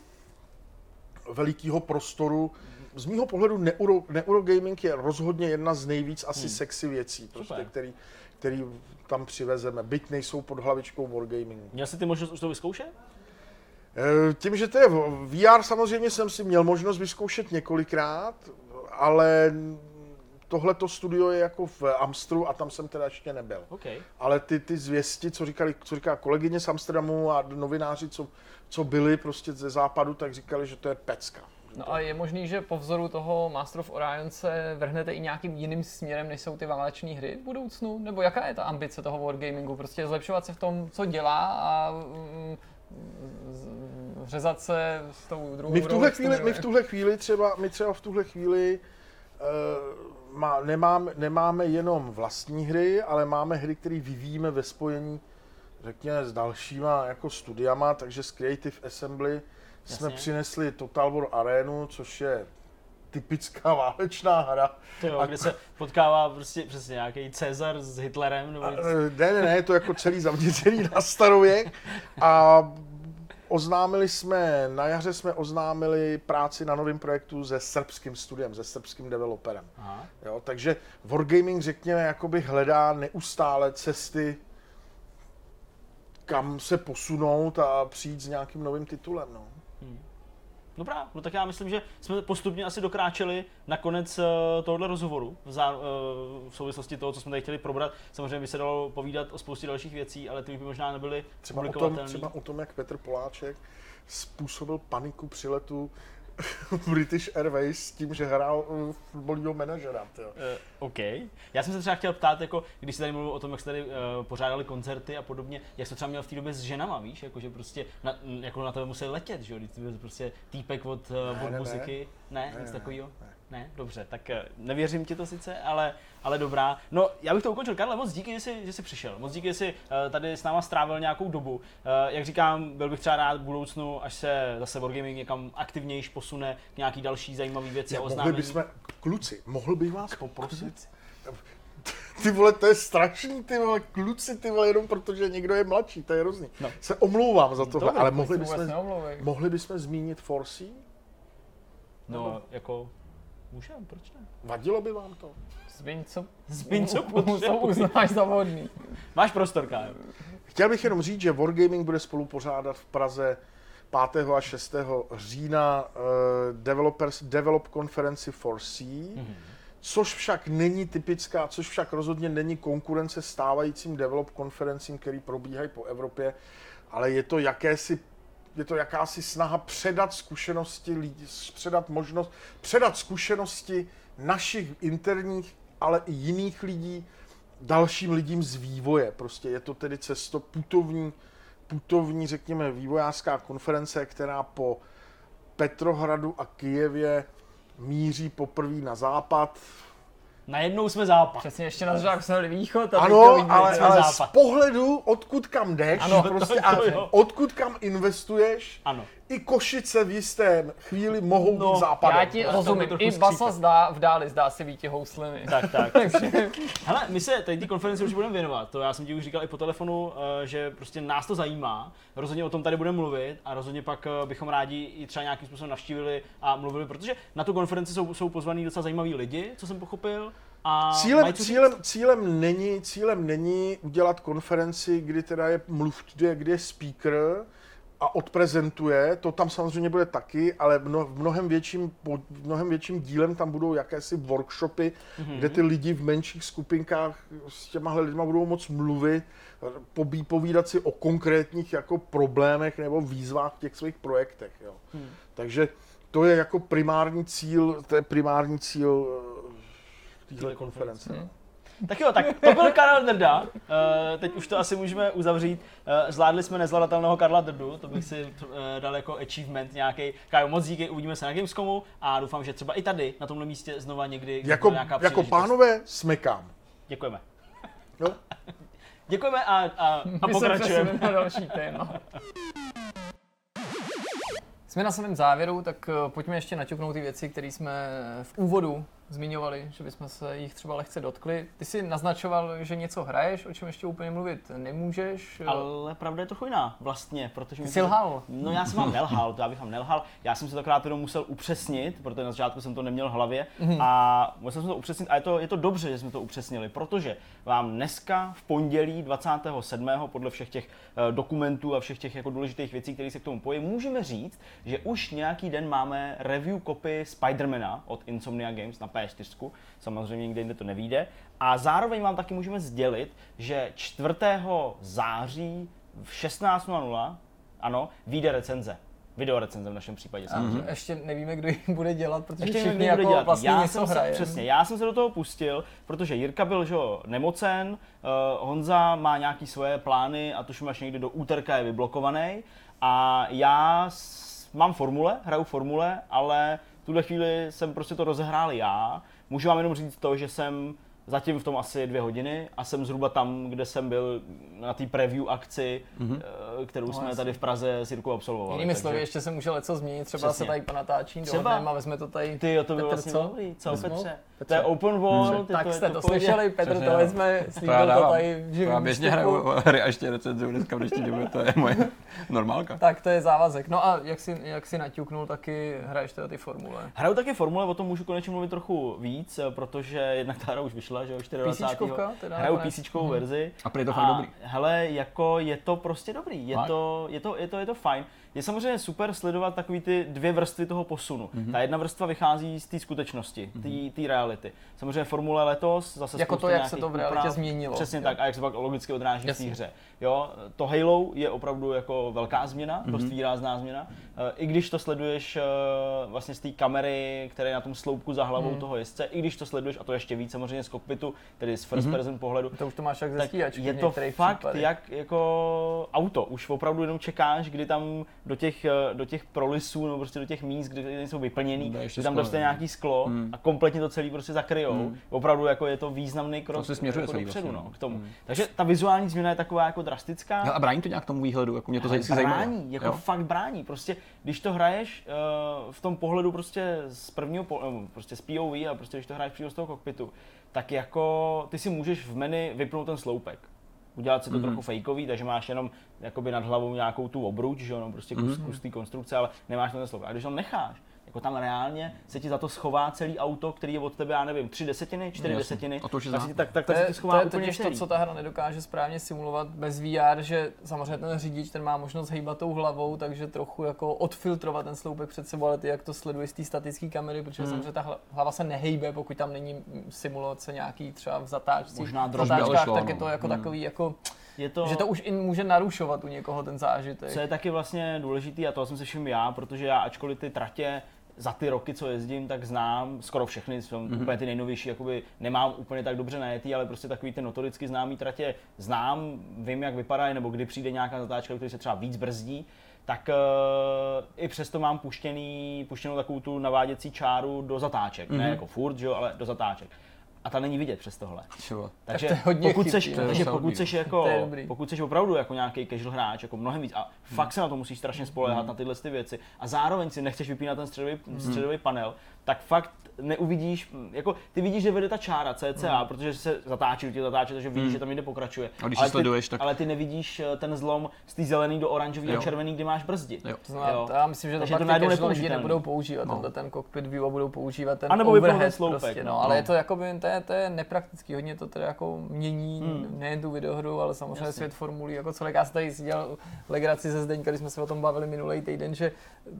[SPEAKER 4] velikého prostoru. Z mýho pohledu neuro, neurogaming je rozhodně jedna z nejvíc asi hmm. sexy věcí, prostě, který, který tam přivezeme, byť nejsou pod hlavičkou wargamingu.
[SPEAKER 1] Měl jsi ty možnost už to vyzkoušet?
[SPEAKER 4] Eh, tím, že to je VR, samozřejmě jsem si měl možnost vyzkoušet několikrát, ale tohleto studio je jako v Amstru a tam jsem teda ještě nebyl.
[SPEAKER 1] Okay.
[SPEAKER 4] Ale ty, ty zvěsti, co, říkali, co říká kolegyně z Amsterdamu a novináři, co, co byli prostě ze západu, tak říkali, že to je pecka.
[SPEAKER 2] No a je možný, že po vzoru toho Master of Orion se vrhnete i nějakým jiným směrem, než jsou ty váleční hry v budoucnu? Nebo jaká je ta ambice toho wargamingu? Prostě zlepšovat se v tom, co dělá a mm, řezat se s tou druhou
[SPEAKER 4] my v tuhle chvíli, my v tuhle chvíli třeba, my třeba v tuhle chvíli uh, má, nemám, nemáme jenom vlastní hry, ale máme hry, které vyvíjíme ve spojení řekněme s dalšíma jako studiama, takže z Creative Assembly Jasně. jsme přinesli Total War Arenu, což je typická válečná hra.
[SPEAKER 1] Jo, a kde se potkává prostě přesně nějaký Cezar s Hitlerem? Nebo
[SPEAKER 4] a, ne, ne, ne, je to jako celý zaměřený na starověk a oznámili jsme, na jaře jsme oznámili práci na novém projektu se srbským studiem, se srbským developerem. Aha. Jo, takže Wargaming, řekněme, jakoby hledá neustále cesty, kam se posunout a přijít s nějakým novým titulem. No. Hmm.
[SPEAKER 1] Dobrá, no tak já myslím, že jsme postupně asi dokráčeli na konec uh, tohohle rozhovoru v, zá, uh, v souvislosti toho, co jsme tady chtěli probrat. Samozřejmě by se dalo povídat o spoustě dalších věcí, ale ty by možná nebyly
[SPEAKER 4] třeba o, tom, třeba o tom, jak Petr Poláček způsobil paniku při letu British Airways s tím, že hrál uh, fotbalního manažera. Uh,
[SPEAKER 1] OK. Já jsem se třeba chtěl ptát, jako, když jsi tady mluvil o tom, jak jste tady uh, pořádali koncerty a podobně, jak jsi to třeba měl v té době s ženama, víš? Jako, že prostě na, jako na tebe museli letět, že jo? Když byl prostě týpek od, uh, ne, od ne, muziky. Ne, ne nic takového? Ne. Ne, dobře, tak eh, nevěřím ti to sice, ale, ale dobrá. No, já bych to ukončil. Karle, moc díky, že jsi, že jsi přišel. Moc díky, že jsi uh, tady s náma strávil nějakou dobu. Uh, jak říkám, byl bych třeba rád v budoucnu, až se zase Wargaming někam aktivnější posune k nějaký další zajímavý věci
[SPEAKER 4] ja, Mohli bychom, kluci, mohl bych vás poprosit? Ty vole, to je strašný, ty vole, kluci, ty vole, jenom protože někdo je mladší, to je hrozný. No. Se omlouvám za tohle, ale mohli bychom, mohli bychom zmínit Forsy?
[SPEAKER 1] No, Nebo? jako Můžem, proč ne?
[SPEAKER 4] Vadilo by vám to?
[SPEAKER 2] Zbyň, co,
[SPEAKER 1] Zbyň, co
[SPEAKER 2] co uznáš za vhodný.
[SPEAKER 1] Máš prostor, Kájo.
[SPEAKER 4] Chtěl bych jenom říct, že Wargaming bude spolu pořádat v Praze 5. a 6. října uh, Developers Develop konferenci for C, mm-hmm. což však není typická, což však rozhodně není konkurence stávajícím Develop konferencím, který probíhají po Evropě, ale je to jakési je to jakási snaha předat zkušenosti lidí, předat možnost, předat zkušenosti našich interních, ale i jiných lidí dalším lidím z vývoje. Prostě je to tedy cesto putovní, putovní, řekněme, vývojářská konference, která po Petrohradu a Kijevě míří poprvé na západ,
[SPEAKER 1] Najednou jsme západ.
[SPEAKER 2] Přesně, ještě na zřák jsme byli východ. A
[SPEAKER 4] ano, ale, ale z pohledu, odkud kam jdeš, ano, prostě, to, to, a odkud kam investuješ, ano. I Košice v jistém chvíli mohou no, být západem.
[SPEAKER 2] Já ti rozumím, i Basa zdá, v dáli zdá se víti housliny.
[SPEAKER 1] Tak, tak. Hele, my se tady ty konferenci už budeme věnovat, to já jsem ti už říkal i po telefonu, eh, že prostě nás to zajímá, rozhodně o tom tady budeme mluvit a rozhodně pak eh, bychom rádi i třeba nějakým způsobem navštívili a mluvili, protože na tu konferenci jsou, jsou pozvaní docela zajímaví lidi, co jsem pochopil, a
[SPEAKER 4] cílem, cílem, cílem, není, cílem není udělat konferenci, kdy teda je mluvčí, kdy je speaker a odprezentuje, to tam samozřejmě bude taky, ale v mnohem větším, mnohem větším dílem tam budou jakési workshopy, mm-hmm. kde ty lidi v menších skupinkách s těma lidma budou moc mluvit, pobí, povídat si o konkrétních jako problémech nebo výzvách v těch svých projektech. Jo. Mm. Takže to je jako primární cíl, to je primární cíl téhle konference. Hmm.
[SPEAKER 1] Tak jo, tak to byl Karel Drda. Uh, teď už to asi můžeme uzavřít. Uh, zvládli jsme nezvladatelného Karla Drdu, to bych si uh, dal jako achievement nějaký. Kájo, moc díky, uvidíme se na Gamescomu a doufám, že třeba i tady, na tomhle místě, znova někdy
[SPEAKER 4] jako, nějaká Jako pánové, smekám.
[SPEAKER 1] Děkujeme. No. Děkujeme a, a, a pokračujeme.
[SPEAKER 2] na další téma. Jsme na samém závěru, tak pojďme ještě naťuknout ty věci, které jsme v úvodu zmiňovali, že bychom se jich třeba lehce dotkli. Ty jsi naznačoval, že něco hraješ, o čem ještě úplně mluvit nemůžeš.
[SPEAKER 1] Ale pravda je to jiná vlastně, protože...
[SPEAKER 2] Ty jsi lhal.
[SPEAKER 1] No já jsem vám nelhal, to já bych vám nelhal. Já jsem se to krát jenom musel upřesnit, protože na začátku jsem to neměl v hlavě mm-hmm. a musel jsem to upřesnit a je to, je to dobře, že jsme to upřesnili, protože vám dneska v pondělí 27. podle všech těch uh, dokumentů a všech těch jako důležitých věcí, které se k tomu pojí, můžeme říct, že už nějaký den máme review kopy Spidermana od Insomnia Games na P4, samozřejmě nikde jinde to nevíde. A zároveň vám taky můžeme sdělit, že 4. září v 16.00, ano, vyjde recenze. Video recenze v našem případě.
[SPEAKER 2] Samozřejmě. A ještě nevíme, kdo ji bude dělat, protože ještě všichni jako dělat. vlastně
[SPEAKER 1] já
[SPEAKER 2] něco
[SPEAKER 1] jsem
[SPEAKER 2] hraje.
[SPEAKER 1] Se, přesně, já jsem se do toho pustil, protože Jirka byl že, nemocen, uh, Honza má nějaký svoje plány a tuším až někdy do úterka je vyblokovaný. A já s, mám formule, hraju formule, ale tuhle chvíli jsem prostě to rozehrál já. Můžu vám jenom říct to, že jsem zatím v tom asi dvě hodiny a jsem zhruba tam, kde jsem byl na té preview akci, mm-hmm. kterou no, jsme jasný. tady v Praze s Jirkou absolvovali.
[SPEAKER 2] Jinými takže... slovy, ještě se může něco změnit, třeba Přesně. se tady ponatáčí třeba. a vezme to tady
[SPEAKER 1] Ty, jo, to bylo vlastně co? dobrý, co Petře? To je open wall.
[SPEAKER 2] Ty, tak to jste to, to slyšeli, Petr, to vezme, slíbil to tady
[SPEAKER 3] v živým Já běžně hraju hry a ještě recenzuju dneska v dnešní době, to je moje normálka.
[SPEAKER 2] Tak to je závazek. No a jak si, jak si naťuknul, taky hraješ teda ty formule?
[SPEAKER 1] Hraju taky formule, o tom můžu konečně mluvit trochu víc, protože jednak ta hra už vyšla, že jo, 24. Hraju PC hmm. verzi.
[SPEAKER 3] A prý to fakt dobrý.
[SPEAKER 1] Hele, jako je to prostě dobrý, je to, je to, je to, je to fajn. Je samozřejmě super sledovat takový ty dvě vrstvy toho posunu. Mm-hmm. Ta jedna vrstva vychází z té skutečnosti, té mm-hmm. reality. Samozřejmě formule letos zase
[SPEAKER 2] Jako to, jak se to v realitě úprav, změnilo.
[SPEAKER 1] Přesně jo. tak, a jak se pak logicky odráží v té hře. Jo, to Halo je opravdu jako velká změna, mm-hmm. dost výrazná změna. Eh, I když to sleduješ eh, vlastně z té kamery, která je na tom sloupku za hlavou mm. toho jezdce, i když to sleduješ, a to ještě víc samozřejmě z kokpitu, tedy z first mm-hmm. person pohledu.
[SPEAKER 2] To už to máš jak ze stíhačky
[SPEAKER 1] Je to fakt případech. jak jako auto. Už opravdu jenom čekáš, kdy tam do těch, eh, do těch prolisů, nebo prostě do těch míst, kde jsou vyplněný, kdy tam dostane nějaký sklo mm. a kompletně to celý prostě zakryjou. Mm. Opravdu jako je to významný krok
[SPEAKER 3] to se směřuje
[SPEAKER 1] jako dopředu, vlastně. no, k tomu. Mm. Takže ta vizuální změna je taková jako drastická.
[SPEAKER 3] No a brání to nějak tomu výhledu, jako mě to
[SPEAKER 1] brání, zajímá. jako jo? fakt brání. Prostě když to hraješ uh, v tom pohledu prostě z prvního, po, uh, prostě z POV a prostě když to hraješ přímo z toho kokpitu, tak jako ty si můžeš v menu vypnout ten sloupek. Udělat si to mm-hmm. trochu fejkový, takže máš jenom jakoby nad hlavou nějakou tu obruč, že jo, no, prostě kus, mm-hmm. kus té konstrukce, ale nemáš ten sloupek. A když ho necháš, jako tam reálně se ti za to schová celý auto, který je od tebe, já nevím, tři desetiny, čtyři Jasně. desetiny,
[SPEAKER 3] a to
[SPEAKER 1] tak, si, tak, tak, tak se ti schová
[SPEAKER 2] to je
[SPEAKER 1] úplně
[SPEAKER 2] to, co ta hra nedokáže správně simulovat bez VR, že samozřejmě ten řidič, ten má možnost hýbat tou hlavou, takže trochu jako odfiltrovat ten sloupek před sebou, ale ty jak to sleduješ z té statické kamery, protože hmm. samozřejmě ta hlava se nehejbe, pokud tam není simulace nějaký třeba v zatáčce.
[SPEAKER 1] Možná
[SPEAKER 2] zatáčkách, tak je to jako hmm. takový jako je to, že to už i může narušovat u někoho ten zážitek.
[SPEAKER 1] Co je taky vlastně důležitý, a to jsem se všiml já, protože já, ačkoliv ty tratě za ty roky, co jezdím, tak znám skoro všechny, jsou mm-hmm. úplně ty nejnovější, jakoby nemám úplně tak dobře najetý, ale prostě takový ty notoricky známý tratě znám, vím, jak vypadají, nebo kdy přijde nějaká zatáčka, který se třeba víc brzdí, tak uh, i přesto mám puštěný, puštěnou takovou tu naváděcí čáru do zatáček, mm-hmm. ne mhm. jako furt, že jo, ale do zatáček a ta není vidět přes tohle.
[SPEAKER 2] Čo?
[SPEAKER 1] Takže tak to pokud seš, takže pokud seš jako, pokud seš opravdu jako nějaký casual hráč, jako mnohem víc a hmm. fakt se na to musíš strašně spolehat hmm. na tyhle ty věci a zároveň si nechceš vypínat ten středový, hmm. středový panel, tak fakt neuvidíš, jako ty vidíš, že vede ta čára CCA, mm. protože se zatáčí, tě zatáčí, takže vidíš, mm. že tam někde pokračuje.
[SPEAKER 3] A když
[SPEAKER 1] ale,
[SPEAKER 3] sleduješ,
[SPEAKER 1] ty,
[SPEAKER 3] tak...
[SPEAKER 1] ale ty nevidíš eh, ten zlom z té zelený do oranžový a červený, kde máš brzdi.
[SPEAKER 2] Jo. To znamená, jo. Já myslím, že to, to pak ty lidi nebudou používat, no. tenhle ten cockpit view a budou používat ten
[SPEAKER 1] a nebo overhead sloupek,
[SPEAKER 2] prostě, no. no. Ale je to jako by, to je, to je nepraktický, hodně to teda jako mění mm. nejen tu videohru, ale samozřejmě Jasně. svět formulí jako celé. Já jsem tady dělal legraci ze Zdeňka, když jsme se o tom bavili minulý týden, že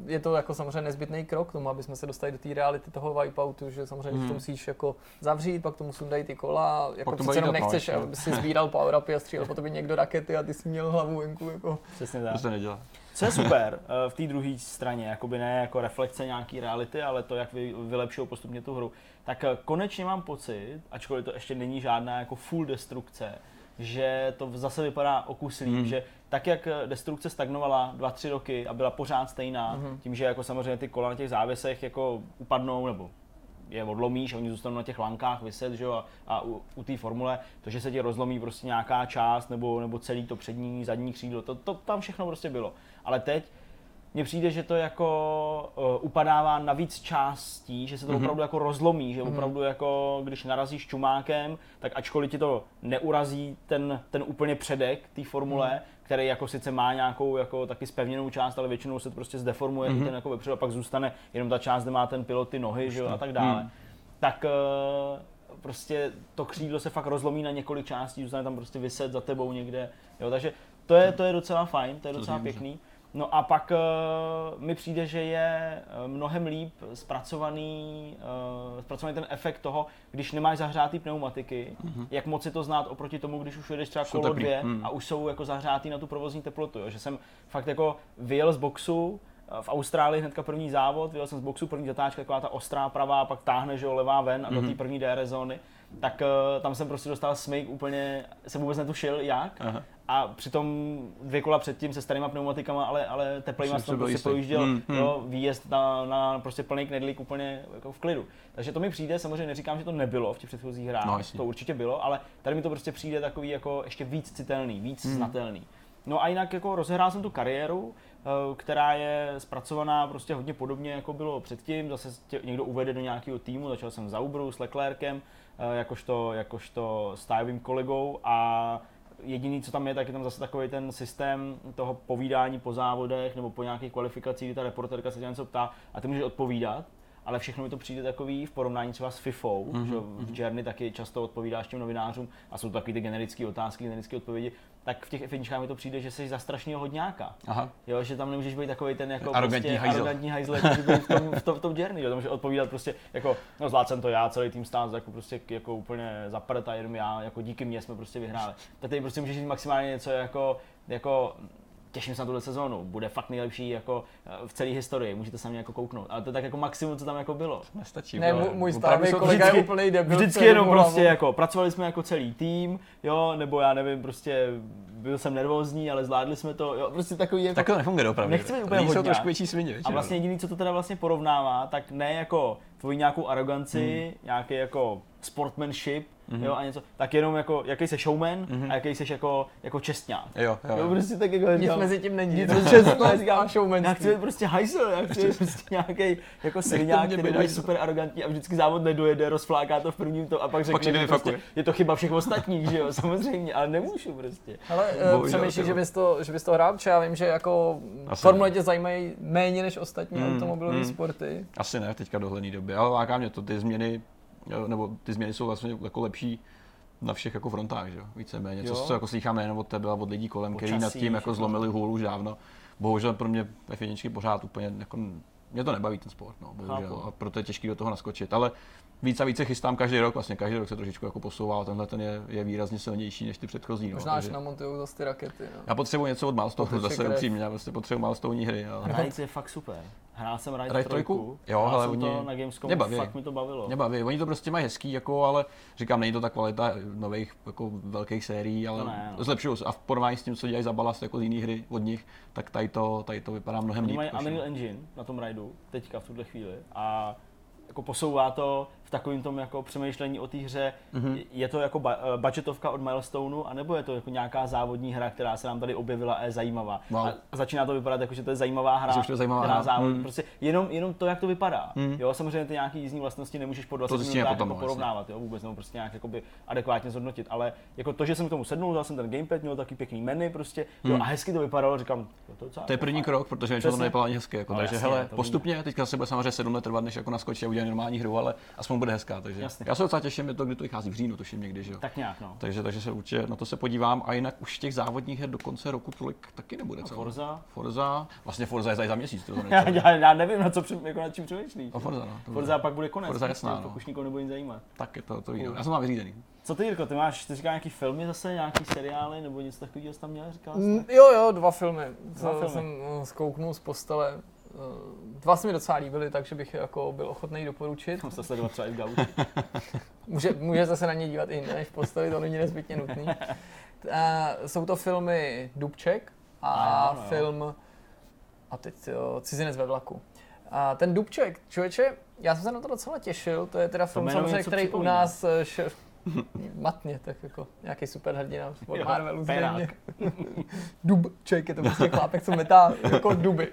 [SPEAKER 2] je to jako samozřejmě nezbytný krok k tomu, aby jsme se dostali do té reality toho wipeoutu, že samozřejmě hmm. to musíš jako zavřít, pak to musím dát ty kola, jako přece jenom nechceš, aby si sbíral power upy a střílel po tobě někdo rakety a ty jsi měl hlavu venku. Jako.
[SPEAKER 1] Přesně tak.
[SPEAKER 3] To se nedělá.
[SPEAKER 1] Co je super eh, v té druhé straně, jakoby ne jako reflekce nějaký reality, ale to, jak vy, vylepšují postupně tu hru, tak eh, konečně mám pocit, ačkoliv to ještě není žádná jako full destrukce, že to zase vypadá o kus líp, hmm. že tak jak destrukce stagnovala 2-3 roky a byla pořád stejná, hmm. tím, že jako samozřejmě ty kola na těch závěsech jako upadnou nebo je odlomíš oni zůstanou na těch lankách vyset, že jo, a, a u, u té formule, to, že se ti rozlomí prostě nějaká část nebo, nebo celý to přední, zadní křídlo, to, to tam všechno prostě bylo. Ale teď mně přijde, že to jako uh, upadává na víc částí, že se to mm-hmm. opravdu jako rozlomí, že mm-hmm. opravdu jako když narazíš čumákem, tak ačkoliv ti to neurazí ten, ten úplně předek té formule, mm-hmm který jako sice má nějakou jako taky spevněnou část, ale většinou se to prostě zdeformuje mm-hmm. ten jako vepředu a pak zůstane jenom ta část, kde má ten pilot ty nohy, že jo, a tak dále. Mm. Tak uh, prostě to křídlo se fakt rozlomí na několik částí, zůstane tam prostě vyset za tebou někde, jo, takže to je, to je docela fajn, to je docela pěkný. No a pak uh, mi přijde, že je uh, mnohem líp zpracovaný, uh, zpracovaný ten efekt toho, když nemáš zahřátý pneumatiky, mm-hmm. jak moc si to znát oproti tomu, když už jedeš třeba jsou kolo dvě mm. a už jsou jako zahřátý na tu provozní teplotu. Jo? Že jsem fakt jako vyjel z boxu, v Austrálii hnedka první závod, vyjel jsem z boxu, první zatáčka, taková ta ostrá pravá, pak táhne, že jo, levá ven a mm-hmm. do té mhm. první DR zóny tak uh, tam jsem prostě dostal smyk úplně, jsem vůbec netušil jak. Aha. A přitom dvě kola předtím se starýma pneumatikama, ale, ale teplejma jsem prostě projížděl hmm, hmm. Jo, výjezd na, na prostě plný knedlík úplně jako v klidu. Takže to mi přijde, samozřejmě neříkám, že to nebylo v těch předchozích hrách, no, to určitě bylo, ale tady mi to prostě přijde takový jako ještě víc citelný, víc hmm. znatelný. No a jinak jako rozehrál jsem tu kariéru, eh, která je zpracovaná prostě hodně podobně, jako bylo předtím. Zase tě někdo uvede do nějakého týmu, začal jsem za Uberu s Leclerkem, jakožto, jakožto stávým kolegou a jediný, co tam je, tak je tam zase takový ten systém toho povídání po závodech nebo po nějakých kvalifikacích, kdy ta reporterka se tě něco ptá a ty můžeš odpovídat ale všechno mi to přijde takový v porovnání třeba s FIFou, mm-hmm. že v Journey taky často odpovídáš těm novinářům a jsou to takový ty generické otázky, generické odpovědi, tak v těch finičkách mi to přijde, že jsi za strašného hodňáka. Aha. Jo, že tam nemůžeš být takový ten jako
[SPEAKER 3] arrogantní
[SPEAKER 1] prostě,
[SPEAKER 3] hajzl.
[SPEAKER 1] arrogantní hajzl, jako být v tom, v tom, v tom Journey, jo, to může odpovídat prostě jako, no zvládl jsem to já, celý tým stát jako prostě jako úplně zaprt a jenom já, jako díky mně jsme prostě vyhráli. Tak tady prostě můžeš říct maximálně něco jako, jako těším se na tuhle sezónu, bude fakt nejlepší jako eh, v celé historii, můžete se mě jako kouknout. Ale to je tak jako maximum, co tam jako bylo.
[SPEAKER 2] Nestačí. Ne, můj, můj stávý kolega je úplný debil.
[SPEAKER 1] Vždycky jenom prostě jako, pracovali jsme jako celý tým, jo, nebo já nevím, prostě byl jsem nervózní, ale zvládli jsme to, jo, prostě takový jako...
[SPEAKER 3] Tak to nefunguje opravdu.
[SPEAKER 1] Nechci být úplně
[SPEAKER 3] hodně. trošku větší svině.
[SPEAKER 1] A vlastně jediný, co to teda vlastně porovnává, tak ne jako tvoji nějakou aroganci, hmm. nějaký jako sportmanship, mm-hmm. jo, a něco, tak jenom jako, jaký jsi showman mm-hmm. a jaký jsi jako, jako čestňák.
[SPEAKER 3] Jo, jo. jo
[SPEAKER 1] prostě tak jako
[SPEAKER 2] Nic mezi tím není.
[SPEAKER 1] Nic mezi tím a showman. Já chci být prostě hajsel, já chci být prostě nějaký jako silňák, který bude super arrogantní a vždycky závod nedojede, rozfláká to v prvním to a pak řekne, že prostě, je to chyba všech ostatních, že jo, samozřejmě, ale nemůžu prostě.
[SPEAKER 2] Ale uh, přemýšlíš, že bys to, že bys to hrál, protože já vím, že jako Formule tě zajímají méně než ostatní mm, automobilové mm. sporty.
[SPEAKER 3] Asi ne, teďka dohledný době, ale láká mě to, ty změny nebo ty změny jsou vlastně jako lepší na všech jako frontách, že? víceméně. Co, co jako slychám nejen od tebe, ale od lidí kolem, kteří nad tím jako zlomili hůl už dávno. Bohužel pro mě ve finičky pořád úplně jako, mě to nebaví ten sport, no, bohužel. A proto je těžké do toho naskočit. Ale víc a více chystám každý rok, vlastně každý rok se trošičku jako posouvá, tenhle ten je, je výrazně silnější než ty předchozí.
[SPEAKER 2] No, Možná no, až namontují zase ty rakety. No.
[SPEAKER 3] Já potřebuji něco od Milestone, zase upřímně, já prostě potřebuji Milestone hry.
[SPEAKER 1] Ale... Ride je fakt super. Hrál jsem Ride 3, jo, ale oni... to na Gamescomu, mě baví. fakt mi to bavilo.
[SPEAKER 3] Mě baví, oni to prostě mají hezký, jako, ale říkám, není to ta kvalita nových jako velkých sérií, ale ne, no. zlepšují se. A v porovnání s tím, co dělají za balast jako z jiných hry od nich, tak tady to, tady to vypadá mnohem líp.
[SPEAKER 1] Oni mají Unreal Engine na tom Rideu, teďka v tuhle chvíli. A jako posouvá to v takovém tom jako přemýšlení o té hře. Mm-hmm. Je to jako ba- eh, budgetovka od Milestoneu, anebo je to jako nějaká závodní hra, která se nám tady objevila a je zajímavá. Wow. A začíná to vypadat jako, že to je zajímavá hra,
[SPEAKER 3] to je zajímavá
[SPEAKER 1] která hra. závod, mm. prostě jenom, jenom to, jak to vypadá. Mm. Jo, samozřejmě ty nějaký jízdní vlastnosti nemůžeš po 20 minutách jako no, porovnávat, jo, vůbec, nebo prostě nějak jakoby adekvátně zhodnotit, ale jako to, že jsem k tomu sednul, dal jsem ten gamepad, měl taky pěkný menu prostě, mm. jo, a hezky to vypadalo, říkám,
[SPEAKER 3] to, to je první krok, protože to nevypadalo ani hezky, jako, no, takže hele, postupně, teďka se bude samozřejmě 7 let trvat, než jako naskočí a udělat normální hru, ale aspoň bude hezká, takže Jasně. Já se docela těším, je to, kdy to vychází v říjnu, tuším někdy, že jo.
[SPEAKER 1] Tak nějak, no.
[SPEAKER 3] Takže, takže se určitě na to se podívám a jinak už těch závodních her do konce roku tolik taky nebude.
[SPEAKER 1] Co? Forza?
[SPEAKER 3] Forza, vlastně Forza je za měsíc. To
[SPEAKER 1] já, já, já, nevím, na co při, jako na čím přemýšlíš.
[SPEAKER 3] A Forza, no. To
[SPEAKER 1] Forza pak bude konec.
[SPEAKER 3] Forza jasná, no.
[SPEAKER 1] Pokud nikoho nebude nic zajímat.
[SPEAKER 3] Tak je to, to uh. Já jsem mám vyřízený.
[SPEAKER 1] Co ty, Jirko, ty máš, ty říkáš nějaký filmy zase, nějaký seriály, nebo něco takového jsi tam měl, říkal jsi?
[SPEAKER 2] Mm, jo, jo, dva filmy. Dva filmy. jsem uh, zkouknul z postele Eh, dva se mi docela líbily, takže bych jako byl ochotný doporučit.
[SPEAKER 1] Mám se sledovat třeba i v
[SPEAKER 2] může, může zase na ně dívat i než postavit, to není nezbytně nutný. A, jsou to filmy Dubček a, a jo, no. film a teď jo, Cizinec ve vlaku. A ten Dubček, člověče, já jsem se na to docela těšil, to je teda film, samozřejmě, který u nás eh, š... matně, tak jako nějaký superhrdina od Marvelu zřejmě. Dubček je to prostě chlápek, co metá jako duby.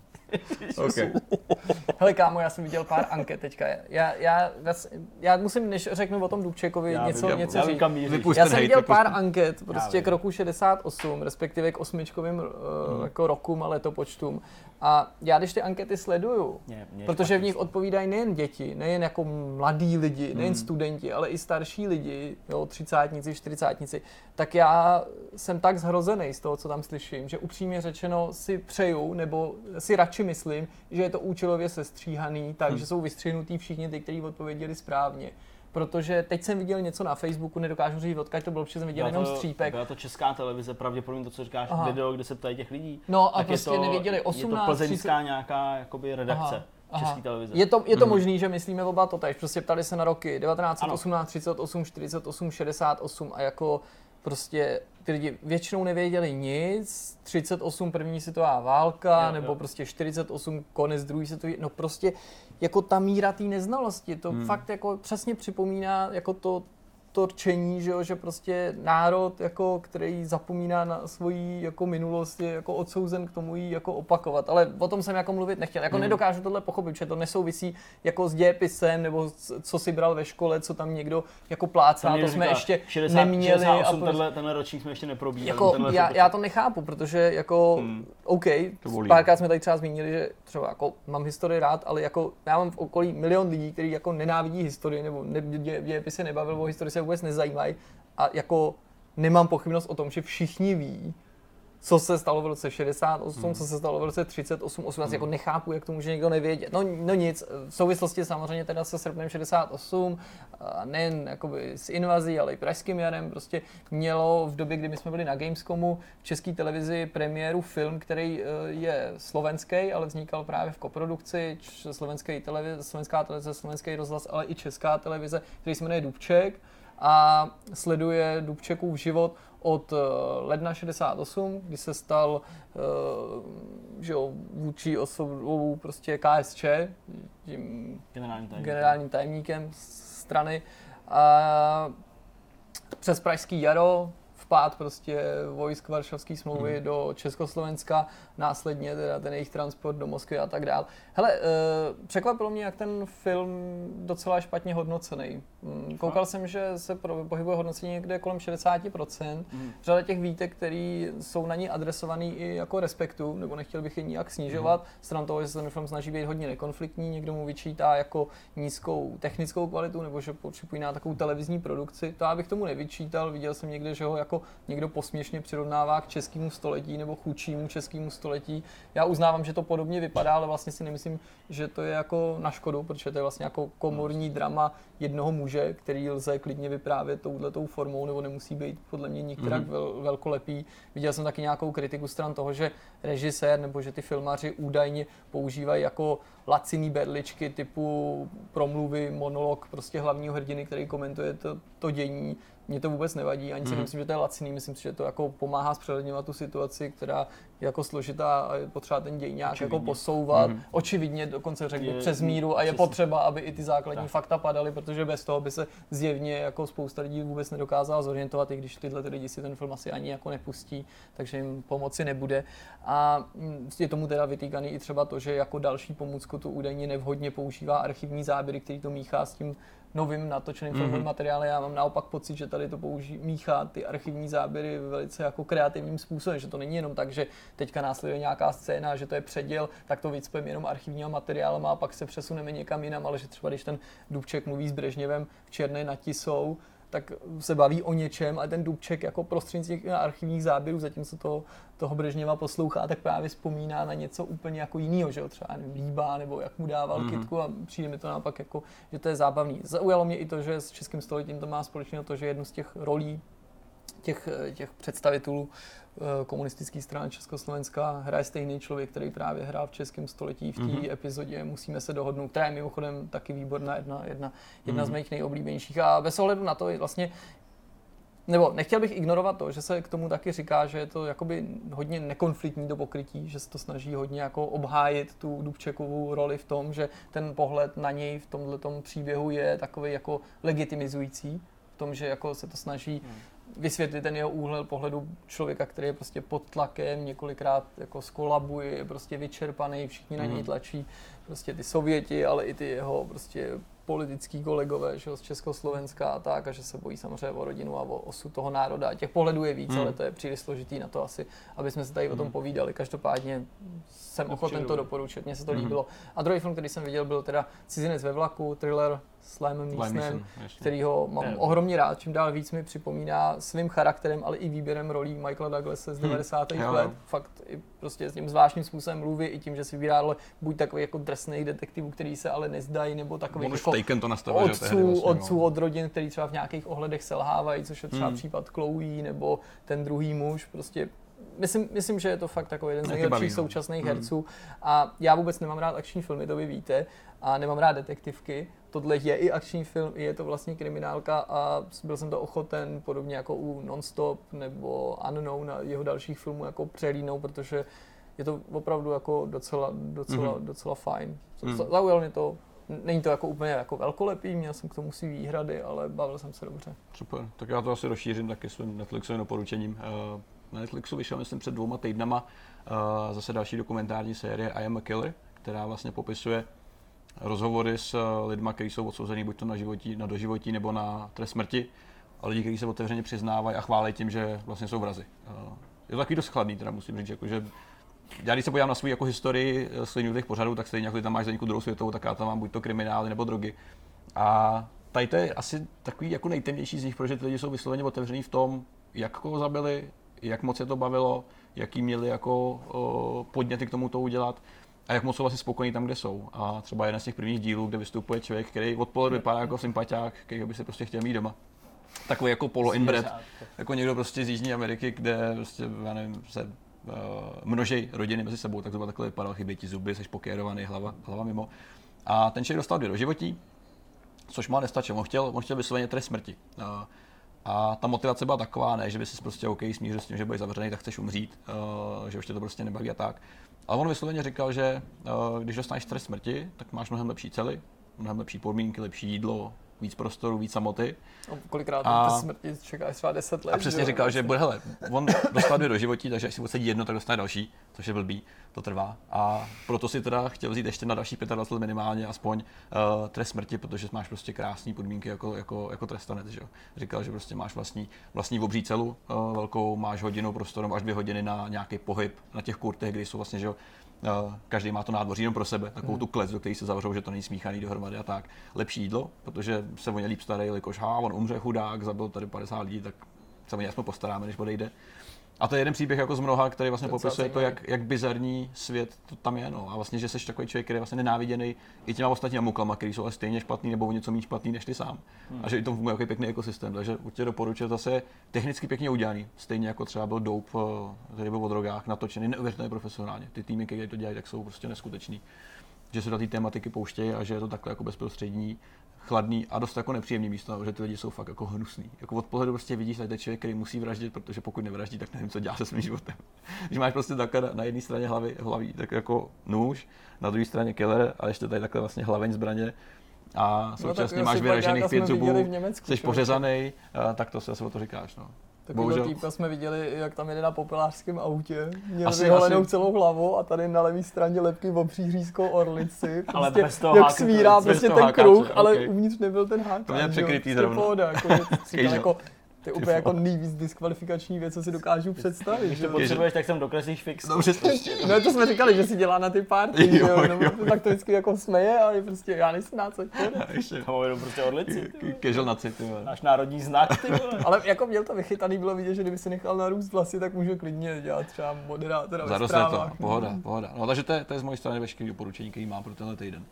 [SPEAKER 2] okay. Hele kámo, já jsem viděl pár anket teďka. Já, já, já musím, než řeknu o tom Dubčekovi, já něco, něco já říct. Já jsem viděl pár anket prostě k roku 68, respektive k osmičkovým uh, hmm. jako rokům a letopočtům. A já když ty ankety sleduju, mě, mě protože v nich odpovídají nejen děti, nejen jako mladí lidi, nejen hmm. studenti, ale i starší lidi, jo, třicátníci, čtyřicátníci, tak já jsem tak zhrozený z toho, co tam slyším, že upřímně řečeno si přeju, nebo si radši myslím, že je to účelově sestříhaný, takže hmm. jsou vystřihnutí všichni ty, kteří odpověděli správně protože teď jsem viděl něco na Facebooku, nedokážu říct odkud to bylo, protože jsem viděl jenom střípek.
[SPEAKER 1] Byla to česká televize, pravděpodobně to, co říkáš, Aha. video, kde se ptají těch lidí.
[SPEAKER 2] No a tak prostě to, nevěděli 18,
[SPEAKER 1] Je to plzeňská 30... nějaká jakoby redakce. Aha. české televize.
[SPEAKER 2] Je to, je to mm. možný, že myslíme oba to tež. Prostě ptali se na roky 1918, 38, 48, 68 a jako prostě ty lidi většinou nevěděli nic, 38 první světová válka, jo, nebo jo. prostě 48 konec druhé světové, no prostě jako ta míra té neznalosti, to hmm. fakt jako přesně připomíná jako to, to rčení, že, jo, že prostě národ, jako, který zapomíná na svoji jako minulost, je jako odsouzen k tomu jí jako opakovat. Ale o tom jsem jako mluvit nechtěl. Jako mm. nedokážu tohle pochopit, že to nesouvisí jako s dějepisem, nebo co si bral ve škole, co tam někdo jako plácá, to, to jsme ještě 60, neměli.
[SPEAKER 1] 68, a prostě, tenhle, tenhle ročník jsme ještě neprobíhali.
[SPEAKER 2] Jako, já, já, to nechápu, protože jako, mm. OK, párkrát jsme tady třeba zmínili, že třeba jako mám historii rád, ale jako já mám v okolí milion lidí, kteří jako nenávidí historii, nebo ne, dějepisy nebavil o historii, se vůbec nezajímají a jako nemám pochybnost o tom, že všichni ví, co se stalo v roce 68, hmm. co se stalo v roce 38, 18, hmm. jako nechápu, jak to může někdo nevědět. No, no nic, v souvislosti samozřejmě teda se srpnem 68, nejen jakoby s invazí, ale i pražským jarem, prostě mělo v době, kdy my jsme byli na Gamescomu v české televizi premiéru film, který e, je slovenský, ale vznikal právě v koprodukci, slovenské televize, slovenská televize, slovenský rozhlas, ale i česká televize, který se jmenuje Dubček a sleduje Dubčekův život od eh, ledna 68, kdy se stal uh, že jo, vůči osobou prostě KSČ, tím generálním tajemníkem, generálním tajemníkem strany. A přes Pražský jaro vpád prostě vojsk Varšavské smlouvy hmm. do Československa, následně teda ten jejich transport do Moskvy a tak dál. Hele, uh, překvapilo mě, jak ten film docela špatně hodnocený. Mm, koukal jsem, že se pohybuje hodnocení někde kolem 60%. Hmm. Řada těch výtek, které jsou na ní adresovaný i jako respektu, nebo nechtěl bych je nijak snižovat, hmm. stran toho, že se ten film snaží být hodně nekonfliktní, někdo mu vyčítá jako nízkou technickou kvalitu, nebo že připomíná takovou televizní produkci. To já bych tomu nevyčítal, viděl jsem někde, že ho jako někdo posměšně přirovnává k českému století nebo chudšímu českému století. Já uznávám, že to podobně vypadá, ale vlastně si nemyslím, že to je jako na škodu, protože to je vlastně jako komorní drama jednoho muže, který lze klidně vyprávět touhletou formou, nebo nemusí být podle mě nikterak mm-hmm. vel, velkolepý. Viděl jsem taky nějakou kritiku stran toho, že režisér nebo že ty filmaři údajně používají jako laciný berličky typu promluvy, monolog prostě hlavního hrdiny, který komentuje to, to dění mě to vůbec nevadí, ani si mm. myslím, že to je laciný, myslím si, že to jako pomáhá zpřehledňovat tu situaci, která jako složitá a je potřeba ten děj nějak jako posouvat. Mm. Očividně dokonce řekl je, přes míru a je potřeba, aby i ty základní tak. fakta padaly, protože bez toho by se zjevně jako spousta lidí vůbec nedokázala zorientovat, i když tyhle ty lidi si ten film asi ani jako nepustí, takže jim pomoci nebude. A mm, je tomu teda vytýkaný i třeba to, že jako další pomůcku tu údajně nevhodně používá archivní záběry, který to míchá s tím novým natočeným filmovým mm-hmm. materiálem. Já mám naopak pocit, že tady to použí, míchá ty archivní záběry velice jako kreativním způsobem, že to není jenom tak, že teďka následuje nějaká scéna, že to je předěl, tak to vycpeme jenom archivního materiálu a pak se přesuneme někam jinam, ale že třeba když ten Dubček mluví s Brežněvem v Černé natisou, tak se baví o něčem a ten Dubček jako prostřednictvím archivních záběrů, zatímco toho, toho Brežněva poslouchá, tak právě vzpomíná na něco úplně jako jiného, že jo, třeba nevím, líbá, nebo jak mu dával mm-hmm. kitku a přijde mi to naopak jako, že to je zábavný. Zaujalo mě i to, že s českým stoletím to má společně to, že jednu z těch rolí těch, těch představitelů Eh, komunistické strany Československa hraje stejný člověk, který právě hrál v českém století v té mm-hmm. epizodě Musíme se dohodnout, která je mimochodem taky výborná, jedna, jedna, jedna mm-hmm. z mhm. mých nejoblíbenějších. A bez ohledu na to vlastně nebo nechtěl bych ignorovat to, že se k tomu taky říká, že je to jakoby hodně nekonfliktní do pokrytí, že se to snaží hodně jako obhájit tu Dubčekovou roli v tom, že ten pohled na něj v tomhle příběhu je takový jako legitimizující, v tom, že jako se to snaží hmm vysvětlit ten jeho úhel pohledu člověka, který je prostě pod tlakem, několikrát jako skolabuje, je prostě vyčerpaný, všichni mm. na něj mhm. tlačí, prostě ty Sověti, ale i ty jeho prostě politický kolegové že, z Československa a tak, a že se bojí samozřejmě o rodinu a o osu toho národa. Těch pohledů je víc, mm. ale to je příliš složitý na to asi, aby jsme se tady mm. o tom mhm. povídali. Každopádně jsem ochoten to doporučit, mně se to mm. líbilo. A druhý film, který jsem viděl, byl teda Cizinec ve vlaku, thriller s Limem Neesonem, kterýho mám je. ohromně rád, čím dál víc mi připomíná svým charakterem, ale i výběrem rolí Michaela Douglasa z 90. Hmm. let. Fakt i prostě s tím zvláštním způsobem mluví, i tím, že si vybírá role buď takový jako drsných detektivů, který se ale nezdají, nebo takový jako
[SPEAKER 3] to nastavil,
[SPEAKER 2] otců, vlastně, otců no. od rodin, který třeba v nějakých ohledech selhávají, což je třeba hmm. případ Chloe, nebo ten druhý muž, prostě myslím, myslím, že je to fakt jako jeden z nejlepších no. současných hmm. herců a já vůbec nemám rád akční filmy, to vy víte, a nemám rád detektivky. Tohle je i akční film, je to vlastně kriminálka a byl jsem to ochoten, podobně jako u Nonstop nebo Unknown a jeho dalších filmů, jako přelínou, protože je to opravdu jako docela, docela, mm-hmm. docela fajn. Mm. Zaujalo mě to, není to jako úplně jako velkolepý, měl jsem k tomu si výhrady, ale bavil jsem se dobře.
[SPEAKER 3] Super, tak já to asi rozšířím taky svým Netflixovým doporučením. Eh, na Netflixu vyšel, myslím, před dvouma týdnama uh, zase další dokumentární série I am a Killer, která vlastně popisuje rozhovory s uh, lidmi, kteří jsou odsouzení buď to na, životí, na doživotí nebo na trest smrti, a lidi, kteří se otevřeně přiznávají a chválí tím, že vlastně jsou vrazy. Uh, je to takový dost chladný, teda musím říct, jako, že já když se podívám na svou jako historii těch pořadů, tak stejně jako tam máš za druhou světovou, tak já tam mám buď to kriminály nebo drogy. A tady to je asi takový jako nejtemnější z nich, protože ty lidi jsou vysloveně otevření v tom, jak koho zabili, jak moc je to bavilo, jaký měli jako uh, podněty k tomu to udělat a jak moc jsou vlastně spokojení tam, kde jsou. A třeba jeden z těch prvních dílů, kde vystupuje člověk, který odpoledne vypadá jako sympatiák, který by se prostě chtěl mít doma. Takový jako polo inbred, jako někdo prostě z Jižní Ameriky, kde prostě, já nevím, se uh, množej rodiny mezi sebou, tak to takhle vypadalo, chybí ti zuby, jsi pokérovaný, hlava, hlava mimo. A ten člověk dostal dvě do životí, což má nestačilo. On chtěl, on chtěl vysloveně trest smrti. Uh, a ta motivace byla taková, ne, že by si prostě OK smířil s tím, že budeš zavřený, tak chceš umřít, uh, že už tě to prostě nebaví a tak. Ale on vysloveně říkal, že uh, když dostaneš trest smrti, tak máš mnohem lepší cely, mnohem lepší podmínky, lepší jídlo, víc prostoru, víc samoty.
[SPEAKER 2] A kolikrát a, smrti čeká třeba 10 let.
[SPEAKER 3] A přesně říkal, že bude, hele, on dostal dvě do životí, takže až si odsedí jedno, tak dostane další, což je blbý, to trvá. A proto si teda chtěl vzít ještě na další 25 let minimálně aspoň uh, trest smrti, protože máš prostě krásné podmínky jako, jako, jako trestanec. Že? Říkal, že prostě máš vlastní, vlastní obří celu uh, velkou, máš hodinu prostoru, až dvě hodiny na nějaký pohyb na těch kurtech, kde jsou vlastně, že každý má to nádvoří jenom pro sebe, takovou tu klec, do které se zavřou, že to není smíchaný dohromady a tak. Lepší jídlo, protože se o ně líp starají, jelikož ha, on umře chudák, zabil tady 50 lidí, tak se o ně aspoň postaráme, než odejde. A to je jeden příběh jako z mnoha, který vlastně to popisuje to, jak, jak bizarní svět to tam je. No. A vlastně, že jsi takový člověk, který je vlastně nenáviděný i těma ostatními muklama, který jsou ale stejně špatný nebo o něco méně špatný než ty sám. Hmm. A že i to funguje jako pěkný ekosystém. Takže určitě doporučuji zase technicky pěkně udělaný. Stejně jako třeba byl Dope, eh, který byl o drogách, natočený neuvěřitelně profesionálně. Ty týmy, které to dělají, tak jsou prostě neskuteční že se do té tematiky pouštějí a že je to takhle jako bezprostřední chladný a dost jako nepříjemný místo, že ty lidi jsou fakt jako hnusný. Jako od pohledu prostě vidíš, že to je člověk, který musí vraždit, protože pokud nevraždí, tak nevím, co dělá se svým životem. Když máš prostě takhle na jedné straně hlavy, hlaví, tak jako nůž, na druhé straně killer a ještě tady takhle vlastně hlaveň zbraně a no současně no, máš vyražených pět zubů, jsi pořezaný, tak to se asi o to říkáš. No.
[SPEAKER 2] Takového týpka jsme viděli, jak tam jede na popelářském autě, měl asi, vyholenou asi... celou hlavu a tady na levé straně lepky v přířízkou orlici. Prostě, ale bez toho jak háka, svírá prostě ten hákače, kruh, okay. ale uvnitř nebyl ten hák.
[SPEAKER 3] To je překrytý zrovna. Pohoda,
[SPEAKER 2] jako, jako, to je úplně jako nejvíc diskvalifikační věc, co si dokážu představit.
[SPEAKER 1] Když to potřebuješ, tak jsem dokreslíš fix.
[SPEAKER 2] No, no, to jsme říkali, že si dělá na ty party, jo, jo, jo. tak to vždycky jako smeje, ale prostě já nejsem na co.
[SPEAKER 1] To jenom prostě orlici.
[SPEAKER 3] Kežel na city.
[SPEAKER 1] Náš národní znak, ty
[SPEAKER 2] Ale jako měl to vychytaný, bylo vidět, že kdyby si nechal narůst vlasy, tak může klidně dělat třeba moderátora ve
[SPEAKER 3] to, pohoda, pohoda. No takže to je, to je z mojí strany veškerý doporučení, který mám pro tenhle týden.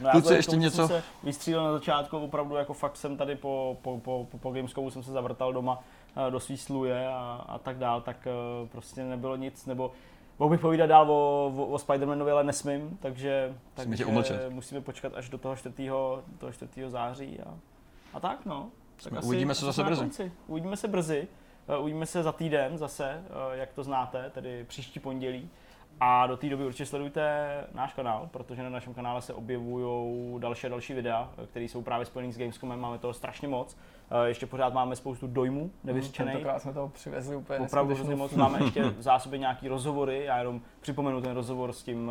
[SPEAKER 3] No, Kluci, ještě něco?
[SPEAKER 1] Vystřílel na začátku, opravdu jako fakt jsem tady po, po, po, po, po Gamescomu jsem se zavrtal doma Eh, do svý sluje a, a tak dál, tak eh, prostě nebylo nic, nebo Mohl bych povídat dál o, o, o Spider-Manovi, ale nesmím, takže, takže musíme počkat až do toho 4. Toho 4. září a, a tak no. Tak
[SPEAKER 3] asi, uvidíme se zase brzy.
[SPEAKER 1] Konci. Uvidíme se brzy. Uh, uvidíme se za týden zase, jak to znáte, tedy příští pondělí. A do té doby určitě sledujte náš kanál, protože na našem kanále se objevují další a další videa, které jsou právě spojené s Gamescomem, máme toho strašně moc. Eh, ještě pořád máme spoustu dojmů nevyřčených.
[SPEAKER 2] Hmm, tentokrát jsme toho přivezli úplně
[SPEAKER 1] Opravdu hrozně moc. Máme ještě v zásobě nějaký rozhovory. Já jenom připomenu ten rozhovor s tím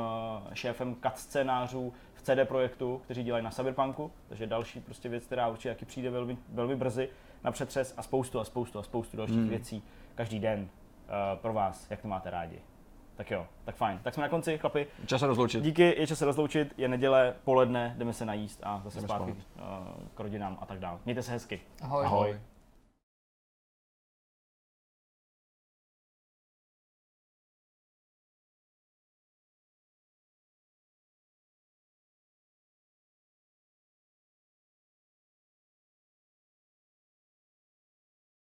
[SPEAKER 1] eh, šéfem cut scénářů v CD Projektu, kteří dělají na Cyberpunku. Takže další prostě věc, která určitě taky přijde velmi, velmi brzy na přetřes a spoustu a spoustu a spoustu dalších hmm. věcí každý den uh, pro vás, jak to máte rádi. Tak jo, tak fajn. Tak jsme na konci, chlapi.
[SPEAKER 3] Čas se rozloučit.
[SPEAKER 1] Díky, je čas se rozloučit, je neděle, poledne, jdeme se najíst a zase zpátky uh, k rodinám a tak dále. Mějte se hezky.
[SPEAKER 2] Ahoj. Ahoj.